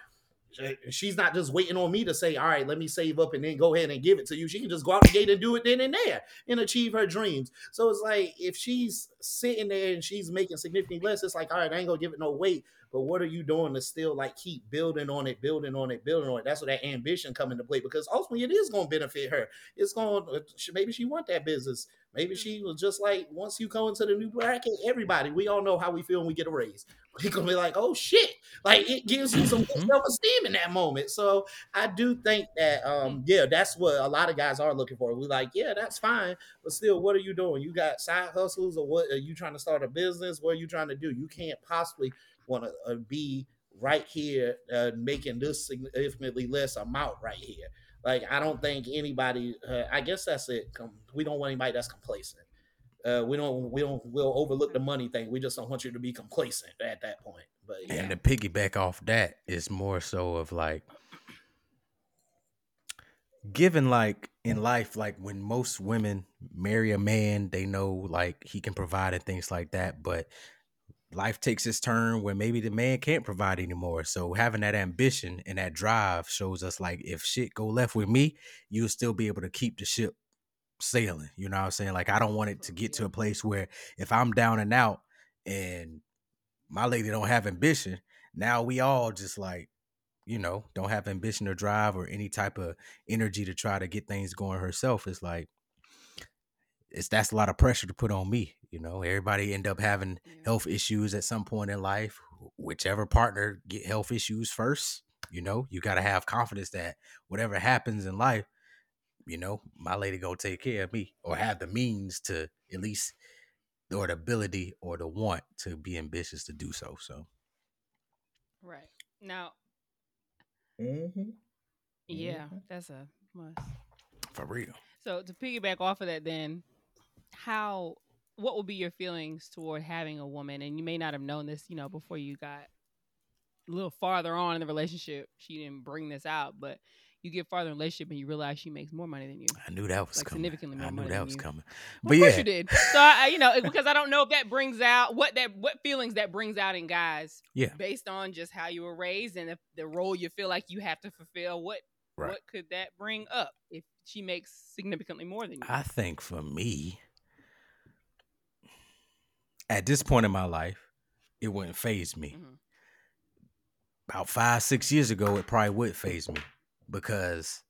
Speaker 4: She- She's not just waiting on me to say, "All right, let me save up and then go ahead and give it to you." She can just go out the gate and do it then and there and achieve her dreams. So it's like if she's sitting there and she's making significantly less, it's like, all right, I ain't gonna give it no weight. But what are you doing to still like keep building on it, building on it, building on it? That's where that ambition come into play because ultimately it is to benefit her. It's going to uh, maybe she want that business. Maybe she was just like once you come into the new bracket, everybody we all know how we feel when we get a raise. We gonna be like, oh shit! Like it gives you some
Speaker 5: Mhm.
Speaker 4: self esteem in that moment. So I do think that um yeah, that's what a lot of guys are looking for. We're like yeah, that's fine, but still, what are you doing? You got side hustles or what? Are you trying to start a business? What are you trying to do? You can't possibly want to uh, be right here uh, making this significantly less amount right here. Like I don't think anybody. Uh, I guess that's it. We don't want anybody that's complacent. Uh, we don't. We don't. We'll overlook the money thing. We just don't want you to be complacent at that point. But yeah,
Speaker 5: And to piggyback off that is more so of like given like in life, like when most women marry a man, they know like he can provide and things like that, but life takes its turn where maybe the man can't provide anymore. So having that ambition and that drive shows us like if shit go left with me, you'll still be able to keep the ship sailing. You know what I'm saying? Like I don't want it to get to a place where if I'm down and out and my lady don't have ambition, now we all just like, you know, don't have ambition or drive or any type of energy to try to get things going herself. It's like it's that's a lot of pressure to put on me. You know, everybody end up having
Speaker 2: Yeah.
Speaker 5: health issues at some point in life. Whichever partner get health issues first, you know, you got to have confidence that whatever happens in life, you know, my lady gonna take care of me or have the means to at least or the ability or the want to be ambitious to do so. So
Speaker 2: Right. Now,
Speaker 4: Mhm.
Speaker 2: yeah,
Speaker 4: Mhm.
Speaker 2: that's a must.
Speaker 5: for real.
Speaker 2: So to piggyback off of that, then how what would be your feelings toward having a woman? And you may not have known this, you know, before you got a little farther on in the relationship. She didn't bring this out, but you get farther in relationship and you realize she makes more money than you.
Speaker 5: I knew that was
Speaker 2: Like,
Speaker 5: coming.
Speaker 2: significantly more
Speaker 5: I knew
Speaker 2: money
Speaker 5: that
Speaker 2: than
Speaker 5: was
Speaker 2: you.
Speaker 5: coming.
Speaker 2: Well,
Speaker 5: But
Speaker 2: of course you did. So I- you know, because I don't know if that brings out what that what feelings that brings out in guys.
Speaker 5: Yeah.
Speaker 2: Based on just how you were raised and if the role you feel like you have to fulfill, what
Speaker 5: Right.
Speaker 2: what could that bring up if she makes significantly more than you?
Speaker 5: I think for me, at this point in my life, it wouldn't phase me.
Speaker 2: Mhm.
Speaker 5: About five, six years ago, it probably would phase me because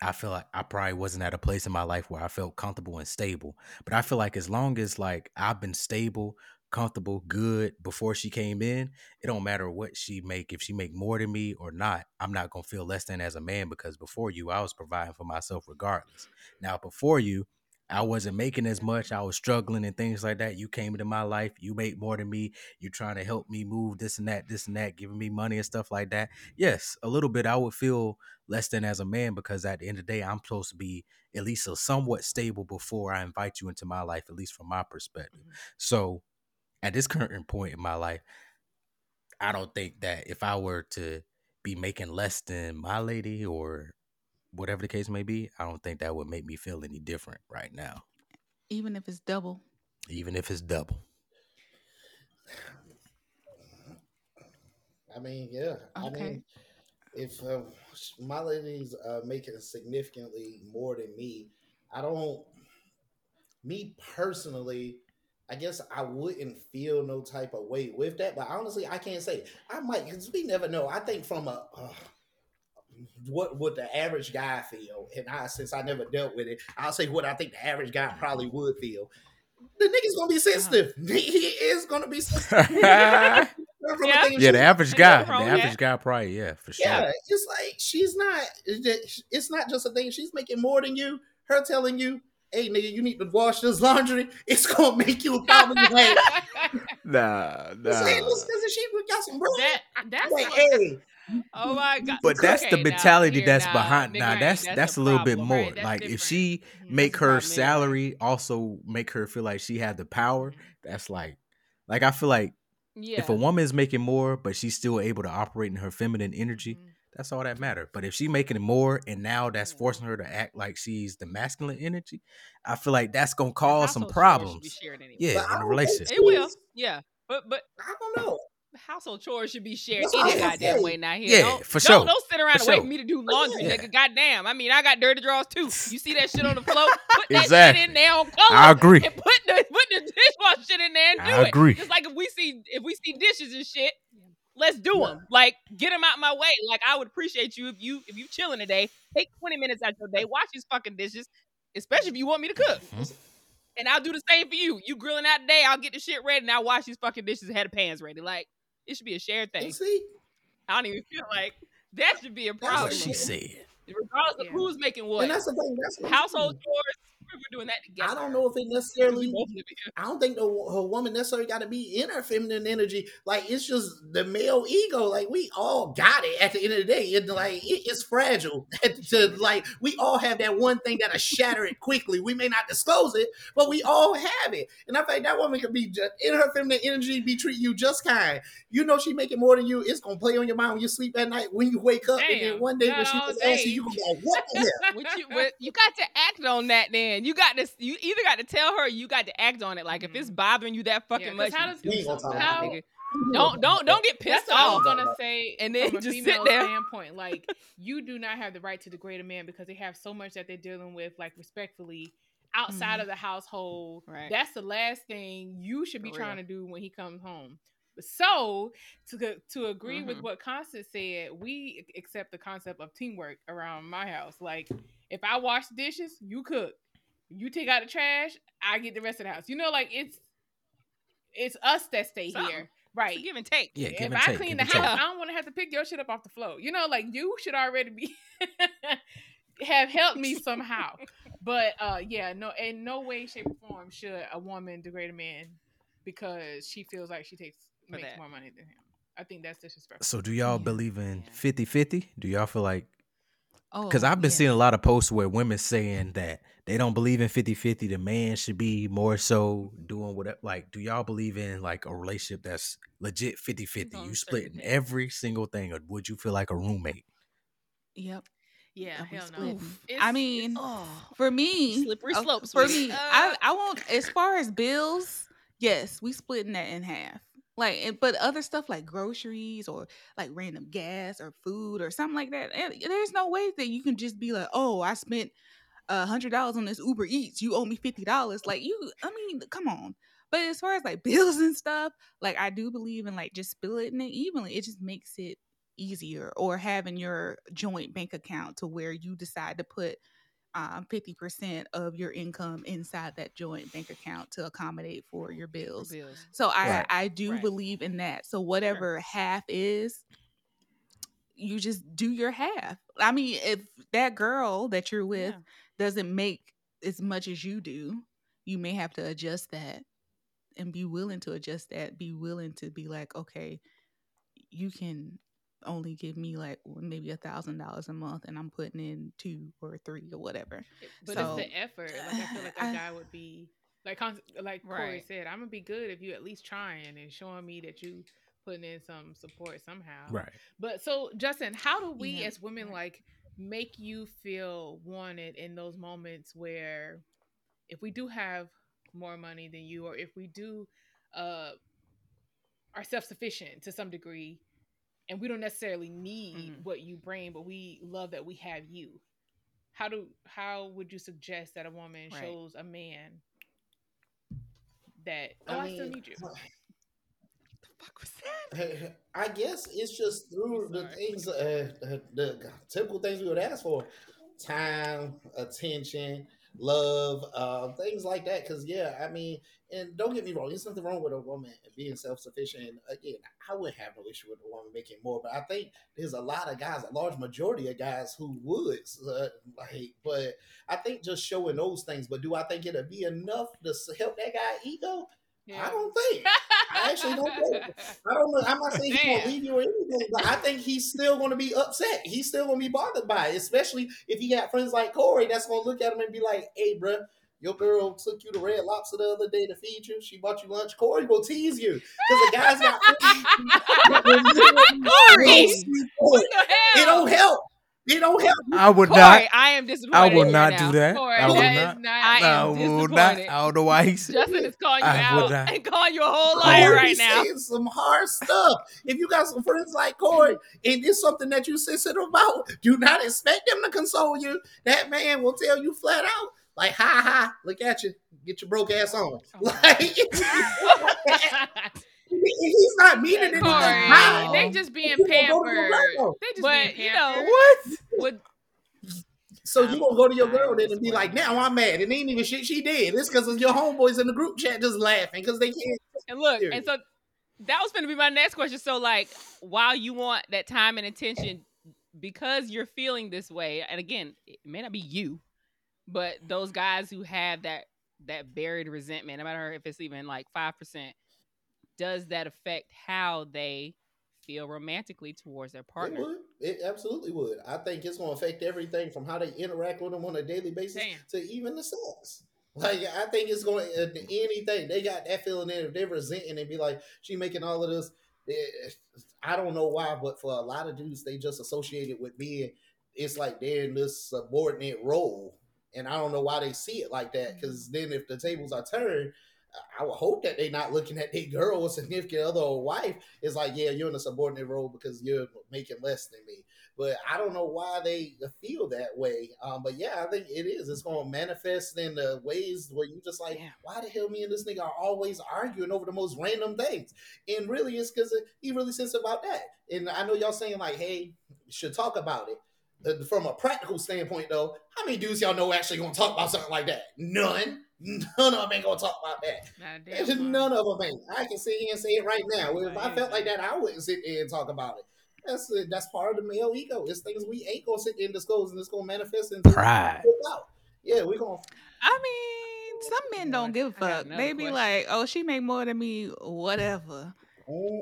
Speaker 5: I feel like I probably wasn't at a place in my life where I felt comfortable and stable. But I feel like as long as like I've been stable, comfortable, good before she came in, it don't matter what she make. If she make more than me or not, I'm not gonna feel less than as a man because before you, I was providing for myself regardless. Now before you, I wasn't making as much. I was struggling and things like that. You came into my life. You make more than me. You're trying to help me move this and that, this and that, giving me money and stuff like that. Yes, a little bit. I would feel less than as a man because at the end of the day, I'm supposed to be at least a somewhat stable before I invite you into my life, at least from my perspective. Mm-hmm. So at this current point in my life, I don't think that if I were to be making less than my lady or whatever the case may be, I don't think that would make me feel any different right now,
Speaker 1: Even if it's double.
Speaker 5: even if it's double.
Speaker 4: I mean, yeah. I
Speaker 1: Okay.
Speaker 4: mean, if uh, my lady's uh, making significantly more than me, I don't. Me personally, I guess I wouldn't feel no type of weight with that. But honestly, I can't say I might because we never know. I think from a uh, what would the average guy feel, and I since I never dealt with it, I'll say what I think the average guy probably mm-hmm. would feel. The nigga's gonna be sensitive. He is gonna be sensitive.
Speaker 2: Yeah.
Speaker 5: Yeah, the average guy,
Speaker 2: nothing
Speaker 5: the average
Speaker 2: that.
Speaker 5: guy, probably yeah, for sure.
Speaker 4: Yeah, it's like she's not. It's not just a thing. She's making more than you. Her telling you, "Hey, nigga, you need to wash this laundry." It's gonna make you probably like,
Speaker 5: Nah,
Speaker 4: it's
Speaker 5: nah.
Speaker 4: like, "Listen, 'cause she got some bread."
Speaker 3: that that's
Speaker 4: like,
Speaker 3: what-
Speaker 4: hey,
Speaker 2: Oh my god!
Speaker 5: But that's the
Speaker 2: Okay, now,
Speaker 5: mentality
Speaker 2: here,
Speaker 5: that's
Speaker 2: now,
Speaker 5: behind.
Speaker 2: nigga,
Speaker 5: Now
Speaker 2: right,
Speaker 5: that's that's,
Speaker 2: the
Speaker 5: a little bit more.
Speaker 3: Right, that's
Speaker 5: like if she
Speaker 3: Mhm.
Speaker 5: make
Speaker 2: That's
Speaker 5: her
Speaker 2: about men,
Speaker 5: salary also make her feel like she had the power.
Speaker 3: Mhm.
Speaker 5: That's like, like I feel like
Speaker 2: Yeah.
Speaker 5: if a woman is making more, but she's still able to operate in her feminine energy,
Speaker 3: Mhm.
Speaker 5: that's all that matter. But if she making more, and now that's
Speaker 2: Yeah.
Speaker 5: forcing her to act like she's the masculine energy, I feel like that's gonna
Speaker 2: The
Speaker 5: cause some
Speaker 2: household chores should be
Speaker 5: problems.
Speaker 2: shared anyway.
Speaker 5: Yeah,
Speaker 4: But I
Speaker 5: in a relationship.
Speaker 2: It will. Yeah. But but
Speaker 4: I don't know.
Speaker 2: Household chores should be shared
Speaker 4: That's
Speaker 2: any
Speaker 4: was gonna
Speaker 2: goddamn
Speaker 4: say.
Speaker 2: way now here.
Speaker 5: Yeah,
Speaker 2: don't,
Speaker 5: for
Speaker 2: don't,
Speaker 5: sure.
Speaker 2: Don't sit around
Speaker 5: For
Speaker 2: and wait for me to do laundry,
Speaker 5: Yeah.
Speaker 2: nigga. Goddamn. I mean, I got dirty drawers too. You see that shit on the floor? Put that shit in there on color.
Speaker 5: I agree.
Speaker 2: And put the put the dishwasher shit in there and do
Speaker 5: I
Speaker 2: it.
Speaker 5: agree.
Speaker 2: Just like if we see if we see dishes and shit, let's do
Speaker 4: Yeah.
Speaker 2: them. Like get them out my way. Like I would appreciate you if you if you chilling today, take twenty minutes out your day, wash these fucking dishes, especially if you want me to cook.
Speaker 5: Mhm.
Speaker 2: And I'll do the same for you. You grilling out today, I'll get the shit ready and I'll wash these fucking dishes and have the pans ready. Like it should be a shared thing.
Speaker 4: And see,
Speaker 2: I don't even feel like that should be a
Speaker 4: That's
Speaker 2: problem.
Speaker 5: What she said.
Speaker 2: Regardless of who's making what.
Speaker 4: and that's the thing. That's what
Speaker 2: Household chores, we're doing that together.
Speaker 4: I don't know if it
Speaker 2: 'Cause we
Speaker 4: necessarily.
Speaker 2: both live here.
Speaker 4: I don't think the her woman necessarily got to be in her feminine energy. Like it's just the male ego. Like we all got it at the end of the day. And like it, it's fragile. to like we all have that one thing that'll shatter it quickly. We may not disclose it, but we all have it. And I think that woman could be just, in her feminine energy, be treating you just kind. You know she making more than you. It's gonna play on your mind when you sleep at night. When you wake up, and then one day when she
Speaker 3: all
Speaker 4: was asking you, gonna be like, "What the hell?"
Speaker 2: What you, what, you got to act on that then. You got to you either got to tell her or you got to act on it. Like if it's bothering you that fucking
Speaker 3: Yeah, 'cause
Speaker 2: much,
Speaker 3: how does-
Speaker 2: do
Speaker 4: We ain't gonna
Speaker 2: something
Speaker 4: talk
Speaker 2: about it,
Speaker 3: about
Speaker 2: nigga. Don't don't don't get
Speaker 3: That's
Speaker 2: pissed
Speaker 3: what I was gonna say.
Speaker 2: And then
Speaker 3: from a
Speaker 2: just sit
Speaker 3: female
Speaker 2: there.
Speaker 3: standpoint, like you do not have the right to degrade a man because they have so much that they're dealing with, like respectfully, outside of the household.
Speaker 2: Right.
Speaker 3: That's the last thing you should be
Speaker 2: For
Speaker 3: trying
Speaker 2: real.
Speaker 3: to do when he comes home. So to to agree with
Speaker 2: Mhm.
Speaker 3: what Constance said, we accept the concept of teamwork around my house. Like if I wash the dishes, you cook. You take out the trash, I get the rest of the house. You know, like it's it's us that stay
Speaker 2: Something.
Speaker 3: here.
Speaker 2: It's
Speaker 3: Right.
Speaker 2: a give and take.
Speaker 5: Yeah, give
Speaker 3: if
Speaker 5: and
Speaker 3: I
Speaker 5: take.
Speaker 3: clean the house,
Speaker 5: take.
Speaker 3: I don't want to have to pick your shit up off the floor. You know, like you should already be have helped me somehow. But uh yeah, no in no way, shape, or form should a woman degrade a man because she feels like she takes makes
Speaker 2: that.
Speaker 3: more money than him. I think that's disrespectful.
Speaker 5: So do y'all
Speaker 1: Yeah.
Speaker 5: believe in
Speaker 2: Yeah.
Speaker 5: 50-50? Do y'all feel like
Speaker 1: Oh,
Speaker 5: because I've been
Speaker 1: yes.
Speaker 5: seeing a lot of posts where women saying that they don't believe in 50-50. The man should be more so doing whatever. Like, do y'all believe in like a relationship that's legit 50-50? You splitting
Speaker 2: things.
Speaker 5: every single thing, or would you feel like a roommate?
Speaker 1: Yep.
Speaker 3: Yeah,
Speaker 1: I'll
Speaker 3: hell no.
Speaker 1: I mean,
Speaker 2: Oh.
Speaker 1: for me,
Speaker 2: Slippery
Speaker 1: uh,
Speaker 2: slope,
Speaker 1: For me,
Speaker 2: Uh,
Speaker 1: I I won't. As far as bills, yes, we splitting that in half. Like, and- but other stuff like groceries or like random gas or food or something like that, eh, there's no way that you can just be like, oh, I spent a hundred dollars on this Uber Eats, you owe me fifty dollars. Like you, I mean, come on. But as far as like bills and stuff, like I do believe in like just splitting it evenly. It just makes it easier. Or having your joint bank account to where you decide to put um, 50% of your income inside that joint bank account to accommodate for your bills.
Speaker 2: bills.
Speaker 1: So I
Speaker 5: Right.
Speaker 1: I do
Speaker 2: Right.
Speaker 1: believe in that. So whatever half is, you just do your half. I mean, if that girl that you're with
Speaker 2: Yeah.
Speaker 1: doesn't make as much as you do, you may have to adjust that and be willing to adjust that. Be willing to be like, okay, you can only give me like maybe a thousand dollars a month and I'm putting in two or three or whatever.
Speaker 3: But
Speaker 1: So,
Speaker 3: it's the effort. Like I feel like a
Speaker 1: I-
Speaker 3: guy would be like like Corey
Speaker 2: Right.
Speaker 3: said, I'm gonna be good if you at least trying and showing me that you putting in some support somehow.
Speaker 5: Right.
Speaker 3: But so Justin, how do we
Speaker 1: Yeah,
Speaker 3: as women like make you feel wanted in those moments where if we do have more money than you or if we do uh are self-sufficient to some degree and we don't necessarily need
Speaker 2: Mhm.
Speaker 3: what you bring, but we love that we have you. How do how would you suggest that a woman
Speaker 2: Right.
Speaker 3: shows a man that oh
Speaker 4: I
Speaker 3: I, still need you?
Speaker 2: What the fuck was that?
Speaker 4: I guess it's just through the things, uh, uh, the typical things we would ask for: time, attention, love, uh, things like that. Because yeah, I mean, and don't get me wrong, there's nothing wrong with a woman being self-sufficient. And again, I wouldn't have no issue with a woman making more, but I think there's a lot of guys, a large majority of guys who would uh, like. But I think just showing those things. But do I think it'll be enough to help that guy ego? I don't think. I actually don't think. I don't know. I'm not saying he's gonna leave you or anything, but I think he's still gonna be upset. He's still gonna be bothered by it, especially if he got friends like Corey that's gonna look at him and be like, "Hey, bruh, your girl took you to Red Lobster the other day to feed you. She bought you lunch. Corey will tease you because the guy's got
Speaker 2: Corey!
Speaker 3: What the hell?
Speaker 4: It don't help. It don't help. Me.
Speaker 5: I would
Speaker 2: Corey,
Speaker 5: not.
Speaker 2: I am disappointed.
Speaker 5: I will not
Speaker 2: now.
Speaker 5: do that.
Speaker 3: Corey,
Speaker 5: I will
Speaker 3: that is
Speaker 5: not.
Speaker 3: not.
Speaker 2: I
Speaker 5: I
Speaker 2: am
Speaker 5: will not. I don't know why he said
Speaker 2: Justin is calling you
Speaker 5: I would
Speaker 2: out
Speaker 5: not.
Speaker 2: and calling you a whole liar
Speaker 4: Corey
Speaker 2: right now.
Speaker 4: saying some hard stuff. If you got some friends like Corey and it's something that you're sensitive about, do not expect them to console you. That man will tell you flat out, like, ha ha, look at you, get your broke ass on. Oh like, he's not meaning anything.
Speaker 3: Corey,
Speaker 4: bad.
Speaker 3: they just being
Speaker 4: You gonna go to
Speaker 3: pampered. They just
Speaker 2: But,
Speaker 3: being
Speaker 2: you know,
Speaker 3: pampered.
Speaker 5: What?
Speaker 2: Would
Speaker 4: So you gonna go to your girl then and be like, now I'm mad. It ain't even shit she did. It's because of your homeboys in the group chat just laughing because they can't.
Speaker 2: and look,
Speaker 4: Period.
Speaker 2: and so that was going to be my next question. So, like, while you want that time and attention, because you're feeling this way, and again, it may not be you, but those guys who have that that buried resentment, no matter if it's even like five percent, does that affect how they feel romantically towards their
Speaker 4: It
Speaker 2: partner?
Speaker 4: would. It absolutely would. I think it's gonna affect everything from how they interact with them on a daily basis
Speaker 3: Damn.
Speaker 4: to even the sex. Like I think it's going to anything they got that feeling in if they're resenting and be like she making all of this. eh, I don't know why, but for a lot of dudes, they just associate it with being. It's like they're in this subordinate role, and I don't know why they see it like that. Because then, if the tables are turned, I would hope that they're not looking at their girl or significant other or wife is like, yeah, you're in a subordinate role because you're making less than me. But I don't know why they feel that way. Um, but yeah, I think it is. It's going to manifest in the ways where you just like,
Speaker 2: Yeah.
Speaker 4: why the hell me and this nigga are always arguing over the most random things? And really, it's because he really sensitive about that. And I know y'all saying like, hey, should talk about it. Uh, From a practical standpoint, though, how many dudes y'all know actually gonna talk about something like that? None. None of them ain't gonna talk about that. There's none of them ain't. I can sit here and say it right now. If I felt like that, I wouldn't sit there and talk about it. That's it. that's part of the male ego. It's things we ain't gonna sit there and disclose, and it's gonna manifest into
Speaker 5: Pride.
Speaker 4: Yeah, we gonna.
Speaker 1: I mean, some men don't give a fuck.
Speaker 2: another
Speaker 1: They be
Speaker 2: question.
Speaker 1: like, "Oh, she make more than me, whatever."
Speaker 4: Mm.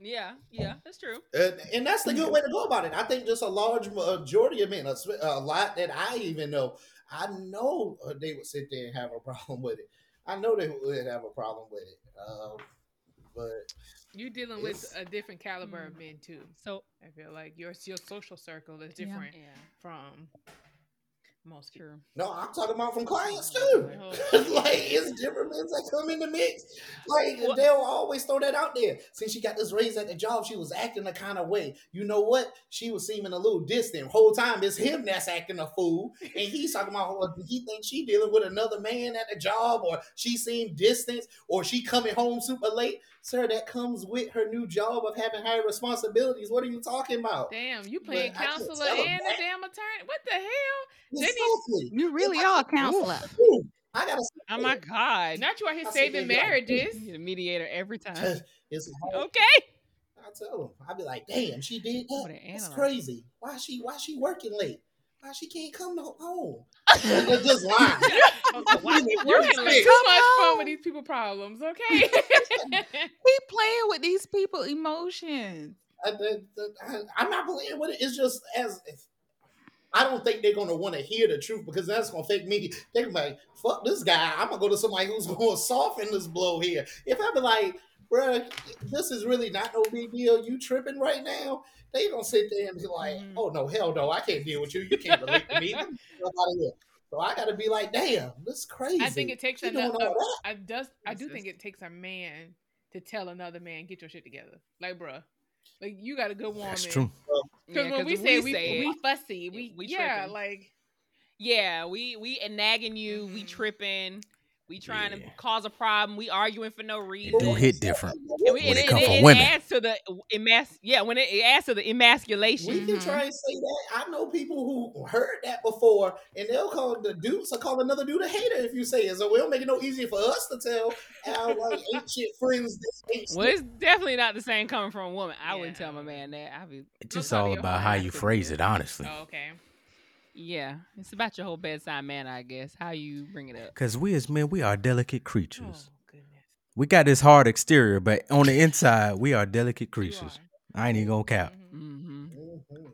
Speaker 2: Yeah, yeah, that's true.
Speaker 4: And, and that's the good way to go about it. I think just a large majority of men, a, a lot that I even know, I know uh, they would sit there and have a problem with it. I know they would have a problem with it. Um, but
Speaker 3: You're dealing with a different caliber of men too.
Speaker 2: So,
Speaker 3: I feel like your your social circle is
Speaker 1: Yeah.
Speaker 3: different
Speaker 2: yeah,
Speaker 3: from most people.
Speaker 2: true.
Speaker 4: no, I'm talking about from clients too.
Speaker 3: Oh.
Speaker 4: like it's different men that come in the mix. Like
Speaker 2: What-
Speaker 4: they'll always throw that out there. Since she got this raise at the job, she was acting a kind of way. You know what? She was seeming a little distant. Whole time it's him that's acting a fool, and he's talking about oh, he thinks she dealing with another man at the job, or she seemed distant, or she coming home super late. Sir, that comes with her new job of having higher responsibilities. What are you talking about?
Speaker 3: Damn, you playing
Speaker 4: I can't
Speaker 3: counselor
Speaker 4: tell 'em
Speaker 3: and a damn attorney? What the hell?
Speaker 4: Exactly.
Speaker 1: You really are a counselor.
Speaker 4: Ooh, I gotta. say
Speaker 2: Oh my god!
Speaker 3: Not you out here saving marriages.
Speaker 2: You're the mediator every time.
Speaker 4: It's.
Speaker 2: Okay.
Speaker 4: I tell them, I'd be like, damn, she did that.
Speaker 2: What
Speaker 4: That's crazy. Why she why she working late? Why she can't come to home? They're just lying.
Speaker 2: Why you
Speaker 4: You're
Speaker 3: You're having
Speaker 2: late?
Speaker 3: too much fun with these people problems, okay?
Speaker 1: He playing with these people emotions.
Speaker 4: Uh, I, am not playing with it. It's just as I don't think they're gonna want to hear the truth because that's gonna fake me. They're like, fuck this guy. I'm gonna go to somebody who's gonna soften this blow here. If I be like, bruh, this is really not no big deal. You tripping right now? They gonna sit there and be like,
Speaker 2: Mhm.
Speaker 4: oh no, hell no, I can't deal with you. You can't relate to me. Get the fuck out of here. So I gotta be like, damn, this crazy.
Speaker 3: I think it takes
Speaker 4: She
Speaker 3: another.
Speaker 4: all that.
Speaker 3: I does. I do think it takes a man to tell another man, "Get your shit together." Like, bruh, Like you got a good woman.
Speaker 5: That's true.
Speaker 3: Because
Speaker 2: Yeah,
Speaker 3: when
Speaker 2: 'cause
Speaker 3: we say we
Speaker 2: say it,
Speaker 3: we fussy, we,
Speaker 2: we
Speaker 3: yeah,
Speaker 2: tripping.
Speaker 3: like
Speaker 2: yeah, we we and nagging you, we
Speaker 3: Mhm.
Speaker 2: tripping, we trying
Speaker 5: Yeah.
Speaker 2: to cause a problem, we arguing for no
Speaker 5: It
Speaker 2: reason.
Speaker 5: do hit different.
Speaker 2: And we,
Speaker 5: when
Speaker 2: and
Speaker 5: it come
Speaker 2: and
Speaker 5: from
Speaker 2: it
Speaker 5: women.
Speaker 2: adds to the emas- yeah, when it, it adds to the emasculation.
Speaker 4: We can try mm-hmm. and say that. I know people who heard that before, and they'll call the dudes or call another dude a hater if you say it. So we don't make it no easier for us to tell our like ancient friends this ain't
Speaker 2: Well, it's definitely not the same coming from a woman. I wouldn't tell my man that. I'd be
Speaker 5: It's just all about how you phrase it, honestly.
Speaker 3: oh, okay.
Speaker 2: Yeah, it's about your whole bedside manner, I guess. How you bring it up.
Speaker 5: Because we as men, we are delicate
Speaker 3: Oh
Speaker 5: creatures.
Speaker 3: goodness.
Speaker 5: We got this hard exterior, but on the inside, we are delicate
Speaker 3: You
Speaker 5: creatures.
Speaker 3: are.
Speaker 5: I ain't even gonna cap.
Speaker 3: Mhm.
Speaker 2: Mm-hmm.
Speaker 4: Mhm.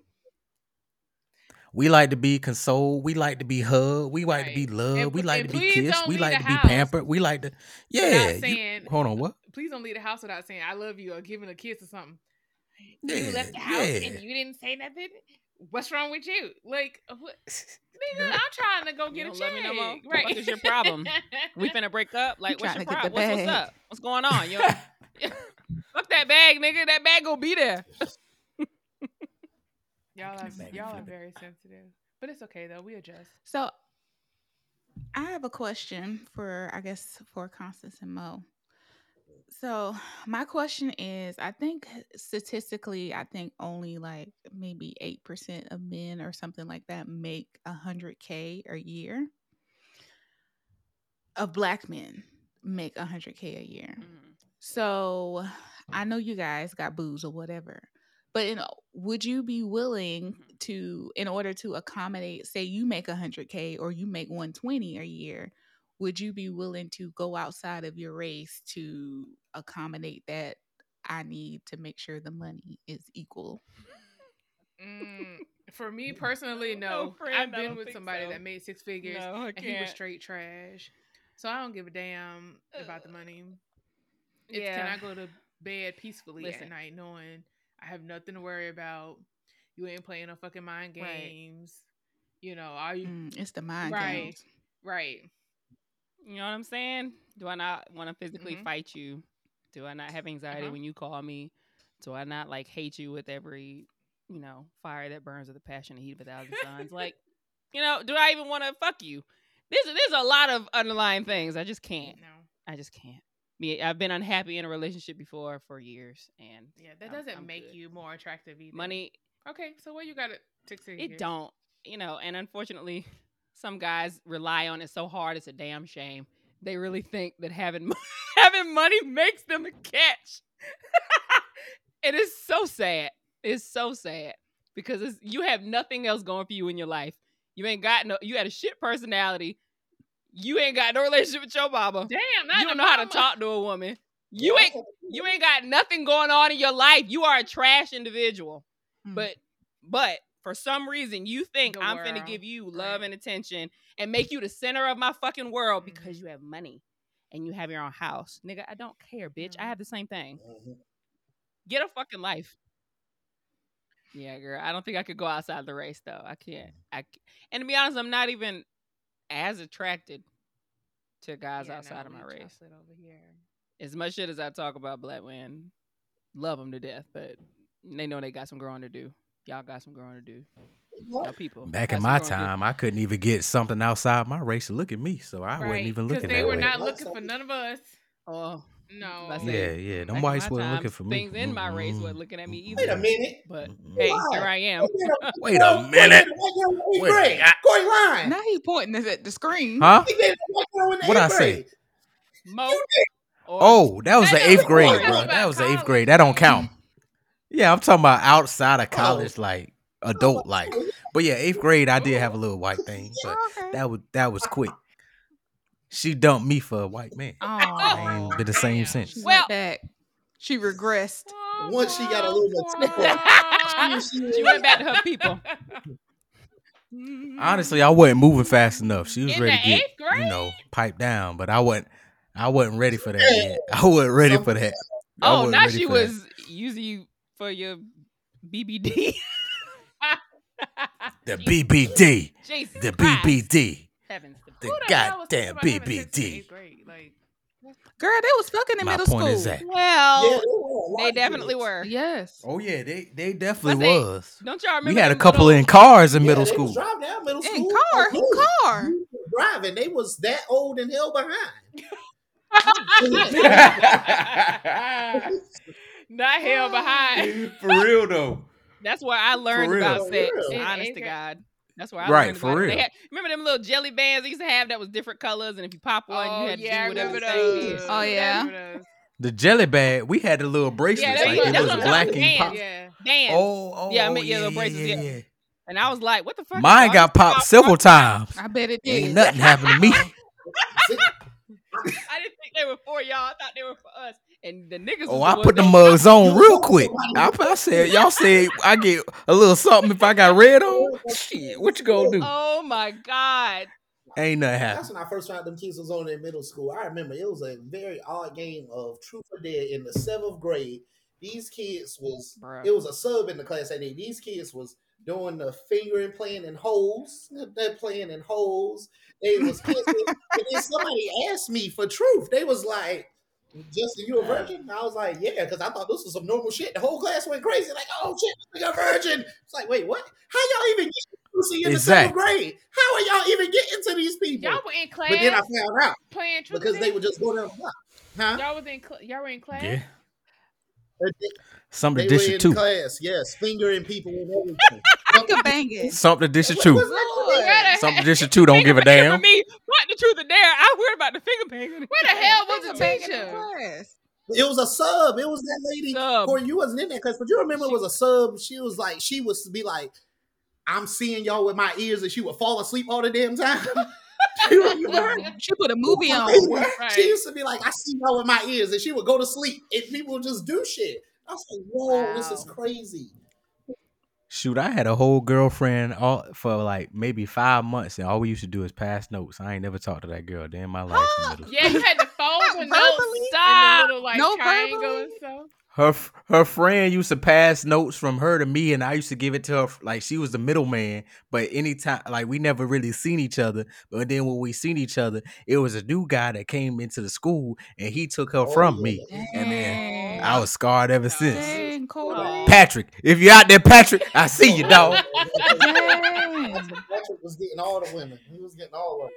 Speaker 5: We like to be consoled. We like to be hugged. We like to be loved.
Speaker 3: And
Speaker 5: we like to be kissed. We like to be pampered. We like to, yeah. you- hold on, what?
Speaker 3: Please don't leave the house without saying "I love you" or giving a kiss or something.
Speaker 5: Yeah,
Speaker 3: you left the house
Speaker 5: yeah.
Speaker 3: and you didn't say nothing. What's wrong with you? Like, uh, what? Nigga, I'm trying to go
Speaker 2: You
Speaker 3: get a
Speaker 2: don't
Speaker 3: check.
Speaker 2: no?
Speaker 3: Right?
Speaker 2: What is your problem? We finna break up. Like, what's your problem? What's, what's up? What's going on? Yo, fuck that bag, nigga. That bag gonna be there.
Speaker 3: y'all are y'all are very sensitive, but it's okay though. We adjust.
Speaker 1: So I have a question for I guess for Constance and Mo. So my question is I think statistically I think only like maybe 8% of men or something like that make a 100k a year. Of black men make a 100k a year. Mm. So I know you guys got booze or whatever, but in, would you be willing mm-hmm. to, in order to accommodate, say you make a hundred k or you make one twenty a year, would you be willing to go outside of your race to accommodate that? I need to make sure the money is equal.
Speaker 3: Mm, for me personally,
Speaker 2: No,
Speaker 3: no.
Speaker 2: friend,
Speaker 3: I've been with somebody
Speaker 2: so.
Speaker 3: that made six figures
Speaker 2: No, I
Speaker 3: and he was straight trash. So I don't give a damn about the money. It's
Speaker 2: Yeah.
Speaker 3: can I go to bed peacefully
Speaker 2: Listen.
Speaker 3: at night knowing I have nothing to worry about. You ain't playing no fucking mind
Speaker 2: Right.
Speaker 3: games. You know, are you
Speaker 1: Mm, it's the mind
Speaker 3: Right.
Speaker 1: games.
Speaker 3: right?
Speaker 2: You know what I'm saying? Do I not want to physically
Speaker 3: Mhm.
Speaker 2: fight you? Do I not have anxiety
Speaker 3: Uh-huh.
Speaker 2: when you call me? Do I not like hate you with every, you know, fire that burns with the passion and heat of a thousand suns? like, you know, do I even want to fuck you? There's there's a lot of underlying things. I just can't.
Speaker 3: No.
Speaker 2: I just can't. Me, I've been unhappy in a relationship before for years, and
Speaker 3: Yeah, that
Speaker 2: I'm-
Speaker 3: doesn't
Speaker 2: I'm
Speaker 3: make
Speaker 2: good.
Speaker 3: you more attractive either.
Speaker 2: money
Speaker 3: Okay, so what you got it six figures?
Speaker 2: it don't you know and unfortunately some guys rely on it so hard it's a damn shame they really think that having having money makes them a catch it is so sad it's so sad because it's, you have nothing else going for you in your life you ain't got no you had a shit personality you ain't got no relationship with your mama
Speaker 3: Damn, not
Speaker 2: you don't
Speaker 3: the
Speaker 2: know how to talk to a woman you ain't you ain't got nothing going on in your life you are a trash individual
Speaker 1: Mm.
Speaker 2: but but for some reason you think
Speaker 3: The
Speaker 2: I'm finna
Speaker 3: world,
Speaker 2: give you love
Speaker 3: right.
Speaker 2: and attention and make you the center of my fucking world
Speaker 3: Mhm.
Speaker 2: because you have money and you have your own house. Nigga, I don't care, bitch. I
Speaker 3: Mhm.
Speaker 2: have the same thing.
Speaker 4: Mhm.
Speaker 2: Get a fucking life. Yeah, girl. I don't think I could go outside the race though. I can't. Mm. I c- and to be honest, I'm not even as attracted to guys
Speaker 3: Yeah, no,
Speaker 2: outside of my race.
Speaker 3: over here.
Speaker 2: As much shit as I talk about black men, love them to death, but they know they got some growing to do. Y'all got some growing to do. Y'all people.
Speaker 5: Back in my
Speaker 2: growing to do.
Speaker 5: time, I couldn't even get something outside my race to look at me, so I wasn't even looking at them.
Speaker 3: they
Speaker 5: that
Speaker 3: were
Speaker 5: way.
Speaker 3: not looking for none of us.
Speaker 2: Oh,
Speaker 3: No.
Speaker 2: I
Speaker 5: yeah, yeah, them whites weren't looking for me.
Speaker 2: Things in my race
Speaker 5: Mm-mm.
Speaker 2: weren't looking at me either.
Speaker 4: Wait a minute.
Speaker 2: But
Speaker 5: mm-hmm.
Speaker 2: hey,
Speaker 4: Why?
Speaker 2: here I am.
Speaker 5: Wait a minute. Wait
Speaker 4: Wait grade.
Speaker 5: minute.
Speaker 4: Corey Line.
Speaker 1: Now he pointing us at the screen.
Speaker 5: Huh?
Speaker 4: He dated a white girl in the
Speaker 5: What'd I say?
Speaker 2: Mo.
Speaker 5: Oh, that was
Speaker 3: That
Speaker 5: the eighth grade, bro. That
Speaker 3: about
Speaker 5: was the eighth grade. That don't count. Yeah, I'm talking about outside of
Speaker 4: Oh.
Speaker 5: college, like adult, like. But yeah, eighth grade, I did have a little white thing, but that was that was quick. She dumped me for a white man. I
Speaker 1: Oh, oh
Speaker 5: ain't been the same
Speaker 3: damn.
Speaker 5: since.
Speaker 1: she
Speaker 2: Well-
Speaker 1: back. She regressed.
Speaker 4: Once she got a little bit oh
Speaker 3: Wah,
Speaker 2: She went back to her people.
Speaker 5: Honestly, I wasn't moving fast enough. She was
Speaker 3: In
Speaker 5: ready to get,
Speaker 3: grade?
Speaker 5: you know, piped down, but I wasn't. I wasn't ready for that yet. I wasn't ready for that.
Speaker 2: Oh, now she
Speaker 5: for that.
Speaker 2: was using you for your BBD.
Speaker 5: the BBD,
Speaker 2: Jesus
Speaker 5: the
Speaker 2: Christ.
Speaker 5: BBD,
Speaker 2: Heavens to
Speaker 5: the
Speaker 3: Who the hell was
Speaker 5: goddamn
Speaker 3: thinking about having sex in
Speaker 5: BBD.
Speaker 3: Like,
Speaker 1: Girl, they was fucking in
Speaker 5: My
Speaker 1: middle
Speaker 5: point
Speaker 1: school.
Speaker 5: is that
Speaker 2: Well,
Speaker 4: Yeah, they
Speaker 2: They definitely were.
Speaker 1: Yes.
Speaker 5: Oh yeah, they they definitely
Speaker 2: they-
Speaker 5: was.
Speaker 2: Don't y'all remember?
Speaker 5: We had a couple
Speaker 2: little-
Speaker 5: in cars in
Speaker 4: Yeah,
Speaker 5: middle
Speaker 4: they
Speaker 5: school.
Speaker 4: driving down middle
Speaker 1: In
Speaker 4: school.
Speaker 1: car?
Speaker 4: Oh,
Speaker 1: Who car?
Speaker 4: Driving. They was that old and hell behind.
Speaker 3: Not hell behind.
Speaker 5: For real though.
Speaker 2: That's where I learned about sex. Honest to God. That's where I
Speaker 5: Right,
Speaker 2: learned
Speaker 5: for
Speaker 2: about it. They
Speaker 5: real.
Speaker 2: had- remember them little jelly bands they used to have that was different colors, and if you pop one,
Speaker 3: oh
Speaker 2: you had to
Speaker 3: yeah, I
Speaker 2: do whatever
Speaker 3: remember
Speaker 2: the thing
Speaker 3: those.
Speaker 1: Oh, yeah.
Speaker 3: I.
Speaker 5: The jelly bag, we had the little bracelets
Speaker 2: that's
Speaker 5: like it was black and
Speaker 2: about.
Speaker 5: pop.
Speaker 3: Yeah.
Speaker 2: Dance.
Speaker 5: Oh, oh,
Speaker 2: Yeah, I
Speaker 5: oh,
Speaker 2: meant, yeah,
Speaker 5: yeah,
Speaker 2: little bracelets,
Speaker 5: yeah,
Speaker 2: yeah.
Speaker 5: yeah.
Speaker 2: And I was like, what the fuck?
Speaker 5: Mine got popped
Speaker 2: pop-
Speaker 5: several times.
Speaker 1: I bet it did.
Speaker 5: Ain't nothing happened to me.
Speaker 2: I didn't think they were for y'all. I thought they were for us. And the niggas.
Speaker 5: Oh,
Speaker 2: was
Speaker 5: I put the mugs on real quick. I, I said, y'all said I get a little something if I got red on. Shit, what you gonna do?
Speaker 2: Oh my god.
Speaker 5: Ain't nothing
Speaker 4: That's when I first found them kids was on in middle school. I remember it was a very odd game of truth or dare in the seventh grade. These kids was
Speaker 2: Bruh.
Speaker 4: it was a sub in the class that day. These kids was doing the fingering, playing in holes. They're playing in holes. They was kissing. and then somebody asked me for truth. They was like, Justin, you a virgin? And I was like, yeah, because I thought this was some normal shit. The whole class went crazy, like, oh shit, you're a virgin. It's like, wait, what? How y'all even get pussy in the seventh grade? How are y'all even getting to these people?
Speaker 3: Y'all were in class
Speaker 4: But then I found out
Speaker 3: playing truth
Speaker 4: because they
Speaker 3: dare?
Speaker 4: would just go down the block. Huh?
Speaker 3: Y'all was in cl- y'all were in class.
Speaker 5: Yeah.
Speaker 4: They,
Speaker 5: Something
Speaker 4: they
Speaker 5: to
Speaker 4: were in
Speaker 5: too.
Speaker 4: class, yes, fingering people and everything.
Speaker 1: Finger banging.
Speaker 5: Something to dish it too.
Speaker 4: what's that
Speaker 3: Lord.
Speaker 4: gonna be?
Speaker 5: Something to dish it too. Don't give a damn.
Speaker 2: For me, what the truth of dare? I heard about the finger banging.
Speaker 3: Where the hell was the
Speaker 1: Finger in
Speaker 3: teacher?
Speaker 1: class.
Speaker 4: It was a sub. It was that lady.
Speaker 2: Sub.
Speaker 4: Or you wasn't in that class, but you remember it was a sub. She was like, she was be like, I'm seeing y'all with my ears, and she would fall asleep all the damn time. you?
Speaker 1: She put a movie on.
Speaker 3: Right.
Speaker 4: She used to be like, I see y'all with my ears, and she would go to sleep, and people would just do shit. I was like, whoa, this is crazy.
Speaker 5: Shoot, I had a whole girlfriend all for like maybe five months, and all we used to do is pass notes. I ain't never talked to that girl a day in my life.
Speaker 3: Yeah, you had to fold the notes
Speaker 1: Verbally?
Speaker 3: in
Speaker 2: Stop.
Speaker 3: the little like
Speaker 1: No
Speaker 3: triangle
Speaker 1: verbally?
Speaker 3: and stuff.
Speaker 5: Her her friend used to pass notes from her to me, and I used to give it to her. Like she was the middleman, but anytime like we never really seen each other. But then when we seen each other, it was a new guy that came into the school, and he took her
Speaker 4: Oh,
Speaker 5: from
Speaker 4: yeah.
Speaker 5: me, and then I was scarred ever since.
Speaker 1: Dang, Cody.
Speaker 2: Aw.
Speaker 5: Patrick, if you're out there, Patrick, I see you, dog.
Speaker 4: Patrick was getting all the women. He was getting all of them.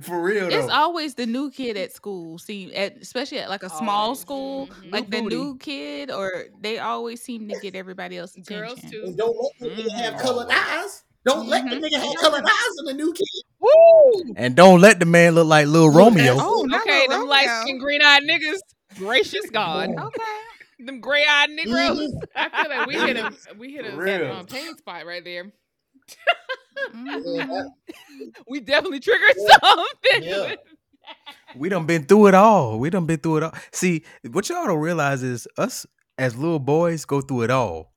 Speaker 5: For real
Speaker 1: It's always the new kid at school. See, at, especially at like a small
Speaker 2: Always.
Speaker 1: school,
Speaker 3: Mhm.
Speaker 1: like
Speaker 2: New
Speaker 1: the
Speaker 2: booty.
Speaker 1: new kid, or they always seem to get everybody else attention.
Speaker 3: Girls too.
Speaker 4: And don't let the nigga have
Speaker 2: Mhm.
Speaker 4: colored eyes. Don't let the
Speaker 1: Mhm.
Speaker 4: nigga have colored eyes in the new kid.
Speaker 2: Woo!
Speaker 5: And don't let the man look like Lil Romeo.
Speaker 1: Oh, not
Speaker 2: Okay,
Speaker 1: Lil
Speaker 2: them light
Speaker 1: Romeo.
Speaker 2: skinned green eyed niggas. Gracious God.
Speaker 1: Okay.
Speaker 2: Them gray eyed Negroes.
Speaker 4: Mhm.
Speaker 3: I feel like we hit a we hit a
Speaker 5: For real.
Speaker 3: um, pain spot right there.
Speaker 4: Yeah,
Speaker 1: Mhm.
Speaker 2: We definitely triggered
Speaker 4: Yeah.
Speaker 2: something.
Speaker 4: Yeah.
Speaker 5: We done been through it all. We done been through it all. See, what y'all don't realize is us as little boys go through it all.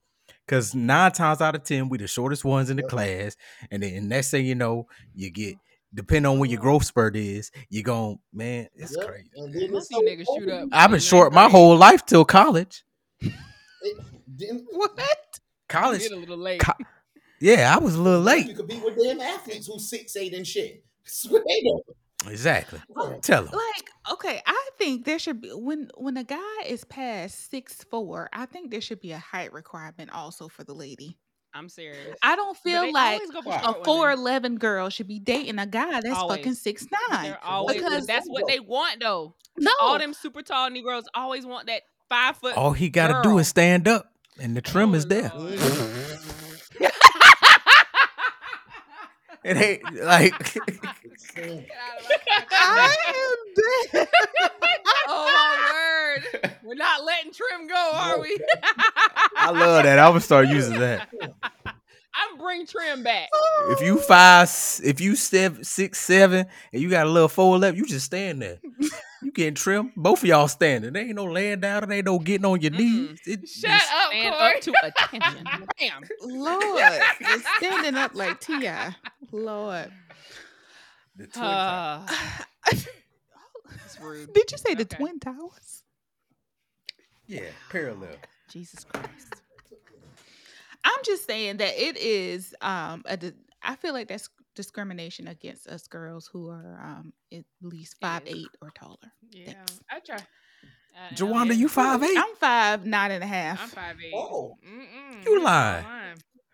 Speaker 5: Cause nine times out of ten, we the shortest ones in the
Speaker 4: Yep.
Speaker 5: class. And then next thing you know, you get depending on when your growth spurt is, you gon' man, it's
Speaker 4: Yep.
Speaker 5: crazy.
Speaker 4: And then it's so
Speaker 2: niggas shoot up.
Speaker 5: I've been short my whole life till college.
Speaker 4: It didn't-
Speaker 1: What?
Speaker 5: College,
Speaker 2: Get a little late.
Speaker 5: co- yeah, I was a little late.
Speaker 4: You could be with them athletes who six eight and shit. That's what they do.
Speaker 5: Exactly.
Speaker 4: Yeah.
Speaker 5: Tell them.
Speaker 1: Like, okay, I think there should be when when a guy is past six four, I think there should be a height requirement also for the lady.
Speaker 2: I'm serious.
Speaker 1: I don't feel like
Speaker 2: always go for
Speaker 5: Wow.
Speaker 1: a four eleven girl should be dating a guy that's
Speaker 2: Always.
Speaker 1: fucking six nine.
Speaker 2: Always
Speaker 1: because-
Speaker 2: that's what they want though.
Speaker 1: No,
Speaker 2: All them super tall Negroes always want that five foot.
Speaker 5: All he gotta do is stand up and the trim
Speaker 2: Oh,
Speaker 5: is there.
Speaker 2: Lord.
Speaker 5: It ain't like.
Speaker 1: I am dead.
Speaker 2: oh my word! We're not letting trim go, are we?
Speaker 5: I love that. I'm gonna start using that.
Speaker 2: I'm bring trim back.
Speaker 5: If you five, if you seven, six, seven, and you got a little four left, you just stand there. You getting trim. Both of y'all standing. There ain't no laying down. There ain't no getting on your knees. It,
Speaker 3: Shut
Speaker 5: it's-
Speaker 3: up,
Speaker 2: Stand
Speaker 3: Corey.
Speaker 2: up to attention. Bam.
Speaker 1: Lord, you're standing up like Ti. Lord,
Speaker 5: the twin tower.
Speaker 2: Uh, it's rude.
Speaker 1: did you say the
Speaker 2: Okay.
Speaker 1: twin towers?
Speaker 5: yeah, parallel.
Speaker 2: Jesus Christ.
Speaker 1: I'm just saying that it is. Um, a di- I feel like that's discrimination against us girls who are um at least five eight or taller.
Speaker 3: Yeah,
Speaker 1: Thanks.
Speaker 3: I try.
Speaker 2: Uh,
Speaker 5: Jawanda,
Speaker 2: yeah.
Speaker 5: you five eight?
Speaker 1: I'm five nine and a half.
Speaker 3: I'm five eight.
Speaker 4: Oh.
Speaker 3: Mm-mm,
Speaker 5: You lie.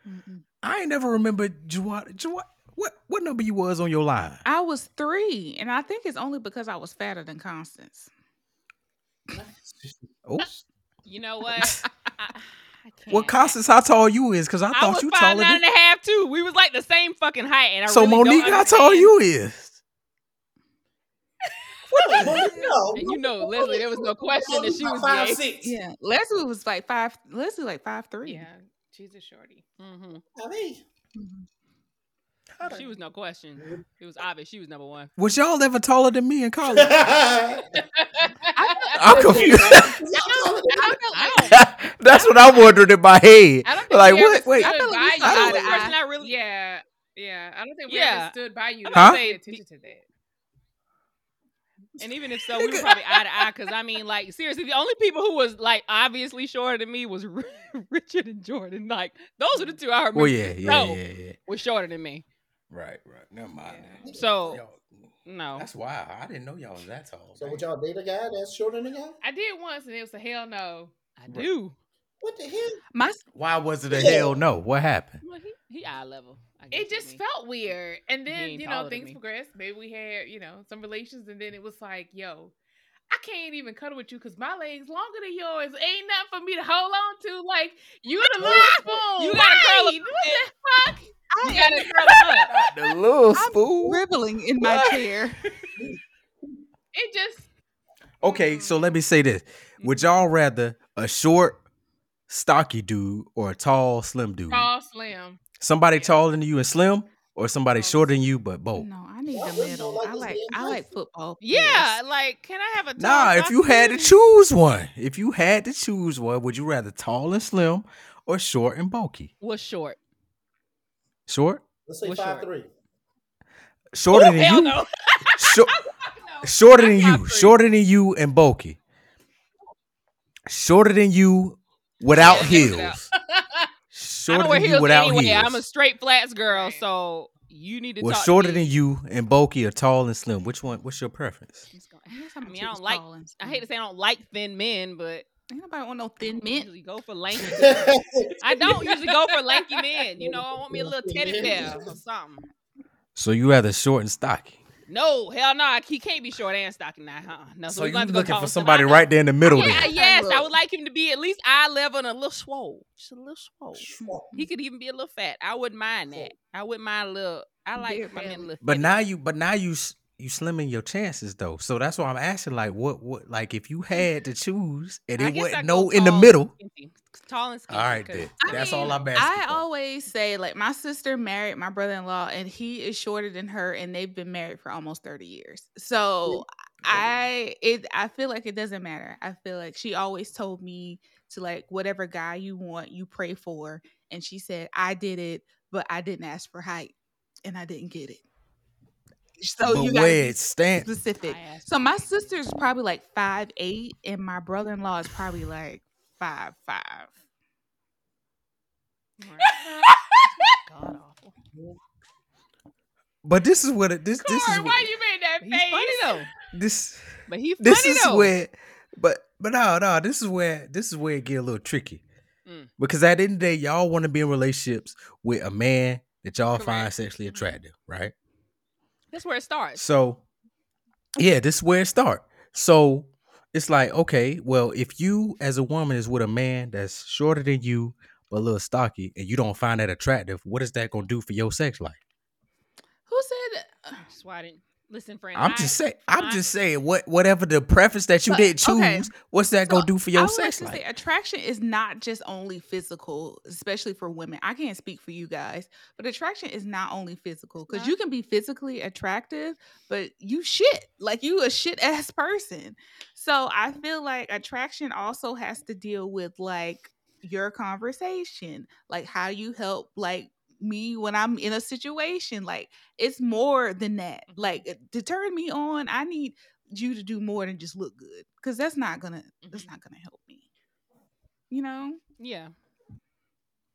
Speaker 1: Mm-mm.
Speaker 5: I ain't never remembered Jawanda. Jawanda, what what number you was on your line?
Speaker 1: I was three, and I think it's only because I was fatter than Constance.
Speaker 5: Oh,
Speaker 2: You know what? I, I can't.
Speaker 5: Well, Constance, how tall you is? Because I
Speaker 2: I
Speaker 5: thought
Speaker 2: was
Speaker 5: you
Speaker 2: five
Speaker 5: taller
Speaker 2: nine
Speaker 5: than.
Speaker 2: and a half too. We was like the same fucking height, and I
Speaker 5: So
Speaker 2: really don't
Speaker 5: Monique, how tall you is?
Speaker 4: no,
Speaker 2: And you know, Leslie, there was no question that she was
Speaker 4: five
Speaker 2: gay.
Speaker 4: six.
Speaker 1: Yeah, Leslie was like five. Leslie like five three.
Speaker 3: Yeah, she's a shorty.
Speaker 2: Mm-hmm.
Speaker 4: I mean,
Speaker 2: She was no question. It was obvious she was number one.
Speaker 5: Was y'all ever taller than me in college?
Speaker 4: I
Speaker 5: I'm confused. That's what I'm wondering in my head.
Speaker 3: I don't think
Speaker 5: Like
Speaker 3: we
Speaker 5: what?
Speaker 3: ever
Speaker 5: Wait,
Speaker 3: stood
Speaker 1: I feel like
Speaker 3: by
Speaker 1: we
Speaker 3: you.
Speaker 1: saw eye
Speaker 2: That's
Speaker 1: to
Speaker 2: person I really.
Speaker 3: Yeah, yeah. I don't think we
Speaker 2: Yeah.
Speaker 3: ever stood by you. to
Speaker 5: Huh?
Speaker 3: Pay attention to that.
Speaker 2: And even if so, we were probably eye to eye. Because I mean, like seriously, the only people who was like obviously shorter than me was Richard and Jordan. Like those are the two I remember.
Speaker 5: Well, yeah, yeah,
Speaker 2: No.
Speaker 5: yeah, yeah.
Speaker 2: was shorter than me.
Speaker 5: Right, right. Never mind.
Speaker 3: Yeah.
Speaker 2: So
Speaker 5: Y'all-
Speaker 2: no,
Speaker 5: that's wild. I didn't know y'all was that tall.
Speaker 4: So
Speaker 5: man.
Speaker 4: would y'all date a guy that's shorter than y'all?
Speaker 3: I did once, and it was a hell no.
Speaker 2: I do.
Speaker 4: What the hell?
Speaker 1: My
Speaker 5: Why was it a hell no? What happened?
Speaker 2: Well, he, he eye level.
Speaker 3: It just
Speaker 2: me.
Speaker 3: felt weird, and then you know things progressed. Maybe we had you know some relations, and then it was like, yo. I can't even cuddle with you because my legs longer than yours. Ain't nothing for me to hold on to. Like you the little spoon.
Speaker 2: You gotta curl
Speaker 3: right? What the fuck?
Speaker 2: You gotta curl up.
Speaker 5: The little
Speaker 1: I'm dribbling in my chair.
Speaker 3: It just
Speaker 5: Okay, so let me say this: mm-hmm. Would y'all rather a short, stocky dude or a tall, slim dude?
Speaker 3: tall, slim.
Speaker 5: Somebody
Speaker 3: Yeah.
Speaker 5: taller than you and slim, or somebody
Speaker 3: Tall.
Speaker 5: shorter than you but both?
Speaker 1: No, I need
Speaker 4: Why
Speaker 1: the middle. I like I like
Speaker 4: nice?
Speaker 1: football.
Speaker 2: Yeah, like can I have a tall
Speaker 5: Nah, if you had to choose one, if you had to choose one, would you rather tall and slim or short and bulky?
Speaker 2: was short.
Speaker 5: Short,
Speaker 4: Let's say
Speaker 2: What's
Speaker 4: five
Speaker 2: short?
Speaker 4: three.
Speaker 5: shorter
Speaker 2: Ooh,
Speaker 5: than you,
Speaker 2: no.
Speaker 5: Short-
Speaker 2: No.
Speaker 5: shorter than you,
Speaker 2: three.
Speaker 5: shorter than you and bulky. Shorter than you without
Speaker 2: Yeah, check it
Speaker 5: heels.
Speaker 2: I
Speaker 5: Shorter
Speaker 2: don't wear
Speaker 5: than you
Speaker 2: heels
Speaker 5: without
Speaker 2: anyway.
Speaker 5: heels.
Speaker 2: I'm a straight flats girl, so you need to
Speaker 5: well,
Speaker 2: talk.
Speaker 5: shorter
Speaker 2: to
Speaker 5: than you and bulky or tall and slim. Which one? What's your preference?
Speaker 1: I guess
Speaker 2: I
Speaker 1: I'm
Speaker 2: mean, I don't like. I hate to say I don't like thin men, but
Speaker 1: Ain't nobody want no thin
Speaker 2: I
Speaker 1: mint.
Speaker 2: usually go for lanky. I don't usually go for lanky men. You know, I want me a little teddy bear or something.
Speaker 5: So you rather short and stocky.
Speaker 2: No, hell no, he can't be short and stocky now. Huh? No,
Speaker 5: So
Speaker 2: we're
Speaker 5: you
Speaker 2: gonna have to go
Speaker 5: looking
Speaker 2: tall
Speaker 5: for somebody right there in the middle
Speaker 2: Yeah,
Speaker 5: there.
Speaker 2: yes, I would like him to be at least eye level and a little swole, just a little swole.
Speaker 4: Swole.
Speaker 2: He could even be a little fat. I wouldn't mind that. I wouldn't mind a little. I like
Speaker 1: Beer
Speaker 2: my men a little.
Speaker 5: But
Speaker 2: teddy
Speaker 5: now you, but now you, s- you slimming your chances though. So that's why I'm asking, like, what, what, like, if you mm. had to choose and it wasn't no in the
Speaker 2: and
Speaker 5: middle.
Speaker 2: tall and skinny.
Speaker 5: All right, then. That's
Speaker 1: mean,
Speaker 5: all I'm asking.
Speaker 1: I
Speaker 5: for.
Speaker 1: always say like my sister married my brother-in-law and he is shorter than her and they've been married for almost 30 years. So oh. I it I feel like it doesn't matter. I feel like she always told me to like whatever guy you want, you pray for. And she said, I did it, but I didn't ask for height and I didn't get it. So
Speaker 5: but
Speaker 1: you gotta
Speaker 5: where
Speaker 1: be
Speaker 5: it stand,
Speaker 1: specific. So my
Speaker 2: height.
Speaker 1: sister's probably like five eight, and my brother in law is probably like five five.
Speaker 2: God awful.
Speaker 5: but this is what it, this, this is
Speaker 3: Corey,
Speaker 5: what,
Speaker 3: why you made that
Speaker 2: He's
Speaker 3: face?
Speaker 2: funny though.
Speaker 5: this,
Speaker 2: But he funny
Speaker 5: this is
Speaker 2: though.
Speaker 5: where, but, but no, no, this is where, this is where it get a little tricky.
Speaker 2: Mm.
Speaker 5: Because at the end of the day, y'all want to be in relationships with a man that y'all find sexually
Speaker 2: Mhm.
Speaker 5: attractive, right?
Speaker 2: That's where it starts.
Speaker 5: So, yeah, this is where it start. So it's like, okay, well, if you as a woman is with a man that's shorter than you but a little stocky, and you don't find that attractive, what is that gonna do for your sex life?
Speaker 1: Who said?
Speaker 2: That's why I didn't listen, friend.
Speaker 5: I'm
Speaker 2: I-
Speaker 5: just saying. I'm
Speaker 2: I-
Speaker 5: just saying. What whatever the preference that you
Speaker 1: But,
Speaker 5: didn't choose,
Speaker 1: okay.
Speaker 5: what's that
Speaker 1: So,
Speaker 5: gonna do for
Speaker 1: I
Speaker 5: your
Speaker 1: would
Speaker 5: sex life?
Speaker 1: say attraction is not just only physical, especially for women. I can't speak for you guys, but attraction is not only physical because you can be physically attractive, but you shit like you a shit ass person. So I feel like attraction also has to deal with like your conversation, like how you help like me when I'm in a situation. Like it's more than that. Like to turn me on, I need you to do more than just look good because that's not gonna that's
Speaker 2: Mhm.
Speaker 1: not gonna help me. You know,
Speaker 2: Yeah.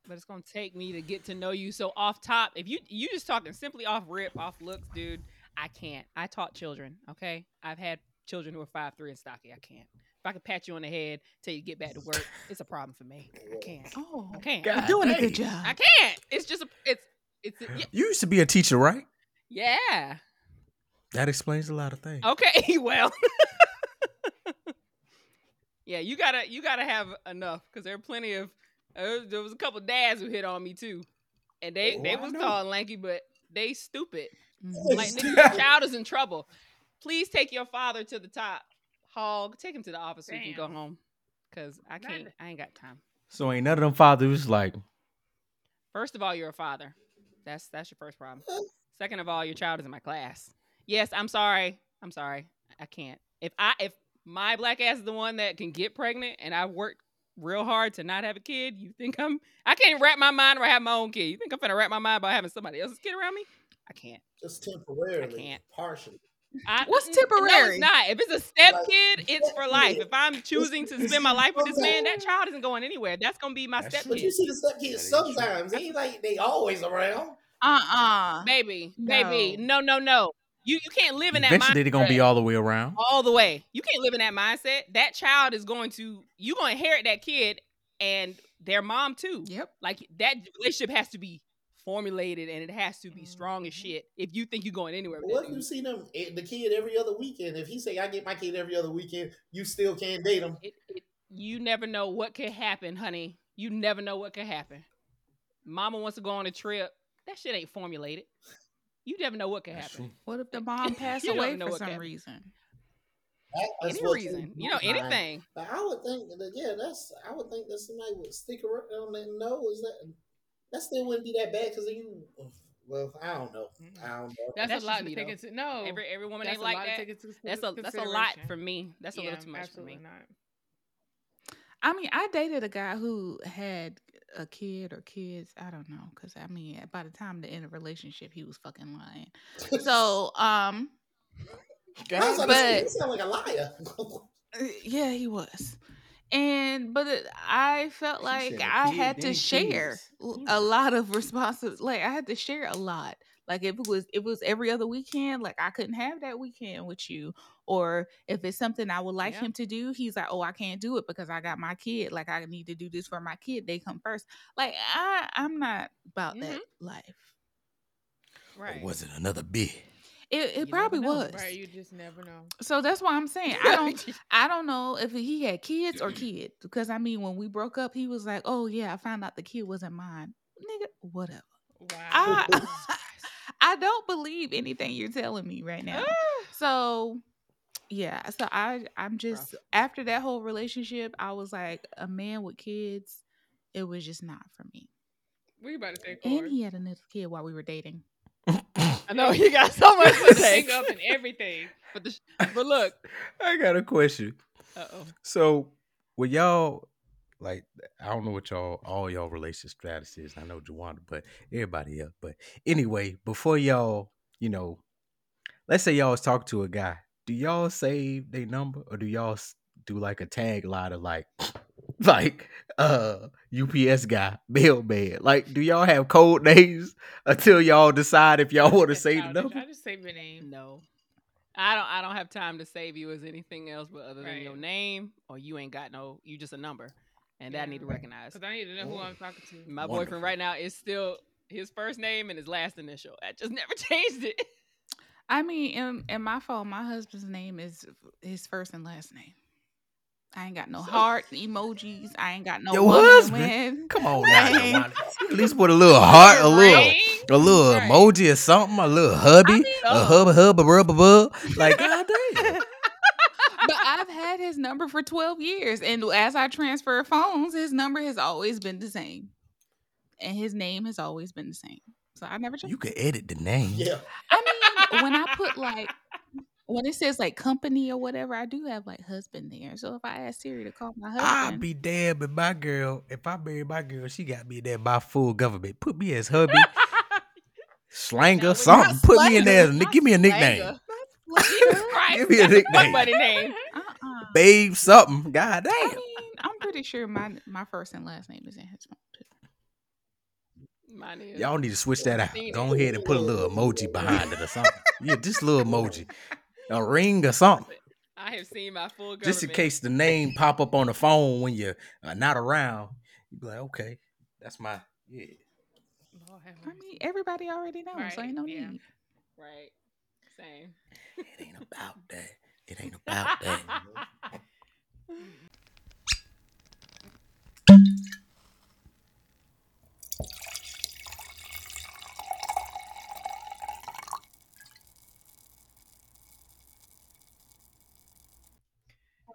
Speaker 2: But it's gonna take me to get to know you. So off top, if you you just talking simply off rip, off looks, dude, I can't. I taught children. Okay, I've had children who are five three and stocky. I can't. I could pat you on the head till you get back to work, it's a problem for me. I can't.
Speaker 1: Oh,
Speaker 2: I can't.
Speaker 1: you're
Speaker 5: God
Speaker 1: doing a good job.
Speaker 2: I can't. It's just a, it's it's a,
Speaker 5: You used to be a teacher, right?
Speaker 2: yeah.
Speaker 5: That explains a lot of things.
Speaker 2: Okay, well. yeah, you gotta you gotta have enough because there are plenty of uh, there was a couple dads who hit on me too, and they
Speaker 5: Oh,
Speaker 2: they
Speaker 5: I
Speaker 2: was
Speaker 5: know.
Speaker 2: tall and lanky, but they stupid.
Speaker 1: Mhm.
Speaker 2: Like nigga, your child is in trouble. Please take your father to the top hog. Take him to the office so he can go home. Cause I can't.
Speaker 3: that-
Speaker 2: I ain't got time.
Speaker 5: So ain't none of them fathers like,
Speaker 2: First of all, you're a father. That's that's your first problem. Second of all, your child is in my class. Yes, I'm sorry. I'm sorry. I can't. If I if my black ass is the one that can get pregnant and I worked real hard to not have a kid, you think I'm I can't wrap my mind around having my own kid. You think I'm gonna wrap my mind about having somebody else's kid around me? I can't.
Speaker 4: Just temporarily, I
Speaker 2: can't.
Speaker 4: partially.
Speaker 2: I,
Speaker 1: What's
Speaker 2: n- no,
Speaker 1: temporary?
Speaker 2: it's not. If it's a step
Speaker 4: Like,
Speaker 2: kid, it's for life. If I'm choosing to spend my life with this man, that child isn't going anywhere. That's gonna be my
Speaker 5: That's
Speaker 2: step
Speaker 5: true.
Speaker 4: But you
Speaker 2: kid.
Speaker 4: see the step
Speaker 5: That
Speaker 4: kids sometimes. It ain't like they always around.
Speaker 1: Uh-uh.
Speaker 2: Baby, baby, no, no, no. You you can't live in that
Speaker 5: eventually they're gonna be all the way around.
Speaker 2: all the way. You can't live in that mindset. That child is going to you going to inherit that kid and their mom too.
Speaker 1: Yep.
Speaker 2: Like that relationship has to be formulated and it has to be strong as shit if you think you're going anywhere with
Speaker 4: What if you
Speaker 2: dude.
Speaker 4: see them eh, the kid every other weekend? If he say I get my kid every other weekend, you still can't date him.
Speaker 2: It, it, you never know what could happen, honey. You never know what could happen. Mama wants to go on a trip. That shit ain't formulated. You never know what could
Speaker 5: That's
Speaker 2: happen.
Speaker 5: true.
Speaker 1: What if the mom passed
Speaker 2: You don't
Speaker 1: away
Speaker 2: know
Speaker 1: for
Speaker 2: what
Speaker 1: some
Speaker 2: can-
Speaker 1: reason?
Speaker 4: That- that's
Speaker 2: Any reason,
Speaker 4: they
Speaker 2: you know,
Speaker 4: do, man.
Speaker 2: anything.
Speaker 4: But I would think that yeah, that's I would think that somebody would stick around and know is that that still wouldn't be that bad because you. Well, I don't know. I don't know.
Speaker 3: That's,
Speaker 2: That's
Speaker 3: a lot
Speaker 2: just
Speaker 3: to take into no.
Speaker 2: Every every woman
Speaker 3: that's
Speaker 2: ain't
Speaker 3: a
Speaker 2: like
Speaker 3: lot to
Speaker 2: that.
Speaker 3: take into
Speaker 2: That's a that's a lot for me. That's a
Speaker 3: yeah,
Speaker 2: little too much for
Speaker 3: absolutely
Speaker 2: me.
Speaker 3: not.
Speaker 1: I mean, I dated a guy who had a kid or kids. I don't know, because I mean, by the time the end of the relationship, he was fucking lying. So, um,
Speaker 4: I was like,
Speaker 1: but-
Speaker 4: you sound like a liar.
Speaker 1: uh, yeah, he was. And but it, I felt
Speaker 5: She
Speaker 1: like i
Speaker 5: kid,
Speaker 1: had to share
Speaker 5: kids.
Speaker 1: a lot of responsibility. Like I had to share a lot. Like if it was if it was every other weekend, like I couldn't have that weekend with you. Or if it's something I would like
Speaker 2: Yeah.
Speaker 1: him to do, he's like, "Oh, I can't do it because I got my kid. Like I need to do this for my kid. They come first. Like I I'm not about that mm-hmm. life.
Speaker 2: Right.
Speaker 5: Or was it another bit?
Speaker 1: It it
Speaker 2: never
Speaker 1: probably
Speaker 2: know,
Speaker 1: was.
Speaker 3: Right, you just never know.
Speaker 1: So that's why I'm saying I don't I don't know if he had kids or kid because I mean when we broke up he was like, "Oh yeah, I found out the kid wasn't mine." Nigga, whatever.
Speaker 3: Wow.
Speaker 1: I oh, I don't believe anything you're telling me right now. So yeah, so I I'm just
Speaker 2: Rough.
Speaker 1: after that whole relationship, I was like a man with kids, it was just not for me.
Speaker 3: what you about to say,
Speaker 1: And he had another kid while we were dating.
Speaker 2: I know you got so much to
Speaker 3: take up and everything.
Speaker 2: But the, but look.
Speaker 5: I got a question.
Speaker 2: Uh oh.
Speaker 5: So, with y'all, like, I don't know what y'all, all y'all relationship strategies is. I know Juwanda, but everybody else. But anyway, before y'all, you know, let's say y'all was talking to a guy. Do y'all save their number or do y'all do like a tag line of like, like, uh, UPS guy, mailman? Like, do y'all have code names until y'all decide if y'all want to
Speaker 3: That's
Speaker 5: save the
Speaker 3: childish.
Speaker 5: number?
Speaker 3: I just save your name.
Speaker 2: No. I don't I don't have time to save you as anything else but other than your name or you ain't got no you just a number. And that I need to recognize.
Speaker 3: Because I need to know who I'm talking to.
Speaker 2: My
Speaker 5: Wonderful.
Speaker 2: boyfriend right now is still his first name and his last initial. I just never changed it.
Speaker 1: I mean, in, in my phone, my husband's name is his first and last name. I ain't got no
Speaker 2: So-
Speaker 1: heart emojis. I ain't got no
Speaker 5: Your husband?
Speaker 1: when-
Speaker 5: Come on now,
Speaker 1: Right.
Speaker 5: Juwanda. You At least put a little heart, a little.
Speaker 3: Ring?
Speaker 5: a little
Speaker 3: Right.
Speaker 5: emoji or something, a little hubby,
Speaker 2: mean,
Speaker 5: a
Speaker 2: oh.
Speaker 5: hubba hubba rubba bub. Like, goddamn.
Speaker 1: but I've had his number for 12 years. And as I transfer phones, his number has always been the same. And his name has always been the same. So I never changed.
Speaker 5: You could edit the name.
Speaker 4: Yeah.
Speaker 1: I mean, when I put like, when it says like company or whatever, I do have like husband there. So if I ask Siri to call my husband, I'd
Speaker 5: be damned if my girl, if I marry my girl, she got me there by full government. Put me as hubby, slanger,
Speaker 2: No,
Speaker 5: something.
Speaker 2: not
Speaker 5: Put me in there.
Speaker 2: slanger,
Speaker 5: Give me a nickname.
Speaker 2: slanger.
Speaker 1: Jesus
Speaker 2: Christ,
Speaker 5: Give me a nickname.
Speaker 1: Uh-uh.
Speaker 5: Babe, something. God damn.
Speaker 1: I mean, I'm pretty sure my my first and last name is in his phone too.
Speaker 2: Mine is.
Speaker 5: Y'all need to switch that out. Go ahead and put a little emoji behind it or something. Yeah, just a little emoji. A ring or something.
Speaker 2: I have seen my full government.
Speaker 5: Just in case the name pop up on the phone when you're uh, not around, you be like, okay, that's my yeah.
Speaker 3: Lord
Speaker 1: I mean, everybody already knows, so
Speaker 3: Right,
Speaker 1: ain't no
Speaker 3: yeah.
Speaker 1: need.
Speaker 2: Right. Same.
Speaker 5: It ain't about that. It ain't about that.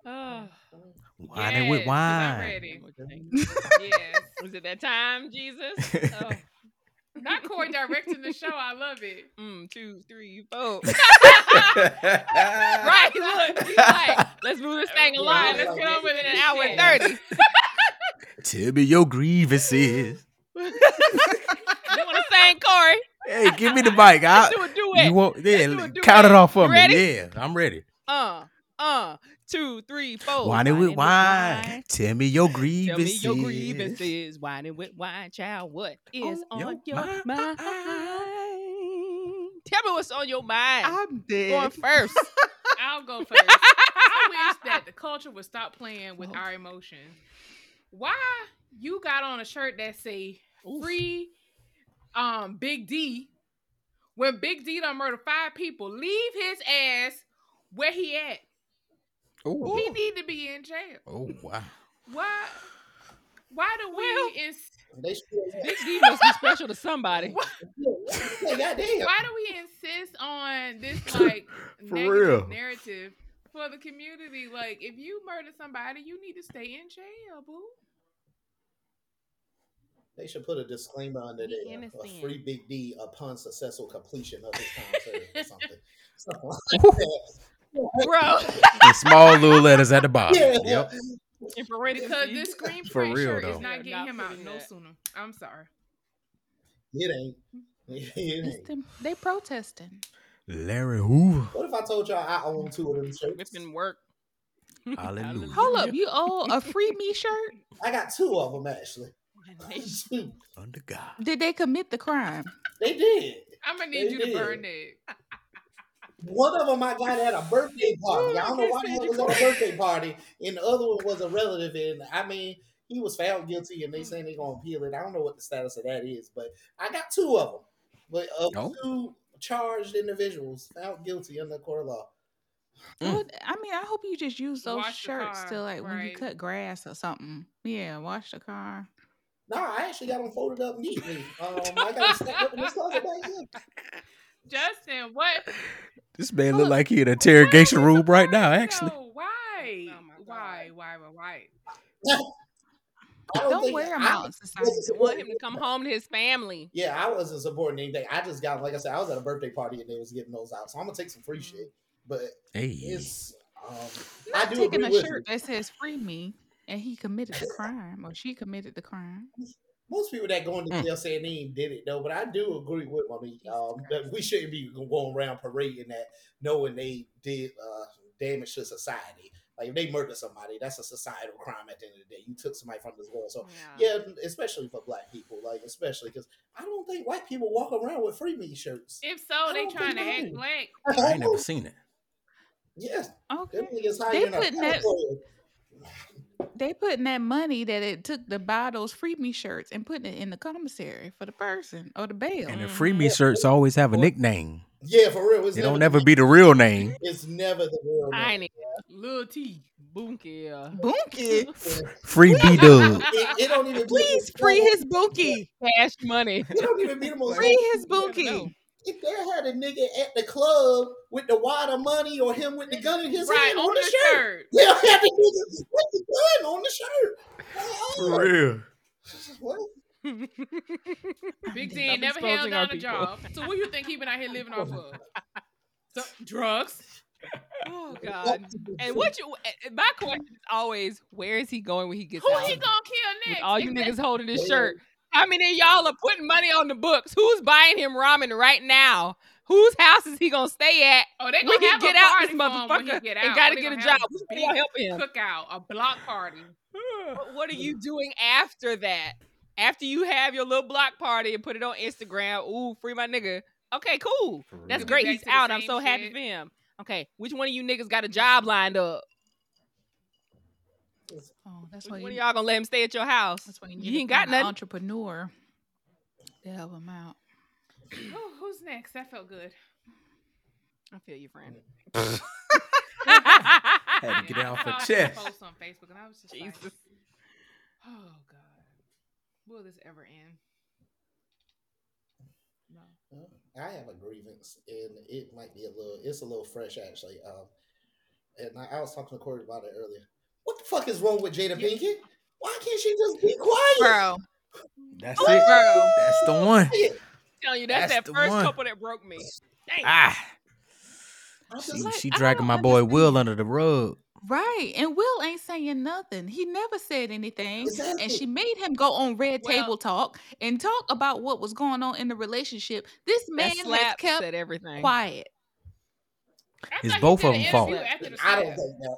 Speaker 2: Oh.
Speaker 5: Wine it with
Speaker 3: Yes, 'cause I'm
Speaker 5: wine.
Speaker 3: ready. Yes.
Speaker 2: Was it that time, Jesus? Oh.
Speaker 3: Not Corey directing the show. I love it.
Speaker 2: Mm, two, three, four.
Speaker 5: right.
Speaker 2: right, look. He's like, let's move this thing along. Let's get
Speaker 4: yeah.
Speaker 2: over it in an hour and 30.
Speaker 5: Tell me your grievances.
Speaker 2: You want to sing, Corey?
Speaker 5: Hey, give me the mic. I,
Speaker 2: Let's do a duet.
Speaker 5: you want, yeah,
Speaker 2: do a duet.
Speaker 5: count it off for
Speaker 2: You
Speaker 5: me.
Speaker 2: ready?
Speaker 5: Yeah, I'm ready.
Speaker 2: Uh, uh, two, three, four.
Speaker 5: Whining with
Speaker 2: Whining
Speaker 5: wine. Tell me your grievances.
Speaker 2: Tell
Speaker 5: grievances.
Speaker 2: me your grievances. Whining with wine, child. What is
Speaker 5: On
Speaker 2: on
Speaker 5: your
Speaker 2: your
Speaker 5: mind.
Speaker 2: mind? Tell me what's on your mind.
Speaker 1: I'm dead.
Speaker 2: Going
Speaker 1: dead.
Speaker 2: first.
Speaker 3: I'll go first. I wish that the culture would stop playing with
Speaker 1: Oh.
Speaker 3: our emotions. Why you got on a shirt that say free um Big D when Big D done murder five people, leave his ass where he at.
Speaker 5: Oh,
Speaker 3: He need to be in jail.
Speaker 5: oh wow.
Speaker 3: Why why do we
Speaker 2: Well-
Speaker 3: ins-
Speaker 4: They still
Speaker 2: Big D must be special to somebody.
Speaker 4: Hey,
Speaker 3: why do we insist on this like
Speaker 5: For
Speaker 3: negative
Speaker 5: real.
Speaker 3: narrative for the community? Like if you murder somebody, you need to stay in jail, boo.
Speaker 4: They should put a disclaimer under
Speaker 2: Be
Speaker 4: there. A free Big D upon successful completion of his time or something. Something like that.
Speaker 2: Bro.
Speaker 5: In small little letters at the bottom.
Speaker 4: Yeah.
Speaker 5: Yep.
Speaker 2: In parentheses.
Speaker 3: Because this screen
Speaker 5: For
Speaker 3: print
Speaker 5: real,
Speaker 3: shirt
Speaker 5: though.
Speaker 3: is not getting
Speaker 2: not
Speaker 3: him out
Speaker 2: putting
Speaker 3: no
Speaker 2: that.
Speaker 3: sooner. I'm sorry.
Speaker 4: It ain't. It ain't.
Speaker 1: them- they protesting.
Speaker 5: Larry Hoover.
Speaker 4: What if I told y'all I own two of them shirts?
Speaker 2: Whipping work.
Speaker 5: Hallelujah.
Speaker 1: Hold up, you owe a free me shirt?
Speaker 4: I got two of them actually.
Speaker 5: Under God.
Speaker 1: Did they commit the crime?
Speaker 4: they did.
Speaker 3: I'm gonna need
Speaker 4: They
Speaker 3: you to burn that.
Speaker 4: One of them I got at a birthday party. I don't know why he was on a birthday party, and the other one was a relative. And I mean, he was found guilty, and they saying they're gonna appeal it. I don't know what the status of that is, but I got two of them. But of
Speaker 5: Oh.
Speaker 4: two charged individuals found guilty under court of law.
Speaker 5: Mm.
Speaker 1: I mean, I hope you just use those
Speaker 3: Wash
Speaker 1: shirts
Speaker 3: car,
Speaker 1: to like when you cut grass or something. Yeah, wash the car.
Speaker 4: No, I actually got them folded up neatly. Um, I got them stacked up in this closet back here.
Speaker 3: Justin, what?
Speaker 5: This man
Speaker 1: Hold
Speaker 5: look like he in interrogation room right now, actually.
Speaker 3: though? Why?
Speaker 2: Oh my
Speaker 3: why? Why? Why? Why?
Speaker 4: I
Speaker 1: Don't,
Speaker 4: think-
Speaker 1: wear them
Speaker 4: I
Speaker 1: out in society.
Speaker 2: want him to come home to his family.
Speaker 4: Yeah, I wasn't supporting anything. I just got, like I said, I was at a birthday party and they was giving those out. So I'm gonna take some free shit. But
Speaker 5: Hey.
Speaker 4: it's, um, I do
Speaker 1: taking
Speaker 4: agree
Speaker 1: a
Speaker 4: with
Speaker 1: shirt
Speaker 4: you.
Speaker 1: that says "free me" and he committed the crime or she committed the crime.
Speaker 4: Most people that go into
Speaker 5: Mm.
Speaker 4: jail saying they ain't did it though, but I do agree with Monique. Um, that we shouldn't be going around parading that, knowing they did uh, damage to society. Like if they murdered somebody, that's a societal crime. At the end of the day, you took somebody from this world. So yeah, especially for black people, like especially because I don't think white people walk around with free me shirts.
Speaker 3: If so,
Speaker 4: I
Speaker 3: they trying to
Speaker 4: think
Speaker 3: act
Speaker 4: so.
Speaker 3: black.
Speaker 5: I ain't never seen it.
Speaker 4: Yes,
Speaker 1: Okay. They
Speaker 4: hiding in
Speaker 1: putting that-
Speaker 4: California.
Speaker 1: They putting that money that it took to buy those free me shirts and putting it in the commissary for the person or the bail.
Speaker 5: And the
Speaker 2: Mhm.
Speaker 5: free me shirts always have a nickname.
Speaker 4: Yeah, for real. It's
Speaker 5: It
Speaker 4: never
Speaker 5: don't
Speaker 4: the-
Speaker 5: ever be the real name.
Speaker 4: It's never the real name.
Speaker 2: Tiny.
Speaker 3: Lil T.
Speaker 2: Boonky.
Speaker 1: Bunky,
Speaker 5: Free B Dub.
Speaker 4: It, it don't even
Speaker 1: please free his bunky.
Speaker 2: Cash money.
Speaker 4: It don't even be the most.
Speaker 1: Free his
Speaker 2: never know.
Speaker 1: bunky.
Speaker 4: If they had a nigga at the club with the wad of money or him with the gun in his
Speaker 3: Right
Speaker 4: hand
Speaker 3: on the
Speaker 4: shirt,
Speaker 3: shirt.
Speaker 4: they don't have the nigga with the gun on the shirt.
Speaker 5: For real.
Speaker 4: What?
Speaker 3: Big
Speaker 2: Stop
Speaker 3: D never held down a
Speaker 2: people.
Speaker 3: job. So what do you think he been out here living off of? So, drugs.
Speaker 2: Oh God. And what you? eh, My question is always, where is he going when he gets
Speaker 3: Who
Speaker 2: out?
Speaker 3: he gonna kill
Speaker 2: With
Speaker 3: next?
Speaker 2: all you
Speaker 3: Exactly.
Speaker 2: niggas holding his shirt. How many of y'all are putting money on the books? Who's buying him ramen right now? Whose house is he gonna stay at
Speaker 3: Oh, they
Speaker 2: when
Speaker 3: gonna
Speaker 2: he
Speaker 3: have
Speaker 2: get
Speaker 3: a
Speaker 2: out this
Speaker 3: party for him
Speaker 2: motherfucker
Speaker 3: get
Speaker 2: and
Speaker 3: out.
Speaker 2: gotta get a job?
Speaker 3: have
Speaker 2: Who's
Speaker 3: big
Speaker 2: gonna help him?
Speaker 3: Cookout, a block party.
Speaker 2: But what are you doing after that? After you have your little block party and put it on Instagram, ooh, free my nigga. Okay, cool. That's great. He's out. I'm
Speaker 3: same
Speaker 2: so happy
Speaker 3: shit.
Speaker 2: for him. Okay, which one of you niggas got a job lined up?
Speaker 1: Oh, that's
Speaker 2: Which
Speaker 1: why
Speaker 2: one of
Speaker 1: you.
Speaker 2: y'all gonna let him stay at your house?
Speaker 1: That's why you,
Speaker 2: You ain't got
Speaker 1: find an
Speaker 2: nothing.
Speaker 1: entrepreneur to help him out.
Speaker 3: Oh, who's next? That felt good.
Speaker 2: I feel you, friend.
Speaker 5: Had to get it
Speaker 3: I
Speaker 5: off her
Speaker 3: saw some
Speaker 5: chest.
Speaker 3: post on Facebook, and I was just like,
Speaker 2: Jesus.
Speaker 3: "Oh God, will this ever end?" No.
Speaker 4: I have a grievance, and it might be a little. It's a little fresh, actually. Um, and I, I was talking to Corey about it earlier. What the fuck is wrong with Jada Pinkett? Why can't she just be quiet?
Speaker 1: Bro,
Speaker 5: That's
Speaker 1: bro.
Speaker 5: it. That's the one.
Speaker 2: telling you, that's,
Speaker 5: That's
Speaker 2: that first
Speaker 5: one.
Speaker 2: couple that broke me. Dang.
Speaker 5: Ah, she,
Speaker 1: Like,
Speaker 5: she dragging my boy Will under the rug.
Speaker 1: Right. And Will ain't saying nothing. He never said anything.
Speaker 4: Exactly.
Speaker 1: And she made him go on Red
Speaker 2: Well-
Speaker 1: Table Talk and talk about what was going on in the relationship. This man has kept
Speaker 2: everything.
Speaker 1: quiet.
Speaker 3: I
Speaker 5: It's both of them fault.
Speaker 3: interview after the
Speaker 4: I don't think that.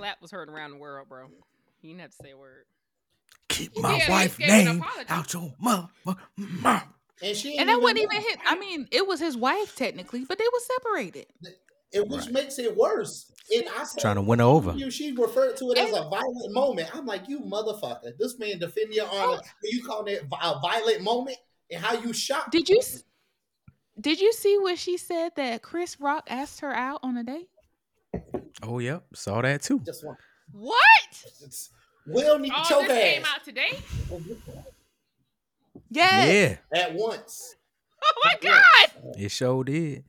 Speaker 2: That slap was heard around the world, bro. You didn't have to say a word.
Speaker 5: Keep my
Speaker 3: did, he
Speaker 5: wife's name out your mother mouth.
Speaker 4: And she ain't
Speaker 1: And that wasn't even
Speaker 4: know.
Speaker 1: his. I mean, it was his wife technically, but they were separated.
Speaker 4: It which
Speaker 5: Right.
Speaker 4: makes it worse. And I said,
Speaker 5: Trying to win her over.
Speaker 4: You, she referred to it as a violent moment. I'm like, you motherfucker. This man defend your honor.
Speaker 1: Oh.
Speaker 4: You call it a violent moment and how you shot.
Speaker 1: Did you s- did you see what she said that Chris Rock asked her out on a date?
Speaker 5: Oh, yep. Saw that too.
Speaker 4: Just one.
Speaker 2: What?
Speaker 4: It's, Will need to
Speaker 3: Oh,
Speaker 4: choke
Speaker 3: this came out today.
Speaker 1: Yes.
Speaker 5: Yeah,
Speaker 4: at once.
Speaker 2: Oh my god!
Speaker 5: it sure did.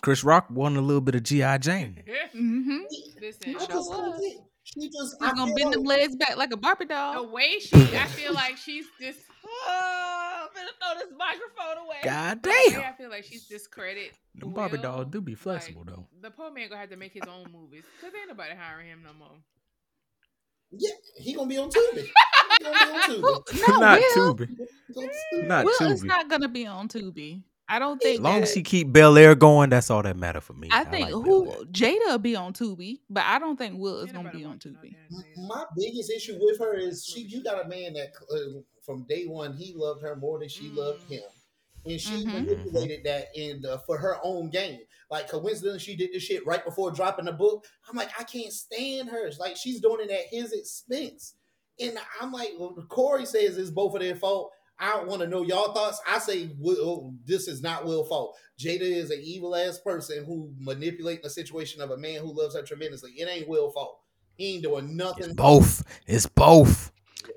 Speaker 5: Chris Rock won a little bit of G.I. Jane.
Speaker 1: Mm-hmm.
Speaker 3: Listen,
Speaker 4: I
Speaker 1: sure
Speaker 4: just
Speaker 1: was.
Speaker 4: don't think- She just
Speaker 1: He's
Speaker 4: I
Speaker 1: gonna
Speaker 4: feel
Speaker 1: bend them
Speaker 4: like-
Speaker 1: legs back like a Barbie doll.
Speaker 3: the
Speaker 1: doll.
Speaker 3: way she, I feel like she's just.
Speaker 2: Oh, I'm throw this microphone away.
Speaker 5: God
Speaker 3: The way
Speaker 5: damn.
Speaker 3: I feel like she's discredit.
Speaker 5: Them Barbie
Speaker 3: Will,
Speaker 5: dolls do be
Speaker 3: like,
Speaker 5: flexible though.
Speaker 3: The poor man gonna have to make his own movies because ain't nobody hiring him no more.
Speaker 4: Yeah, he gonna be on Tubi. He gonna be on Tubi.
Speaker 1: Well, no,
Speaker 5: Not
Speaker 1: Will.
Speaker 5: Tubi.
Speaker 4: He gonna be-
Speaker 5: Not
Speaker 1: Will is
Speaker 5: Tubi.
Speaker 1: not gonna be on Tubi. I don't think.
Speaker 5: As long
Speaker 1: that,
Speaker 5: as he keep Bel Air going, that's all that matter for me.
Speaker 1: I think
Speaker 5: like
Speaker 1: who
Speaker 5: Bel Air.
Speaker 1: Jada will be on Tubi, but I don't think Will is
Speaker 3: Ain't
Speaker 1: gonna be on
Speaker 3: watching no
Speaker 1: Tubi.
Speaker 4: My biggest issue with her is she. You got a man that uh, from day one he loved her more than she loved
Speaker 3: Mm.
Speaker 4: him, and she
Speaker 1: Mhm.
Speaker 4: manipulated that in uh, for her own gain. Like coincidentally, she did this shit right before dropping the book. I'm like, I can't stand her. It's like she's doing it at his expense, and I'm like, well, Corey says it's both of their fault. I want to know y'all thoughts. I say Will, oh, this is not Will's fault. Jada is an evil ass person who manipulating the situation of a man who loves her tremendously. It ain't Will's fault. He ain't doing nothing.
Speaker 5: It's both. It's both.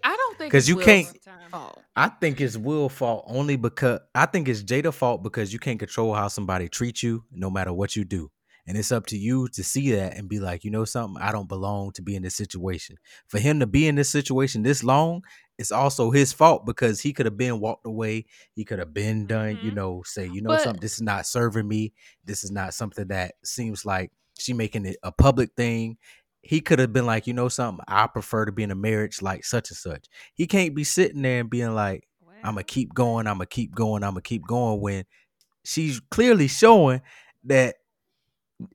Speaker 1: I don't think because
Speaker 5: you
Speaker 1: Will's
Speaker 5: can't-
Speaker 1: fault.
Speaker 5: I think it's Will fault only because I think it's Jada fault because you can't control how somebody treats you no matter what you do. And it's up to you to see that and be like, you know something, I don't belong to be in this situation. For him to be in this situation this long, it's also his fault because he could have been walked away. He could have been done, you
Speaker 2: Mhm.
Speaker 5: know, say, you know
Speaker 1: But-
Speaker 5: something, this is not serving me. This is not something that seems like she making it a public thing. He could have been like, you know something, I prefer to be in a marriage like such and such. He can't be sitting there and being like, I'm gonna keep going. I'm gonna keep going. I'm gonna keep going. When she's clearly showing that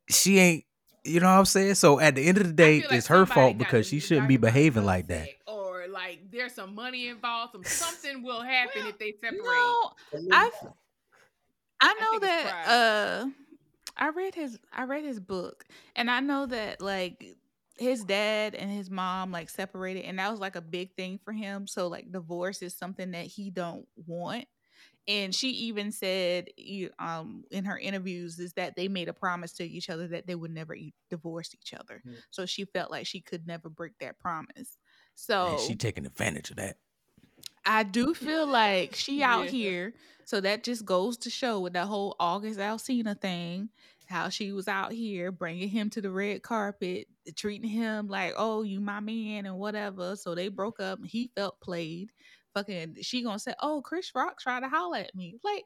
Speaker 5: she ain't, you know what I'm saying. So at the end of the day,
Speaker 3: like
Speaker 5: it's her fault because she shouldn't be behaving like that.
Speaker 3: Or like there's some money involved. Some something will happen if they separate.
Speaker 1: No,
Speaker 4: For me,
Speaker 1: I I know
Speaker 2: think it's
Speaker 1: that uh I read his I read his book and I know that like his dad and his mom like separated and that was like a big thing for him so like divorce is something that he don't want and she even said um in her interviews is that they made a promise to each other that they would never divorce each other
Speaker 4: Mm.
Speaker 1: so she felt like she could never break that promise so
Speaker 5: And she taking advantage of that.
Speaker 1: I do feel like she out
Speaker 3: Yeah.
Speaker 1: here. So that just goes to show with that whole August Alsina thing, how she was out here bringing him to the red carpet, treating him like, oh, you my man and whatever. So they broke up. He felt played. Fucking, she gonna say, oh, Chris Rock tried to holler at me. Like,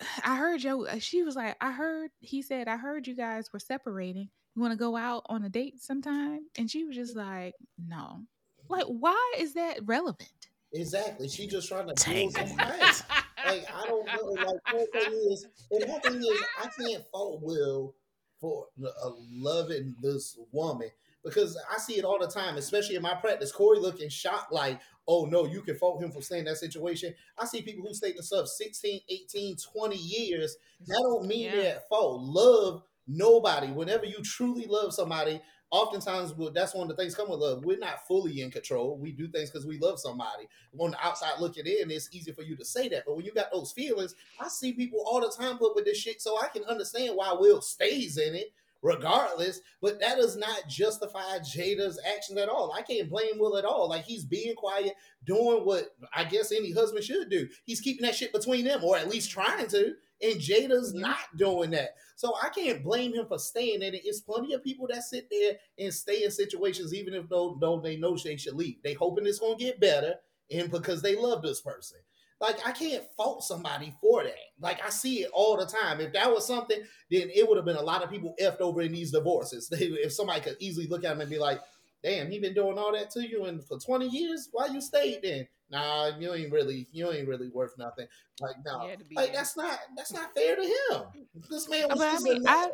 Speaker 1: I heard Joe. She was like, I heard. He said, I heard you guys were separating. You want to go out on a date sometime? And she was just like, no. Like, why is that relevant?
Speaker 4: exactly. She just trying to build
Speaker 5: Tank.
Speaker 4: some facts. Like I don't know. Like my thing is, and my thing is, I can't fault Will for uh, loving this woman, because I see it all the time, especially in my practice. Corey looking shocked, like, oh no, you can fault him for staying in that situation. I see people who stayed in sub 16, 18, 20 years. That don't mean
Speaker 2: Yeah.
Speaker 4: they're at fault. Love nobody. Whenever you truly love somebody, oftentimes well, that's one of the things come with love. We're not fully in control. We do things because we love somebody. On the outside looking in, it's easy for you to say that. But when you got those feelings, I see people all the time put with this shit, so I can understand why Will stays in it regardless. But that does not justify Jada's actions at all. I can't blame Will at all. Like he's being quiet, doing what I guess any husband should do. He's keeping that shit between them, or at least trying to. And Jada's
Speaker 1: mm-hmm.
Speaker 4: not doing that. So I can't blame him for staying in it. It's plenty of people that sit there and stay in situations even if though, though they know they should leave. They hoping it's gonna get better and because they love this person. Like I can't fault somebody for that. Like I see it all the time. If that was something, then it would have been a lot of people effed over in these divorces. If somebody could easily look at him and be like, "Damn, he been doing all that to you, and for twenty years, why you stayed then? Nah, you ain't really, you ain't really worth nothing. Like no,
Speaker 2: He had to be
Speaker 4: like that's not that's not fair to him. This man was
Speaker 1: But I
Speaker 4: just
Speaker 1: mean, I-
Speaker 4: love.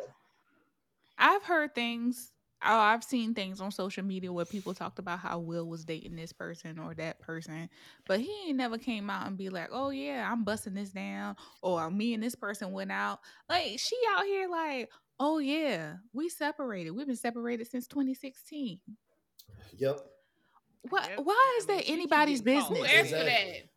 Speaker 1: I've heard things. Oh, I've seen things on social media where people talked about how Will was dating this person or that person, but he ain't never came out and be like, "Oh yeah, I'm busting this down," or "Me and this person went out." Like she out here like, "Oh yeah, we separated. We've been separated since 2016."
Speaker 4: Yep.
Speaker 1: What?
Speaker 2: Yep.
Speaker 1: Why is that anybody's
Speaker 2: getting.
Speaker 3: Who
Speaker 1: business?
Speaker 3: asked for
Speaker 4: Exactly.
Speaker 3: that?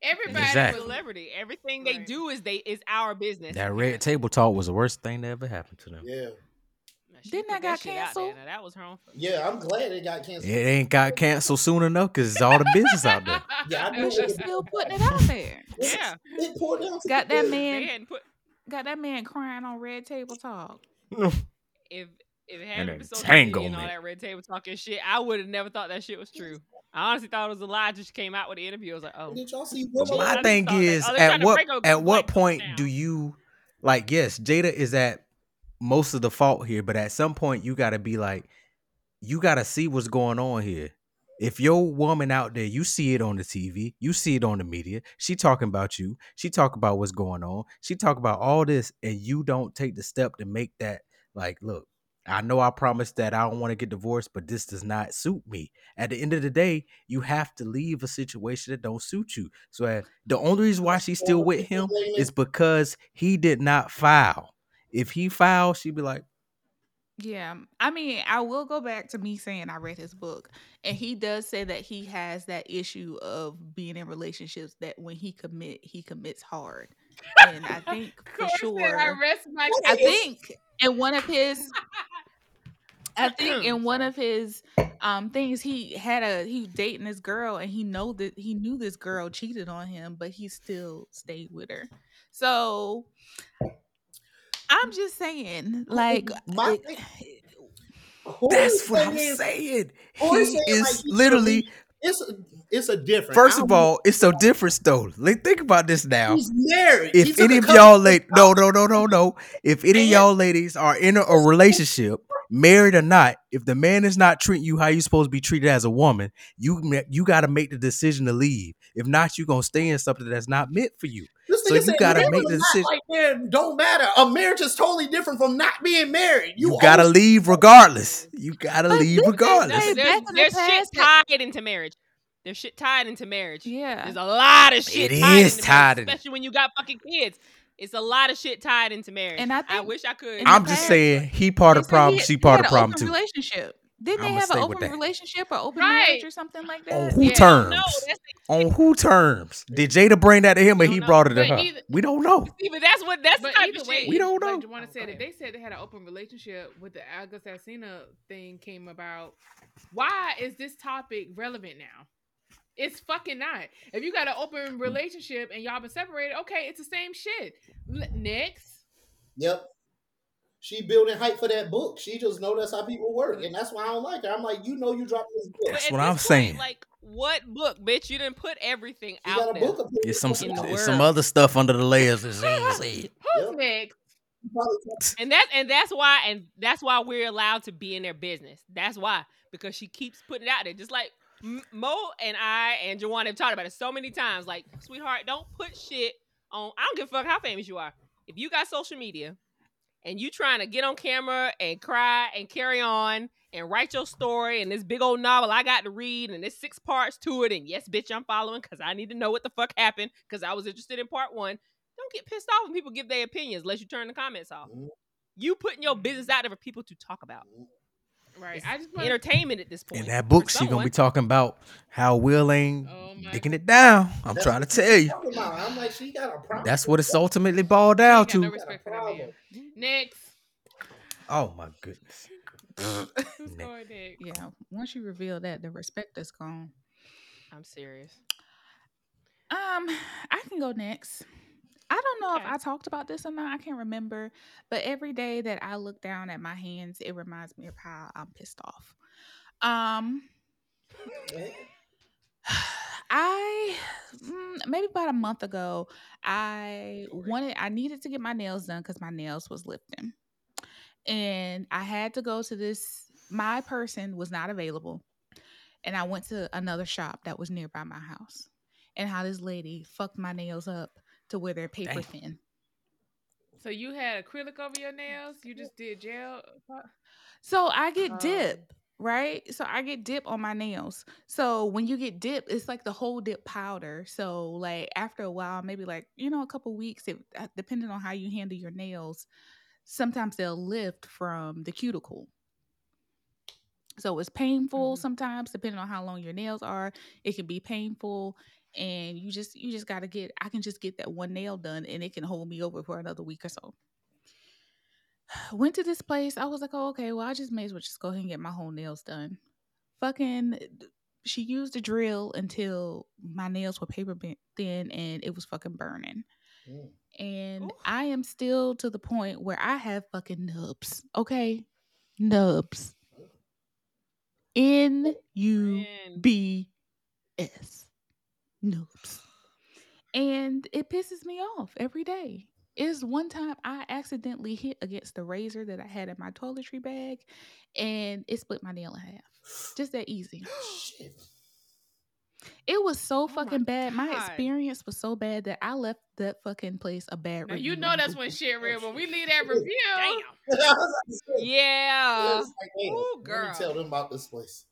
Speaker 3: Everybody
Speaker 5: Exactly.
Speaker 2: celebrity. Everything they do is they is our business.
Speaker 5: That red table talk was the worst thing that ever happened to them.
Speaker 4: Yeah.
Speaker 2: Now, she
Speaker 1: Didn't
Speaker 2: put
Speaker 1: that got
Speaker 2: shit there.
Speaker 1: canceled?
Speaker 2: Now, that was her own.
Speaker 4: Yeah, I'm glad it got canceled.
Speaker 5: It ain't got canceled soon enough because it's all the business out there.
Speaker 4: Yeah, I knew
Speaker 1: But
Speaker 4: it
Speaker 1: she's still putting it out there.
Speaker 2: Yeah,
Speaker 4: It poured down. to
Speaker 1: Got that
Speaker 4: good.
Speaker 1: man.
Speaker 2: put
Speaker 1: Got that man crying on Red Table Talk.
Speaker 2: if if it
Speaker 5: And
Speaker 2: hadn't
Speaker 5: then
Speaker 2: been social media and all that red table talking shit, I would have never thought that shit was true. I honestly thought it was a lie. Just came out with the interview. I was like, oh,
Speaker 4: Did y'all see
Speaker 2: But
Speaker 4: Willow?
Speaker 2: I
Speaker 5: My
Speaker 2: just
Speaker 5: thing
Speaker 2: thought that-
Speaker 5: is,
Speaker 2: oh,
Speaker 5: at what at what point
Speaker 2: now.
Speaker 5: do you like? Yes, Jada is at most of the fault here, but at some point you got to be like, you got to see what's going on here. If your woman out there, you see it on the TV, you see it on the media. She talking about you. She talk about what's going on. She talk about all this, and you don't take the step to make that like, look. I know I promised that I don't want to get divorced, but this does not suit me. At the end of the day, you have to leave a situation that don't suit you. So uh, the only reason why she's still with him is because he did not file. If he filed, she'd be like,
Speaker 1: Yeah, I mean, I will go back to me saying I read his book, and he does say that he has that issue of being in relationships that when he commit, he commits hard, and I think for sure,
Speaker 3: I rest my
Speaker 1: I think in one of his, I think in one of his um things he had a he was dating this girl and he know that he knew this girl cheated on him, but he still stayed with her. So I'm just saying, like,
Speaker 4: My
Speaker 1: it-
Speaker 5: "That's what
Speaker 4: thing
Speaker 5: I'm saying." He
Speaker 4: saying,
Speaker 5: is
Speaker 4: like,
Speaker 5: literally.
Speaker 4: It's a, it's a different.
Speaker 5: First of all, it's so different though. Like, think about this now.
Speaker 4: he's married.
Speaker 5: If
Speaker 4: took
Speaker 5: any of y'all late no no no no no if any of y'all ladies are in a, a relationship married or not if the man is not treating you how you're supposed to be treated as a woman you you got to make the decision to leave if not you're gonna stay in something that's not meant for you So you
Speaker 4: said
Speaker 5: gotta make
Speaker 4: or
Speaker 5: the
Speaker 4: not,
Speaker 5: decision.
Speaker 4: Like, man, don't matter. A marriage is totally different from not being married. You,
Speaker 5: you, gotta leave regardless you gotta
Speaker 1: But
Speaker 5: leave regardless
Speaker 1: Hey,
Speaker 2: there's,
Speaker 1: the
Speaker 2: there's shit tied into marriage. There's shit tied into marriage.
Speaker 1: yeah.
Speaker 2: There's a lot of shit
Speaker 5: It
Speaker 2: tied
Speaker 5: is
Speaker 2: into
Speaker 5: tied
Speaker 2: marriage,
Speaker 5: in-
Speaker 2: especially when you got fucking kids. It's a lot of shit tied into marriage.
Speaker 1: And I
Speaker 2: I wish I could.
Speaker 5: i'm just
Speaker 1: past,
Speaker 5: saying he part of the problem
Speaker 1: he-
Speaker 5: she part of problem too
Speaker 1: Relationship. Didn't
Speaker 5: I'ma
Speaker 1: they have an open relationship or open
Speaker 3: Right.
Speaker 1: marriage or something like that?
Speaker 5: on who
Speaker 2: Yeah,
Speaker 5: terms
Speaker 2: No,
Speaker 5: on who terms did jada bring that to him or he
Speaker 2: know.
Speaker 5: brought it to
Speaker 3: But
Speaker 5: her
Speaker 3: either-
Speaker 5: we don't know
Speaker 2: see, but that's what that's the
Speaker 3: But
Speaker 2: type of
Speaker 3: way,
Speaker 2: shit.
Speaker 5: We don't
Speaker 3: Like
Speaker 5: know.
Speaker 3: Juana said, if they said they had an open relationship with the August Alsina thing came about, why is this topic relevant now? It's fucking not. If you got an open hmm. relationship and y'all been separated, okay, it's the same shit. Next,
Speaker 4: Yep. She building hype for that book. She just know that's how people work, and that's why I don't like her. I'm like, you know, you dropped this book.
Speaker 5: That's what I'm
Speaker 2: point,
Speaker 5: saying.
Speaker 2: Like, what book, bitch? You didn't put everything
Speaker 4: She
Speaker 2: out
Speaker 4: got a
Speaker 2: there.
Speaker 4: book. opinion.
Speaker 5: There's some
Speaker 2: In the
Speaker 5: there's some other stuff under the layers that she ain't seen.
Speaker 3: who's
Speaker 4: Yep.
Speaker 3: next?
Speaker 4: She probably talked-
Speaker 2: And that's and that's why and that's why we're allowed to be in their business. That's why because she keeps putting it out there. Just like M- Mo and I and Jawan have talked about it so many times. Like, sweetheart, don't put shit on. I don't give a fuck how famous you are. If you got social media and you trying to get on camera and cry and carry on and write your story and this big old novel I got to read and there's six parts to it and yes, bitch, I'm following because I need to know what the fuck happened because I was interested in part one. Don't get pissed off when people give their opinions unless you turn the comments off.
Speaker 4: Mhm.
Speaker 2: You putting your business out there for people to talk about.
Speaker 3: Right.
Speaker 2: It's
Speaker 3: I just want
Speaker 2: entertainment at this point.
Speaker 5: In that book, she gonna be talking about how Will ain't
Speaker 3: Oh
Speaker 5: digging it down. I'm
Speaker 4: That's
Speaker 5: trying to tell you.
Speaker 4: I'm like, she got a problem.
Speaker 5: That's what it's ultimately boiled down
Speaker 3: got no
Speaker 5: to.
Speaker 3: respect for. Next.
Speaker 5: Oh my goodness.
Speaker 3: Who's
Speaker 5: Ne-
Speaker 3: going next?
Speaker 1: Yeah, once you reveal that, the respect is gone.
Speaker 2: I'm serious.
Speaker 1: Um, I can go next. I don't know
Speaker 3: Okay.
Speaker 1: if I talked about this or not. I can't remember. But every day that I look down at my hands, it reminds me of how I'm pissed off. Um. I mm, maybe about a month ago, I wanted I needed to get my nails done because my nails was lifting, and I had to go to this. My person was not available, and I went to another shop that was nearby my house, and how this lady fucked my nails up to where they're paper
Speaker 5: Damn.
Speaker 1: thin.
Speaker 3: So you had acrylic over your nails? You just did gel?
Speaker 1: So I get
Speaker 3: Um,
Speaker 1: dip, right? So I get dip on my nails. So when you get dip, it's like the whole dip powder. So like after a while, maybe like you know a couple weeks, it, uh, depending on how you handle your nails, sometimes they'll lift from the cuticle. So it's painful
Speaker 3: Mhm.
Speaker 1: sometimes, depending on how long your nails are. It can be painful, and you just you just got to get. I can just get that one nail done, and it can hold me over for another week or so went to this place. I was like, oh, okay, well, I just may as well just go ahead and get my whole nails done. Fucking, she used a drill until my nails were paper thin and it was fucking burning.
Speaker 4: Mm.
Speaker 1: And
Speaker 2: Oof.
Speaker 1: I am still to the point where I have fucking nubs. Okay, nubs. N U
Speaker 2: Man,
Speaker 1: B S. Nubs. And it pisses me off every day. Is one time I accidentally hit against the razor that I had in my toiletry bag and it split my nail in half. Just that easy.
Speaker 4: Shit.
Speaker 1: It was so
Speaker 2: Oh my
Speaker 1: fucking bad. My experience was so bad that I left that fucking place a bad
Speaker 3: Now
Speaker 1: review.
Speaker 3: you know that's when shit real. When we leave that review,
Speaker 2: damn.
Speaker 4: I was about to say,
Speaker 2: Yeah.
Speaker 4: like, hey,
Speaker 2: Ooh,
Speaker 4: let
Speaker 2: girl.
Speaker 4: me tell them about this place.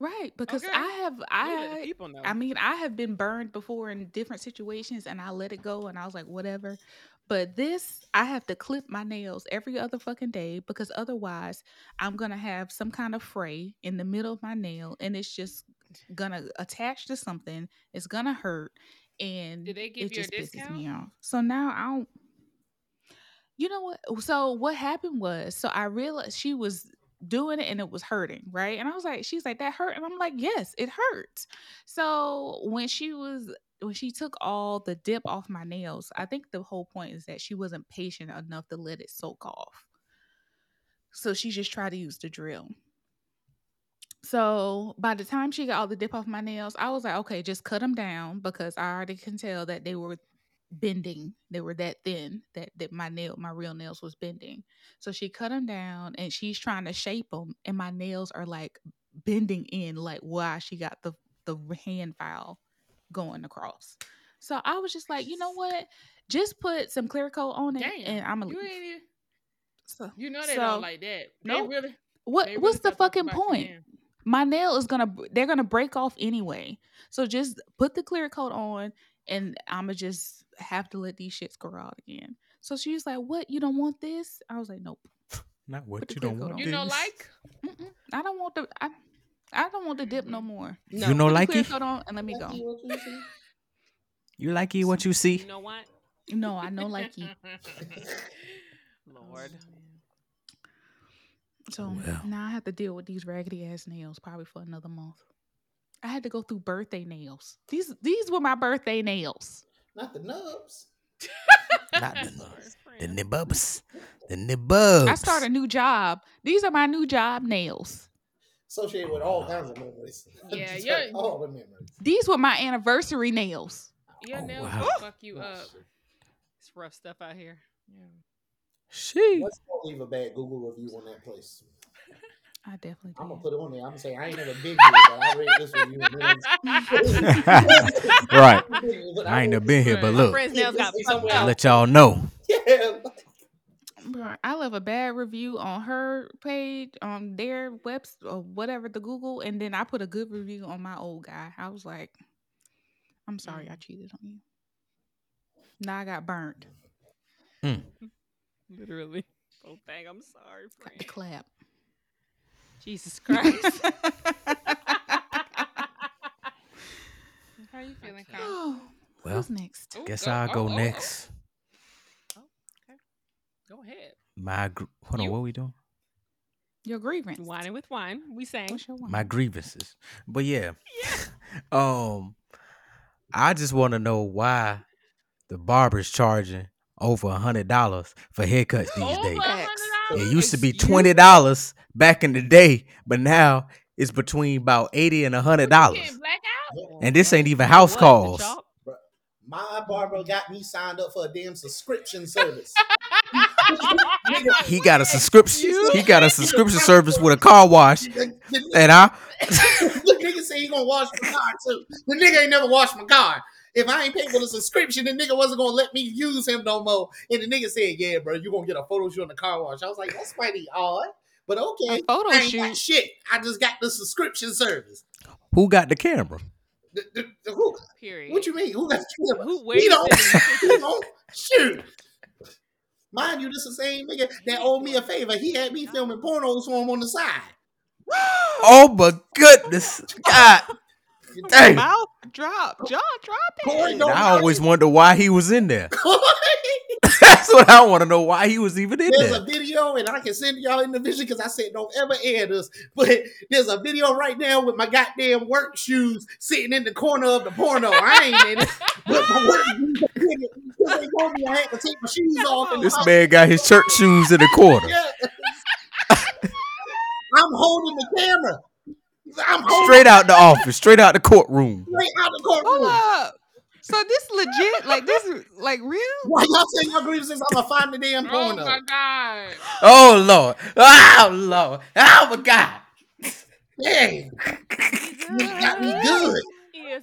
Speaker 1: Right, because
Speaker 2: Okay.
Speaker 1: I have
Speaker 2: You let the
Speaker 1: I
Speaker 2: people know.
Speaker 1: I mean, I have been burned before in different situations and I let it go and I was like, whatever. But this, I have to clip my nails every other fucking day because otherwise I'm going to have some kind of fray in the middle of my nail and it's just going to attach to something. It's going to hurt. And
Speaker 3: Did they give
Speaker 1: it
Speaker 3: you a
Speaker 1: just pisses
Speaker 3: discount?
Speaker 1: me off. So now I don't. You know what? So what happened was, so I realized she was doing it and it was hurting, right? And I was like, she's like, that hurt. And I'm like, yes, it hurts. So when she was when she took all the dip off my nails, I think the whole point is that she wasn't patient enough to let it soak off. So she just tried to use the drill. So by the time she got all the dip off my nails, I was like, okay, just cut them down because I already can tell that they were bending. They were that thin that, that my nail, my real nails was bending. So she cut them down and she's trying to shape them, and my nails are like bending in, like why she got the the hand file going across. So I was just like, you know what? Just put some clear coat on it,
Speaker 3: damn.
Speaker 1: and I'm gonna.
Speaker 3: you even,
Speaker 1: So,
Speaker 3: you know they
Speaker 1: so,
Speaker 3: don't like that. no
Speaker 1: nope.
Speaker 3: really.
Speaker 1: what?
Speaker 3: really
Speaker 1: What's the fucking point?
Speaker 3: man.
Speaker 1: my nail is gonna they're gonna break off anyway. So just put the clear coat on and I'ma just have to let these shits grow out again. So she's like, What, you don't want this? I was like, Nope.
Speaker 5: Not what
Speaker 1: the
Speaker 5: you don't want.
Speaker 1: on.
Speaker 3: You know,
Speaker 5: this.
Speaker 3: like
Speaker 1: Mm-mm, I don't want the I, I don't want the dip no more.
Speaker 2: No.
Speaker 5: You know,
Speaker 1: Put the
Speaker 5: like
Speaker 1: clear
Speaker 5: it.
Speaker 1: coat on and let me go.
Speaker 4: What you see?
Speaker 5: You like it what you see.
Speaker 2: You know what?
Speaker 1: No, I know like you.
Speaker 2: Lord.
Speaker 1: So
Speaker 5: Well.
Speaker 1: now I have to deal with these raggedy ass nails probably for another month. I had to go through birthday nails. These these were my birthday nails.
Speaker 4: Not the nubs.
Speaker 5: Not the
Speaker 2: nubs.
Speaker 5: The
Speaker 2: friend.
Speaker 5: nibbubs. The nibbubs.
Speaker 1: I start a new job. These are my new job nails.
Speaker 4: Associated with all kinds of memories.
Speaker 3: Yeah,
Speaker 4: Just
Speaker 3: you're-
Speaker 4: all the memories.
Speaker 1: These were my anniversary nails.
Speaker 3: Your
Speaker 5: Oh,
Speaker 3: nails
Speaker 5: wow.
Speaker 3: will fuck you
Speaker 4: Oh,
Speaker 3: up.
Speaker 4: shit.
Speaker 2: It's rough stuff out here.
Speaker 3: Yeah.
Speaker 5: She.
Speaker 4: Let's not leave a bad Google review on that place.
Speaker 1: I definitely
Speaker 4: I'm gonna put it on there. I'm gonna say I ain't never been here, but I read this review.
Speaker 5: right.
Speaker 4: But
Speaker 5: I ain't never been here, but
Speaker 3: Right.
Speaker 2: My
Speaker 5: look,
Speaker 2: friend's
Speaker 4: Yeah,
Speaker 2: got
Speaker 4: this is
Speaker 2: fucked
Speaker 4: somewhere
Speaker 5: I let y'all know.
Speaker 4: Yeah,
Speaker 1: Bro, I left a bad review on her page, on their webs or whatever, the Google, and then I put a good review on my old guy. I was like, I'm sorry I mm. cheated on you. Now I got burnt. Hmm.
Speaker 2: Literally. Oh, dang, I'm sorry,
Speaker 1: Got the clap.
Speaker 2: Jesus Christ.
Speaker 3: How are you feeling,
Speaker 2: Okay.
Speaker 3: Kyle?
Speaker 1: Oh,
Speaker 5: Well,
Speaker 1: who's next?
Speaker 3: Ooh,
Speaker 5: guess
Speaker 3: go-
Speaker 5: I'll
Speaker 3: oh,
Speaker 5: go
Speaker 3: oh, oh.
Speaker 5: next.
Speaker 2: Go ahead.
Speaker 5: My gr- hold on,
Speaker 2: You-
Speaker 5: what are we doing?
Speaker 1: Your grievance.
Speaker 2: Whining with wine. We sang.
Speaker 1: What's your one?
Speaker 5: My grievances. But yeah, um, I just want to know why the barber's charging over a hundred dollars for haircuts these
Speaker 3: Over
Speaker 5: days.
Speaker 3: A
Speaker 1: Facts.
Speaker 3: hundred
Speaker 5: It used to be twenty dollars back in the day, but now it's between about eighty and a hundred
Speaker 3: You
Speaker 5: dollars.
Speaker 3: getting black out?
Speaker 5: And this ain't even house
Speaker 2: the
Speaker 5: calls.
Speaker 4: My barber got me signed up for a damn subscription service.
Speaker 5: He got a subscription. He got a subscription service with a car wash,
Speaker 4: The, the,
Speaker 5: and I
Speaker 4: the nigga say he gonna wash my car too. The nigga ain't never washed my car. If I ain't paid for the subscription, the nigga wasn't gonna let me use him no more. And the nigga said, "Yeah, bro, you gonna get a photo shoot on the car wash." I was like, "That's mighty odd." But okay,
Speaker 1: A photo
Speaker 4: I ain't got
Speaker 1: shoot.
Speaker 4: shit. I just got the subscription service.
Speaker 5: who got the camera?
Speaker 4: The, the, the- who,
Speaker 2: Period.
Speaker 4: what you mean? Who got the camera?
Speaker 2: Who, where
Speaker 4: He
Speaker 2: you
Speaker 4: don't.
Speaker 2: sending
Speaker 4: He don't. Shoot. Mind you, this the same nigga that owed me a favor. He had me filming pornos for him on the side.
Speaker 5: Oh my goodness, God! Dang.
Speaker 1: Mouth drop. Jaw drop
Speaker 4: Corey
Speaker 1: it.
Speaker 5: I always wonder why he was in there. That's what I want to know. Why he was even in
Speaker 4: There's
Speaker 5: there.
Speaker 4: There's a video, and I can send y'all in the vision because I said don't ever air this. But there's a video right now with my goddamn work shoes sitting in the corner of the porno. I ain't in it, but my work shoes are in it. Because they told me I had to take my shoes off.
Speaker 5: This man got his church shoes in the corner.
Speaker 4: Yeah. I'm holding the camera. I'm
Speaker 5: Straight out the office, straight out the courtroom.
Speaker 4: straight out the
Speaker 1: Hold
Speaker 4: courtroom.
Speaker 1: up. So this legit, like this, like real?
Speaker 4: Why y'all saying y'all grievances? I'm gonna find the damn
Speaker 3: Oh my god.
Speaker 5: Oh Lord. Oh Lord. Oh my God.
Speaker 4: Dang, you got me good.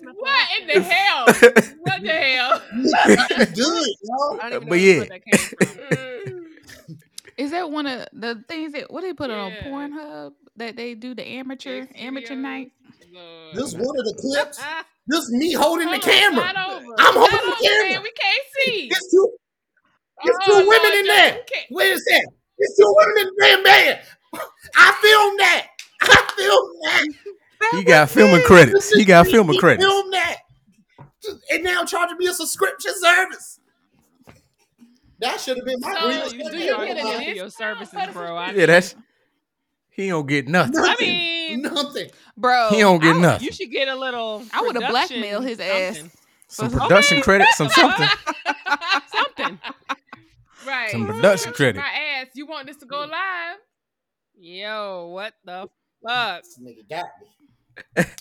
Speaker 3: What in the hell? What the hell?
Speaker 4: You got me good, yo.
Speaker 2: I
Speaker 5: But yeah.
Speaker 2: where that came from.
Speaker 1: Is that one of the things that what they put it on Pornhub that they do the amateur
Speaker 3: Big
Speaker 1: amateur
Speaker 3: videos.
Speaker 1: night?
Speaker 3: Lord.
Speaker 4: This one of the clips. This me holding the
Speaker 3: Hold on,
Speaker 4: camera.
Speaker 3: slide over.
Speaker 4: I'm
Speaker 3: Slide
Speaker 4: holding the
Speaker 3: over, man.
Speaker 4: camera.
Speaker 3: We can't see.
Speaker 4: It's two, there's
Speaker 3: Oh,
Speaker 4: two women
Speaker 3: Lord,
Speaker 4: in there.
Speaker 3: we
Speaker 4: Where's that? There's two women in the damn bed. I filmed that. I filmed that.
Speaker 5: He got filming credits. He got filming
Speaker 4: He
Speaker 5: credits.
Speaker 4: filmed that. And now charging me a subscription service. That should have been my
Speaker 3: So,
Speaker 4: grievance.
Speaker 2: you
Speaker 3: do
Speaker 2: do
Speaker 3: you get a
Speaker 2: money for your services, bro. I
Speaker 5: Yeah, that's he don't get nothing.
Speaker 4: Nothing.
Speaker 2: I mean,
Speaker 4: Nothing.
Speaker 1: Bro,
Speaker 5: He don't get
Speaker 1: I,
Speaker 5: nothing.
Speaker 2: you should get a little.
Speaker 1: I would have blackmailed his ass.
Speaker 2: something.
Speaker 5: Some
Speaker 1: Okay.
Speaker 5: production credits, some something.
Speaker 2: Something.
Speaker 3: Right.
Speaker 5: Some production credit.
Speaker 3: My ass. You want this to go live?
Speaker 2: Yo, what the fuck?
Speaker 4: This nigga got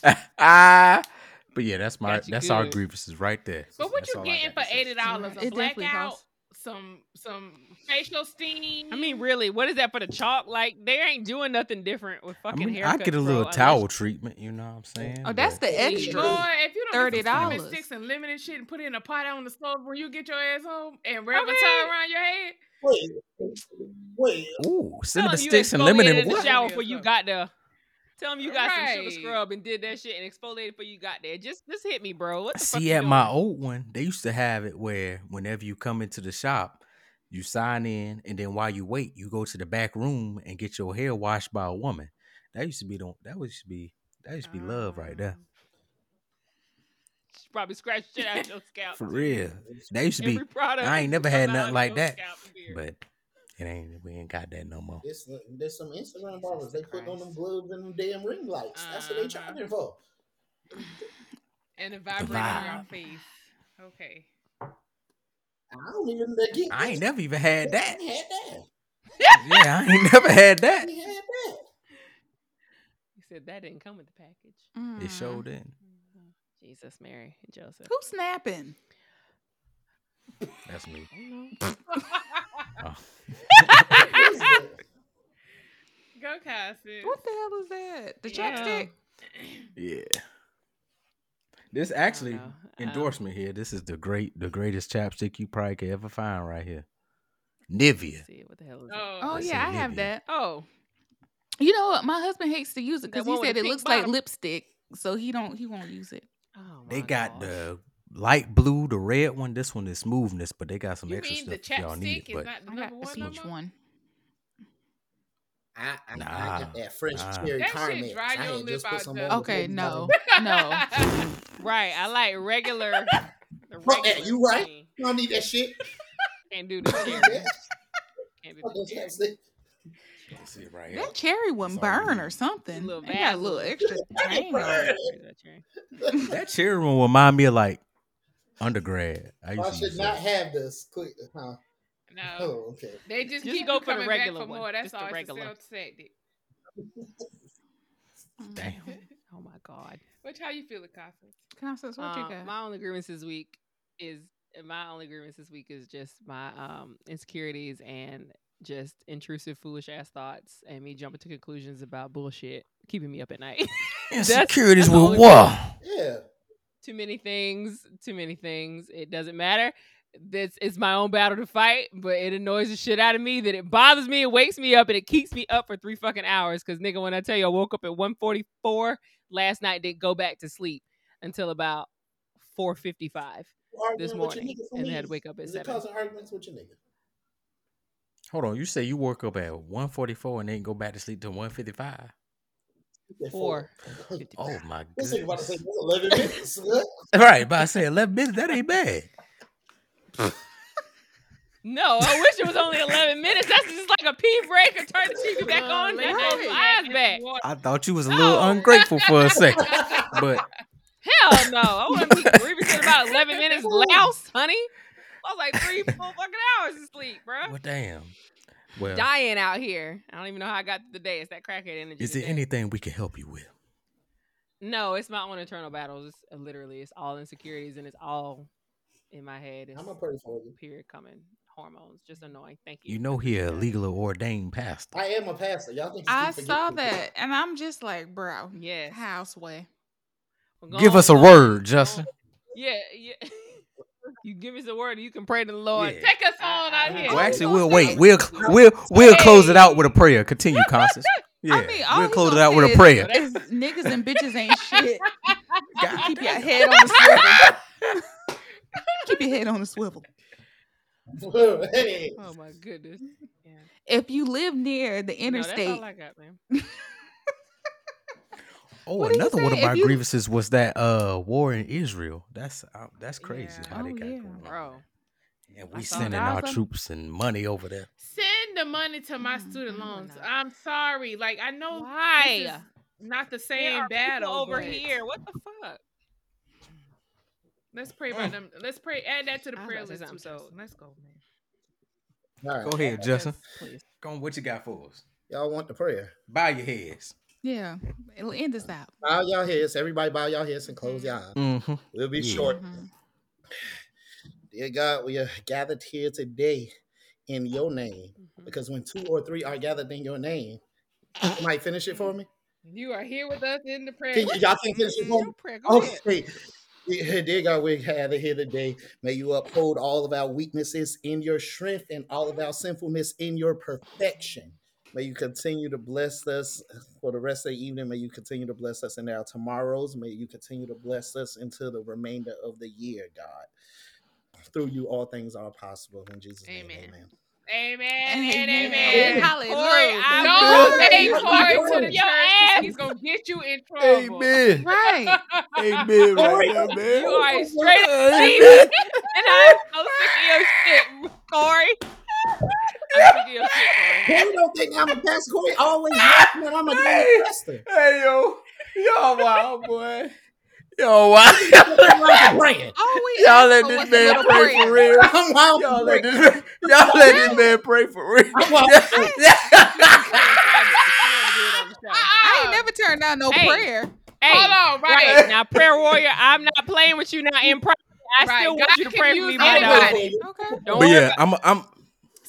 Speaker 4: me.
Speaker 5: ah, but yeah, that's my
Speaker 2: Got you
Speaker 5: that's our grievances right there.
Speaker 3: But what
Speaker 5: That's
Speaker 3: you
Speaker 5: all
Speaker 3: getting for eighty dollars?
Speaker 1: It
Speaker 3: A
Speaker 1: definitely
Speaker 3: blackout,
Speaker 1: costs.
Speaker 3: Some some facial steam.
Speaker 2: I mean, really, what is that for the chalk? Like, they ain't doing nothing different with
Speaker 5: I
Speaker 2: fucking
Speaker 5: mean,
Speaker 2: haircuts.
Speaker 5: I get a
Speaker 2: bro,
Speaker 5: little
Speaker 2: unless-
Speaker 5: towel treatment, you know what I'm saying?
Speaker 1: Oh, that's
Speaker 5: But-
Speaker 1: the extra.
Speaker 3: Boy, if you don't get some cinnamon
Speaker 1: $30.
Speaker 3: sticks and lemon and shit and put it in a pot out on the stove when you get your ass home and wrap a
Speaker 2: Okay.
Speaker 3: towel around your head.
Speaker 4: Wait, wait.
Speaker 5: Ooh, cinnamon
Speaker 2: Telling
Speaker 5: sticks and lemon and
Speaker 2: in the
Speaker 5: what?
Speaker 2: shower before you got there. Tell them you got some sugar scrub and did that shit and exfoliated before you got there. Just, just hit me, bro. What the
Speaker 5: See, at my old one, they used to have it where whenever you come into the shop, you sign in, and then while you wait, you go to the back room and get your hair washed by a woman. That used to be the that used to be that used to be love right there.
Speaker 2: Um, she Probably scratch shit out your scalp.
Speaker 5: For real. That used to be I ain't never had nothing like that.
Speaker 2: scalp and beard.
Speaker 5: but it ain't we ain't got that no more.
Speaker 4: There's, there's some Instagram barbers. They put on them gloves and them damn ring lights. That's what they
Speaker 3: Uh-huh.
Speaker 4: charging for.
Speaker 3: And the vibrator on your face. Okay.
Speaker 4: I don't even get.
Speaker 5: I ain't never even had that.
Speaker 4: I had that.
Speaker 5: Yeah, I ain't never had that.
Speaker 4: ain't had that.
Speaker 2: You said that didn't come with the package.
Speaker 5: It
Speaker 1: Mm.
Speaker 5: showed in.
Speaker 2: Jesus, Mary, and Joseph.
Speaker 1: Who's snapping?
Speaker 5: That's me.
Speaker 2: Oh,
Speaker 5: Oh.
Speaker 4: What is that?
Speaker 3: Go
Speaker 1: What the hell is that? The
Speaker 3: Yeah.
Speaker 1: chapstick?
Speaker 5: Yeah. This actually
Speaker 2: know.
Speaker 5: Uh, endorsement here. This is the great, the greatest chapstick you probably could ever find right here. Nivea.
Speaker 2: See what the hell is it?
Speaker 3: Oh,
Speaker 1: Oh yeah, I
Speaker 5: see,
Speaker 1: have that.
Speaker 2: Oh,
Speaker 1: You know what? My husband hates to use it because he said it
Speaker 2: pink
Speaker 1: looks like lipstick, so he don't he won't use it.
Speaker 2: oh
Speaker 5: They got
Speaker 2: gosh.
Speaker 5: the light blue, the red one. This one is smoothness, but they got some
Speaker 3: you
Speaker 5: extra
Speaker 3: mean the
Speaker 5: stuff y'all need
Speaker 3: chapstick
Speaker 5: it.
Speaker 3: is
Speaker 5: But
Speaker 3: not the
Speaker 1: I got
Speaker 3: number one no more?
Speaker 1: one.
Speaker 4: I, I, I got that French
Speaker 5: nah.
Speaker 4: cherry
Speaker 3: That
Speaker 4: caramel.
Speaker 3: shit dry
Speaker 4: I
Speaker 3: your
Speaker 4: had
Speaker 3: lip
Speaker 4: just put
Speaker 3: out,
Speaker 4: some
Speaker 3: though.
Speaker 4: on
Speaker 1: Okay, no, no.
Speaker 2: Right, I like regular. the
Speaker 4: Fuck that,
Speaker 2: regular
Speaker 4: you right.
Speaker 2: green.
Speaker 4: You don't need that shit.
Speaker 2: Can't do the cherry.
Speaker 4: that
Speaker 2: Can't do
Speaker 4: Fuck
Speaker 2: the
Speaker 4: that
Speaker 2: cherry.
Speaker 4: chapstick.
Speaker 5: See right here.
Speaker 1: That cherry one
Speaker 5: That's all
Speaker 1: burn or something.
Speaker 2: little
Speaker 1: They got a little extra tang on it.
Speaker 2: Where's that cherry?
Speaker 5: That cherry one remind me of like undergrad. I used
Speaker 4: I
Speaker 5: to
Speaker 4: should not
Speaker 5: that.
Speaker 4: have this. Quick, huh?
Speaker 3: No.
Speaker 4: Oh, okay.
Speaker 3: They just,
Speaker 2: Just
Speaker 3: keep
Speaker 2: go
Speaker 3: you
Speaker 2: for the
Speaker 3: coming
Speaker 2: regular
Speaker 3: back for
Speaker 2: one.
Speaker 3: more. That's
Speaker 2: Just the
Speaker 3: all. It's a
Speaker 2: regular.
Speaker 3: sales tactic.
Speaker 5: Damn.
Speaker 2: Oh my god.
Speaker 3: Which how you feel, Constance?
Speaker 1: Constance, what you
Speaker 2: Um,
Speaker 1: got?
Speaker 2: my only grievance this week is my only grievance this week is just my um insecurities and just intrusive, foolish ass thoughts and me jumping to conclusions about bullshit, keeping me up at night.
Speaker 5: Insecurities
Speaker 2: that's the
Speaker 5: with what?
Speaker 4: Yeah.
Speaker 2: too many things, too many things. It doesn't matter. This is my own battle to fight, but it annoys the shit out of me that it bothers me, it wakes me up, and it keeps me up for three fucking hours. Cause nigga, when I tell you I woke up at 144 last night, didn't go back to sleep until about 455 this
Speaker 4: Arguing with your
Speaker 2: morning, and
Speaker 4: me.
Speaker 2: had to wake up at
Speaker 4: Is it
Speaker 2: seven.
Speaker 4: causing arguments with your nigga?
Speaker 5: Hold on, you say you woke up at 144 and then go back to sleep till 155.
Speaker 2: Four.
Speaker 5: Oh my god.
Speaker 4: This nigga about to say 11 minutes.
Speaker 5: Right, but I say 11 minutes, that ain't bad.
Speaker 2: No, I wish it was only 11 minutes. That's just like a pee break and turn the TV back
Speaker 3: Uh,
Speaker 2: on.
Speaker 3: lay
Speaker 2: and
Speaker 3: your
Speaker 2: those eyes back.
Speaker 5: I thought you was a little
Speaker 2: No.
Speaker 5: ungrateful for a second. But
Speaker 2: Hell no. I wouldn't be grieving about 11 minutes louse, honey. I was like three full fucking hours of sleep, bro.
Speaker 5: well, damn. Well,
Speaker 2: Dying out here. I don't even know how I got through the day. It's that crackhead energy.
Speaker 5: is there
Speaker 2: today.
Speaker 5: anything we can help you with?
Speaker 2: No, it's my own internal battles. It's, uh, literally, it's all insecurities and it's all in my head. It's
Speaker 4: I'm gonna pray for you.
Speaker 2: period coming. Hormones. Just annoying. Thank you.
Speaker 5: You know he a legally ordained pastor.
Speaker 4: I am a pastor. Y'all think
Speaker 1: I saw that, and I'm just like, bro,
Speaker 2: Yes.
Speaker 1: houseway.
Speaker 2: Well, go
Speaker 5: Give
Speaker 2: on,
Speaker 5: us a
Speaker 2: on,
Speaker 5: word, Justin.
Speaker 2: Yeah, yeah. you give us a word, and you can pray to the Lord.
Speaker 5: Yeah.
Speaker 3: Take us
Speaker 2: I-
Speaker 3: on
Speaker 2: I-
Speaker 3: out
Speaker 2: Well,
Speaker 3: here.
Speaker 5: Well, actually, we'll wait. We'll we'll we'll close it out with a prayer. Continue, Constance. Yeah,
Speaker 1: I mean,
Speaker 5: we'll close it out with a prayer.
Speaker 1: Is, is niggas and bitches ain't shit.
Speaker 5: God
Speaker 1: Keep your head on the swivel. Keep your head on the swivel.
Speaker 4: hey,
Speaker 2: Oh my goodness. Yeah.
Speaker 1: If you live near the
Speaker 2: No,
Speaker 1: interstate,
Speaker 2: that's all I got, man.
Speaker 5: Oh,
Speaker 1: What
Speaker 5: another one of my
Speaker 1: you-
Speaker 5: grievances was that uh war in Israel. That's uh, that's crazy
Speaker 2: Yeah.
Speaker 5: how they
Speaker 1: Oh,
Speaker 5: got
Speaker 1: yeah.
Speaker 5: going.
Speaker 2: Bro.
Speaker 5: And we sending our troops and money over there.
Speaker 3: Send the money to my
Speaker 1: Mm,
Speaker 3: student loans.
Speaker 1: not.
Speaker 3: I'm sorry. Like I know
Speaker 2: Why?
Speaker 3: this is not the same battle
Speaker 2: over here. What the fuck?
Speaker 3: Let's pray about them. Let's pray. Add that to the
Speaker 2: I
Speaker 3: prayer
Speaker 2: about to say
Speaker 3: list too. So let's go, man.
Speaker 4: all right.
Speaker 5: Go ahead, Justin.
Speaker 2: Please.
Speaker 5: Go on, what you got for us?
Speaker 4: Y'all want the prayer?
Speaker 5: Bow your heads.
Speaker 1: yeah, it'll end us out.
Speaker 4: Bow y'all heads. Everybody bow y'all heads and close your eyes.
Speaker 5: Mm-hmm.
Speaker 4: We'll be
Speaker 5: Yeah.
Speaker 4: short.
Speaker 1: Mhm.
Speaker 4: Dear God, we are gathered here today in your name.
Speaker 2: Mhm.
Speaker 4: Because when two or three are gathered in your name, you might finish it for me?
Speaker 3: You are here with us in the prayer.
Speaker 4: Can y- y'all can finish it for me?
Speaker 2: Prayer, go.
Speaker 4: Okay. Yeah, Dear God, we're gathered here today. May you uphold all of our weaknesses in your strength and all of our sinfulness in your perfection. May you continue to bless us for the rest of the evening. May you continue to bless us in our tomorrows. May you continue to bless us into the remainder of the year, God. Through you, all things are possible. In Jesus' name,
Speaker 3: Amen.
Speaker 4: amen.
Speaker 3: Amen.
Speaker 1: Amen.
Speaker 3: and Amen.
Speaker 1: Hallelujah.
Speaker 2: Corey, I
Speaker 3: Don't
Speaker 2: will
Speaker 3: take
Speaker 2: take
Speaker 3: Corey
Speaker 4: Your
Speaker 3: to the
Speaker 2: ass.
Speaker 3: he's gonna get you in trouble.
Speaker 5: Amen.
Speaker 1: Right.
Speaker 5: Amen.
Speaker 4: Corey,
Speaker 5: Right now, man.
Speaker 2: You are a straight up
Speaker 5: Amen.
Speaker 2: and I'm so sick of your shit, Corey. I'm sick of your shit, Corey.
Speaker 4: Corey don't think I'm a pastor. Corey always laughing that I'm a
Speaker 5: Hey.
Speaker 4: damn pastor.
Speaker 5: Hey yo, y'all wild boy. Yo, wild.
Speaker 4: I'm like praying.
Speaker 1: All we
Speaker 5: Y'all let this man pray for real.
Speaker 4: I'm wild
Speaker 5: Y'all
Speaker 4: for
Speaker 5: let
Speaker 4: praying.
Speaker 5: this y'all let this man pray for real.
Speaker 4: I'm wild for praying.
Speaker 1: I ain't never turned down no
Speaker 2: Hey.
Speaker 1: prayer.
Speaker 2: Hey,
Speaker 3: Hold on, right.
Speaker 2: right now, prayer warrior. I'm not playing with you now in private. I
Speaker 3: Right,
Speaker 2: still
Speaker 3: God
Speaker 2: want you to pray for me right uh,
Speaker 3: now.
Speaker 1: Okay.
Speaker 2: Don't
Speaker 5: But yeah, I'm I'm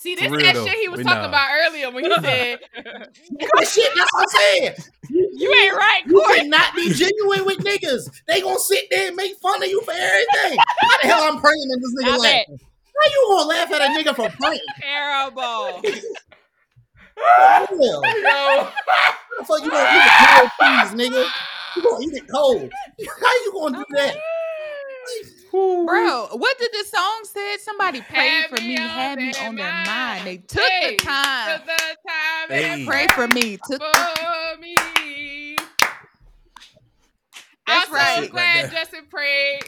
Speaker 3: See, this
Speaker 5: real
Speaker 3: that
Speaker 5: though,
Speaker 3: shit he was
Speaker 5: we
Speaker 3: talking
Speaker 5: not.
Speaker 3: about earlier when he said,
Speaker 4: That shit, that's what I'm saying.
Speaker 2: You ain't right,
Speaker 4: You
Speaker 2: Corey.
Speaker 4: cannot be genuine with niggas. They gonna sit there and make fun of you for everything. How the hell I'm praying and this nigga
Speaker 2: I bet.
Speaker 4: How you gonna laugh at a nigga for praying?
Speaker 2: Terrible.
Speaker 4: Hell,
Speaker 3: Yo.
Speaker 4: the fuck you gonna eat a cold cheese, nigga? You gonna eat it cold? How you gonna do that?
Speaker 1: Bro, what did the song say? Somebody prayed for me,
Speaker 3: me
Speaker 1: had me on their
Speaker 3: mind.
Speaker 1: mind. They took
Speaker 3: Hey,
Speaker 1: the time.
Speaker 3: Took the time
Speaker 5: Hey.
Speaker 3: and
Speaker 1: Pray for me. Took the
Speaker 3: for me.
Speaker 1: That's
Speaker 3: I'm
Speaker 1: right.
Speaker 3: so glad
Speaker 5: Right.
Speaker 3: Justin prayed.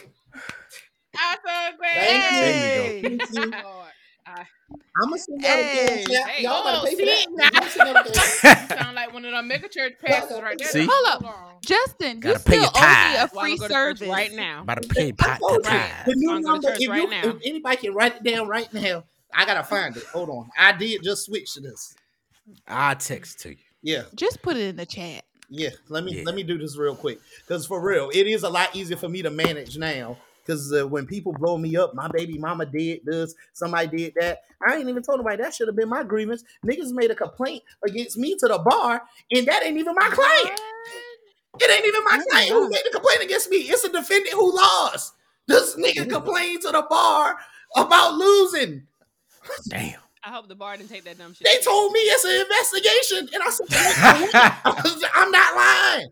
Speaker 3: I'm so glad.
Speaker 4: Thank you.
Speaker 1: Hey.
Speaker 4: Thank you.
Speaker 3: Lord.
Speaker 4: I'm gonna send y'all
Speaker 1: Hey.
Speaker 4: cash app.
Speaker 3: Hey,
Speaker 4: Y'all
Speaker 3: oh,
Speaker 4: gotta pay for
Speaker 3: see,
Speaker 4: that. I'm sending y'all the cash app.
Speaker 3: You sound like one of them mega church pastors right there.
Speaker 5: See?
Speaker 1: Hold up. Justin, you
Speaker 5: Gotta pay
Speaker 1: still owe me a free
Speaker 2: go to church
Speaker 1: service
Speaker 2: right now.
Speaker 5: About to pay
Speaker 4: I
Speaker 5: pot
Speaker 4: told
Speaker 5: to
Speaker 4: you,
Speaker 5: tithe.
Speaker 4: the new
Speaker 2: Wanna go to
Speaker 4: number.
Speaker 2: church
Speaker 4: If, you,
Speaker 2: right now.
Speaker 4: if anybody can write it down right now, I gotta find it. Hold on. I did just switch to this.
Speaker 5: I'll text to you.
Speaker 4: Yeah,
Speaker 1: Just put it in the chat.
Speaker 4: yeah. Let me
Speaker 5: Yeah.
Speaker 4: let me do this real quick because for real, it is a lot easier for me to manage now. Because uh, when people blow me up, my baby mama did this, somebody did that. I ain't even told nobody that should have been my grievance. Niggas made a complaint against me to the bar, and that ain't even my client. It ain't even my client who made the complaint against me. It's a defendant who lost. This nigga complained to the bar about losing.
Speaker 5: Damn.
Speaker 2: I hope the bar didn't take that dumb shit.
Speaker 4: They told me it's an investigation, and I said, "I'm not lying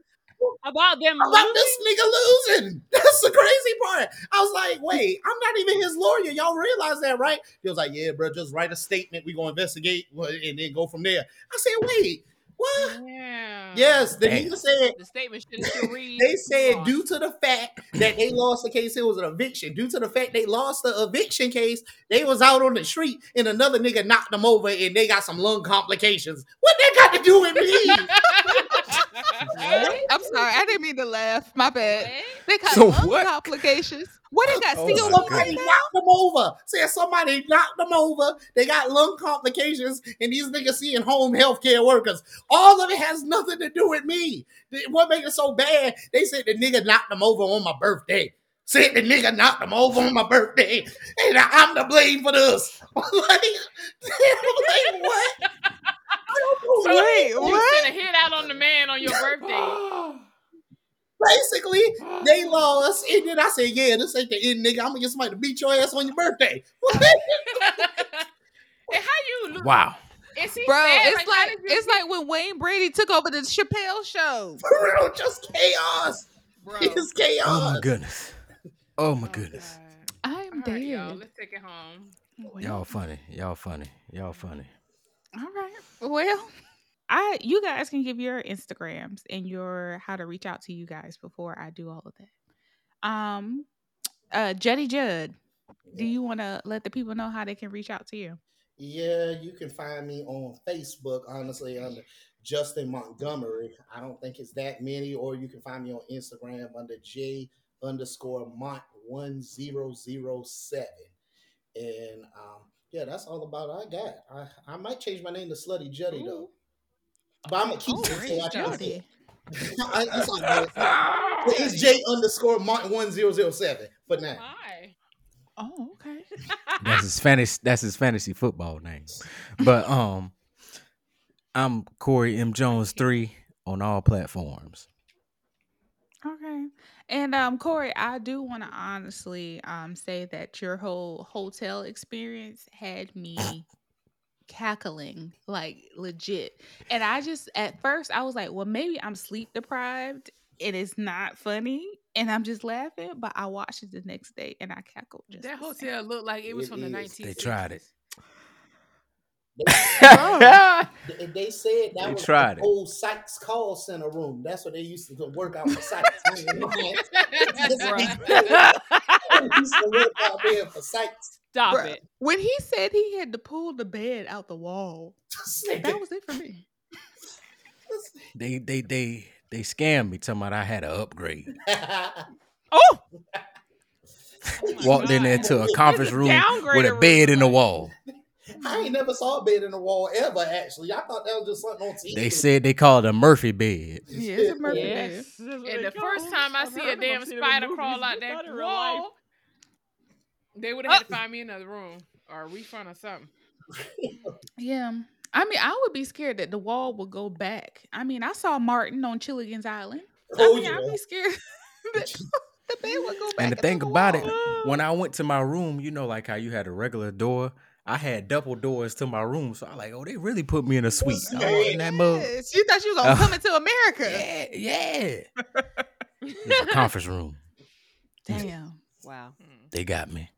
Speaker 2: about them.
Speaker 4: about
Speaker 2: losing?
Speaker 4: this nigga losing." That's the crazy part. I was like, "Wait, I'm not even his lawyer. Y'all realize that, right?" He was like, "Yeah, bro, just write a statement. We gonna investigate and then go from there." I said, "Wait, what?"
Speaker 3: Yeah.
Speaker 4: Yes, the
Speaker 5: Damn.
Speaker 4: nigga said
Speaker 2: The statement should still read.
Speaker 4: They said due to the fact that they lost the case, it was an eviction. Due to the fact they lost the eviction case, they was out on the street and another nigga knocked them over and they got some lung complications. What that got to do with me?
Speaker 1: I'm sorry, I didn't mean to laugh. My bad. They got
Speaker 5: So
Speaker 1: lung
Speaker 5: what?
Speaker 1: complications. What oh they got?
Speaker 5: Oh
Speaker 1: Sealed
Speaker 4: somebody knocked them over. Said somebody knocked them over. They got lung complications and these niggas seeing home health care workers. All of it has nothing to do with me. What made it so bad? They said the nigga knocked them over on my birthday. Said the nigga knocked them over on my birthday. And I- I'm to blame for this. like, like, what? I don't know
Speaker 3: So
Speaker 4: what-
Speaker 1: Wait,
Speaker 3: you
Speaker 1: what?
Speaker 3: sent a hit out on the man on your birthday.
Speaker 4: Basically, they lost. And then I said, yeah, this ain't the end, nigga. I'm gonna get somebody to beat your ass on your birthday.
Speaker 3: and how you lose?
Speaker 5: Wow.
Speaker 3: Is he
Speaker 1: Bro,
Speaker 3: sad?
Speaker 1: it's
Speaker 3: how
Speaker 1: like
Speaker 3: did you
Speaker 1: it's like when Wayne Brady took over the Chappelle show.
Speaker 4: For real, just chaos.
Speaker 3: bro.
Speaker 4: It's chaos.
Speaker 5: Oh my goodness. Oh my oh, goodness.
Speaker 1: I'm
Speaker 3: All right,
Speaker 1: dead.
Speaker 3: y'all. Let's take it home.
Speaker 1: Well,
Speaker 5: Y'all funny. Y'all funny. Y'all funny.
Speaker 1: All right. Well, I you guys can give your Instagrams and your how to reach out to you guys before I do all of that. Um, uh, Juddy Judd, do you want to let the people know how they can reach out to you?
Speaker 4: Yeah, you can find me on Facebook, honestly, under Justin Montgomery. I don't think it's that many, or you can find me on Instagram under J underscore Mont one zero zero seven. And um, yeah, that's all about I got. I, I might change my name to Slutty Juddy though. But I'm gonna keep
Speaker 1: Oh,
Speaker 4: it so I
Speaker 1: great,
Speaker 4: can
Speaker 1: Juddy.
Speaker 4: I- it's, all good. it's J underscore Mont one zero zero seven for now.
Speaker 3: Hi.
Speaker 1: Oh, okay.
Speaker 5: That's his fantasy that's his fantasy football name. But um I'm Corey M. Jones three on all platforms.
Speaker 1: Okay. And um Corey, I do want to honestly um say that your whole hotel experience had me cackling like legit. And I just at first I was like, well maybe I'm sleep deprived and it's not funny and I'm just laughing, but I watched it the next day and I cackled just
Speaker 3: That
Speaker 1: the same.
Speaker 3: hotel looked like it was
Speaker 4: It
Speaker 3: from the
Speaker 4: is.
Speaker 3: 1960s.
Speaker 5: They tried it. Oh.
Speaker 4: They, they said that
Speaker 5: They
Speaker 4: was
Speaker 5: tried
Speaker 4: the
Speaker 5: it.
Speaker 4: old Sykes call center room. That's what they used to work out for Sykes. They used to work out there for Sykes.
Speaker 2: Stop
Speaker 1: Bruh,
Speaker 2: it.
Speaker 1: When he said he had to pull the bed out the wall, that was it for me.
Speaker 5: they they they they scammed me talking about I had an upgrade.
Speaker 2: Oh,
Speaker 5: Walked in there to a conference room
Speaker 2: Downgrade
Speaker 5: with a
Speaker 2: room,
Speaker 5: bed in the wall.
Speaker 4: I ain't never saw a bed in the wall ever. Actually, I thought that was just something on TV.
Speaker 5: They said they called it a Murphy bed.
Speaker 1: Yeah, it's a Murphy bed.
Speaker 3: And the first time I see a damn spider crawl out that wall, they would have had to uh. find me another room or a refund or something.
Speaker 1: Yeah. I mean, I would be scared that the wall would go back. I mean, I saw Martin on Gilligan's Island. I
Speaker 4: Oh
Speaker 1: mean,
Speaker 4: yeah.
Speaker 1: I'd be scared that the they would go back.
Speaker 5: And the
Speaker 1: into
Speaker 5: thing
Speaker 1: the
Speaker 5: about it, when I went to my room, you know, like how you had a regular door, I had double doors to my room. So I was like, oh, they really put me in a suite.
Speaker 4: Yes,
Speaker 5: Oh, in that mug.
Speaker 1: Yes, you thought you was gonna
Speaker 5: Oh.
Speaker 1: come into America.
Speaker 5: Yeah, yeah. It's a conference room.
Speaker 1: Damn,
Speaker 2: Wow.
Speaker 5: They got me.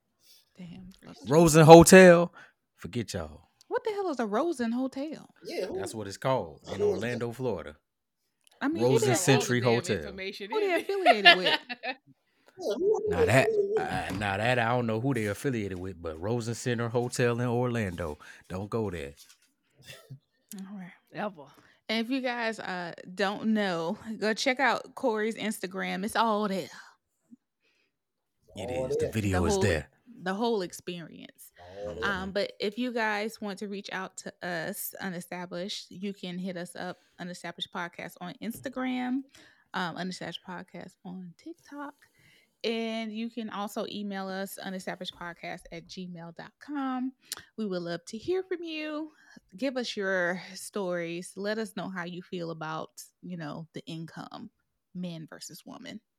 Speaker 1: Damn.
Speaker 5: Rosen Hotel. Forget y'all.
Speaker 1: What the hell is a Rosen Hotel?
Speaker 4: Yeah, who-
Speaker 5: That's what it's called in Orlando, Florida.
Speaker 1: I mean,
Speaker 5: Rosen
Speaker 1: who
Speaker 3: Throw
Speaker 1: they,
Speaker 3: all the
Speaker 5: Century Hotel.
Speaker 3: information
Speaker 1: Who they affiliated with?
Speaker 5: Now that, uh, now that I don't know who they are affiliated with, but Rosen Center Hotel in Orlando. Don't go there.
Speaker 1: All right.
Speaker 2: Ever.
Speaker 1: And if you guys uh don't know, go check out Corey's Instagram. It's all there.
Speaker 5: It
Speaker 4: All
Speaker 5: is. The
Speaker 4: there.
Speaker 5: video is
Speaker 1: whole-
Speaker 5: there.
Speaker 1: The whole experience.
Speaker 4: all that.
Speaker 1: Um, but if you guys want to reach out to us, Unestablished, you can hit us up, Unestablished Podcast on Instagram, um, Unestablished Podcast on TikTok. And you can also email us, unestablished.podcast at gmail.com. We would love to hear from you. Give us your stories. Let us know how you feel about, you know, the income, man versus woman.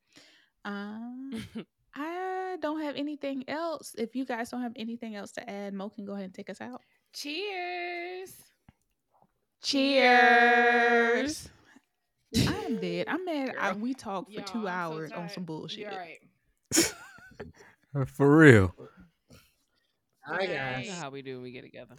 Speaker 1: Um, I don't have anything else. If you guys don't have anything else to add, Mo can go ahead and take us out.
Speaker 3: Cheers.
Speaker 1: Cheers. I'm dead. I'm mad. I, we talked for
Speaker 3: Y'all,
Speaker 1: two
Speaker 3: I'm so
Speaker 1: hours on some bullshit.
Speaker 3: You're right.
Speaker 5: For real.
Speaker 4: Hi
Speaker 3: Good
Speaker 2: You
Speaker 4: guys.
Speaker 2: know how we do when we get together.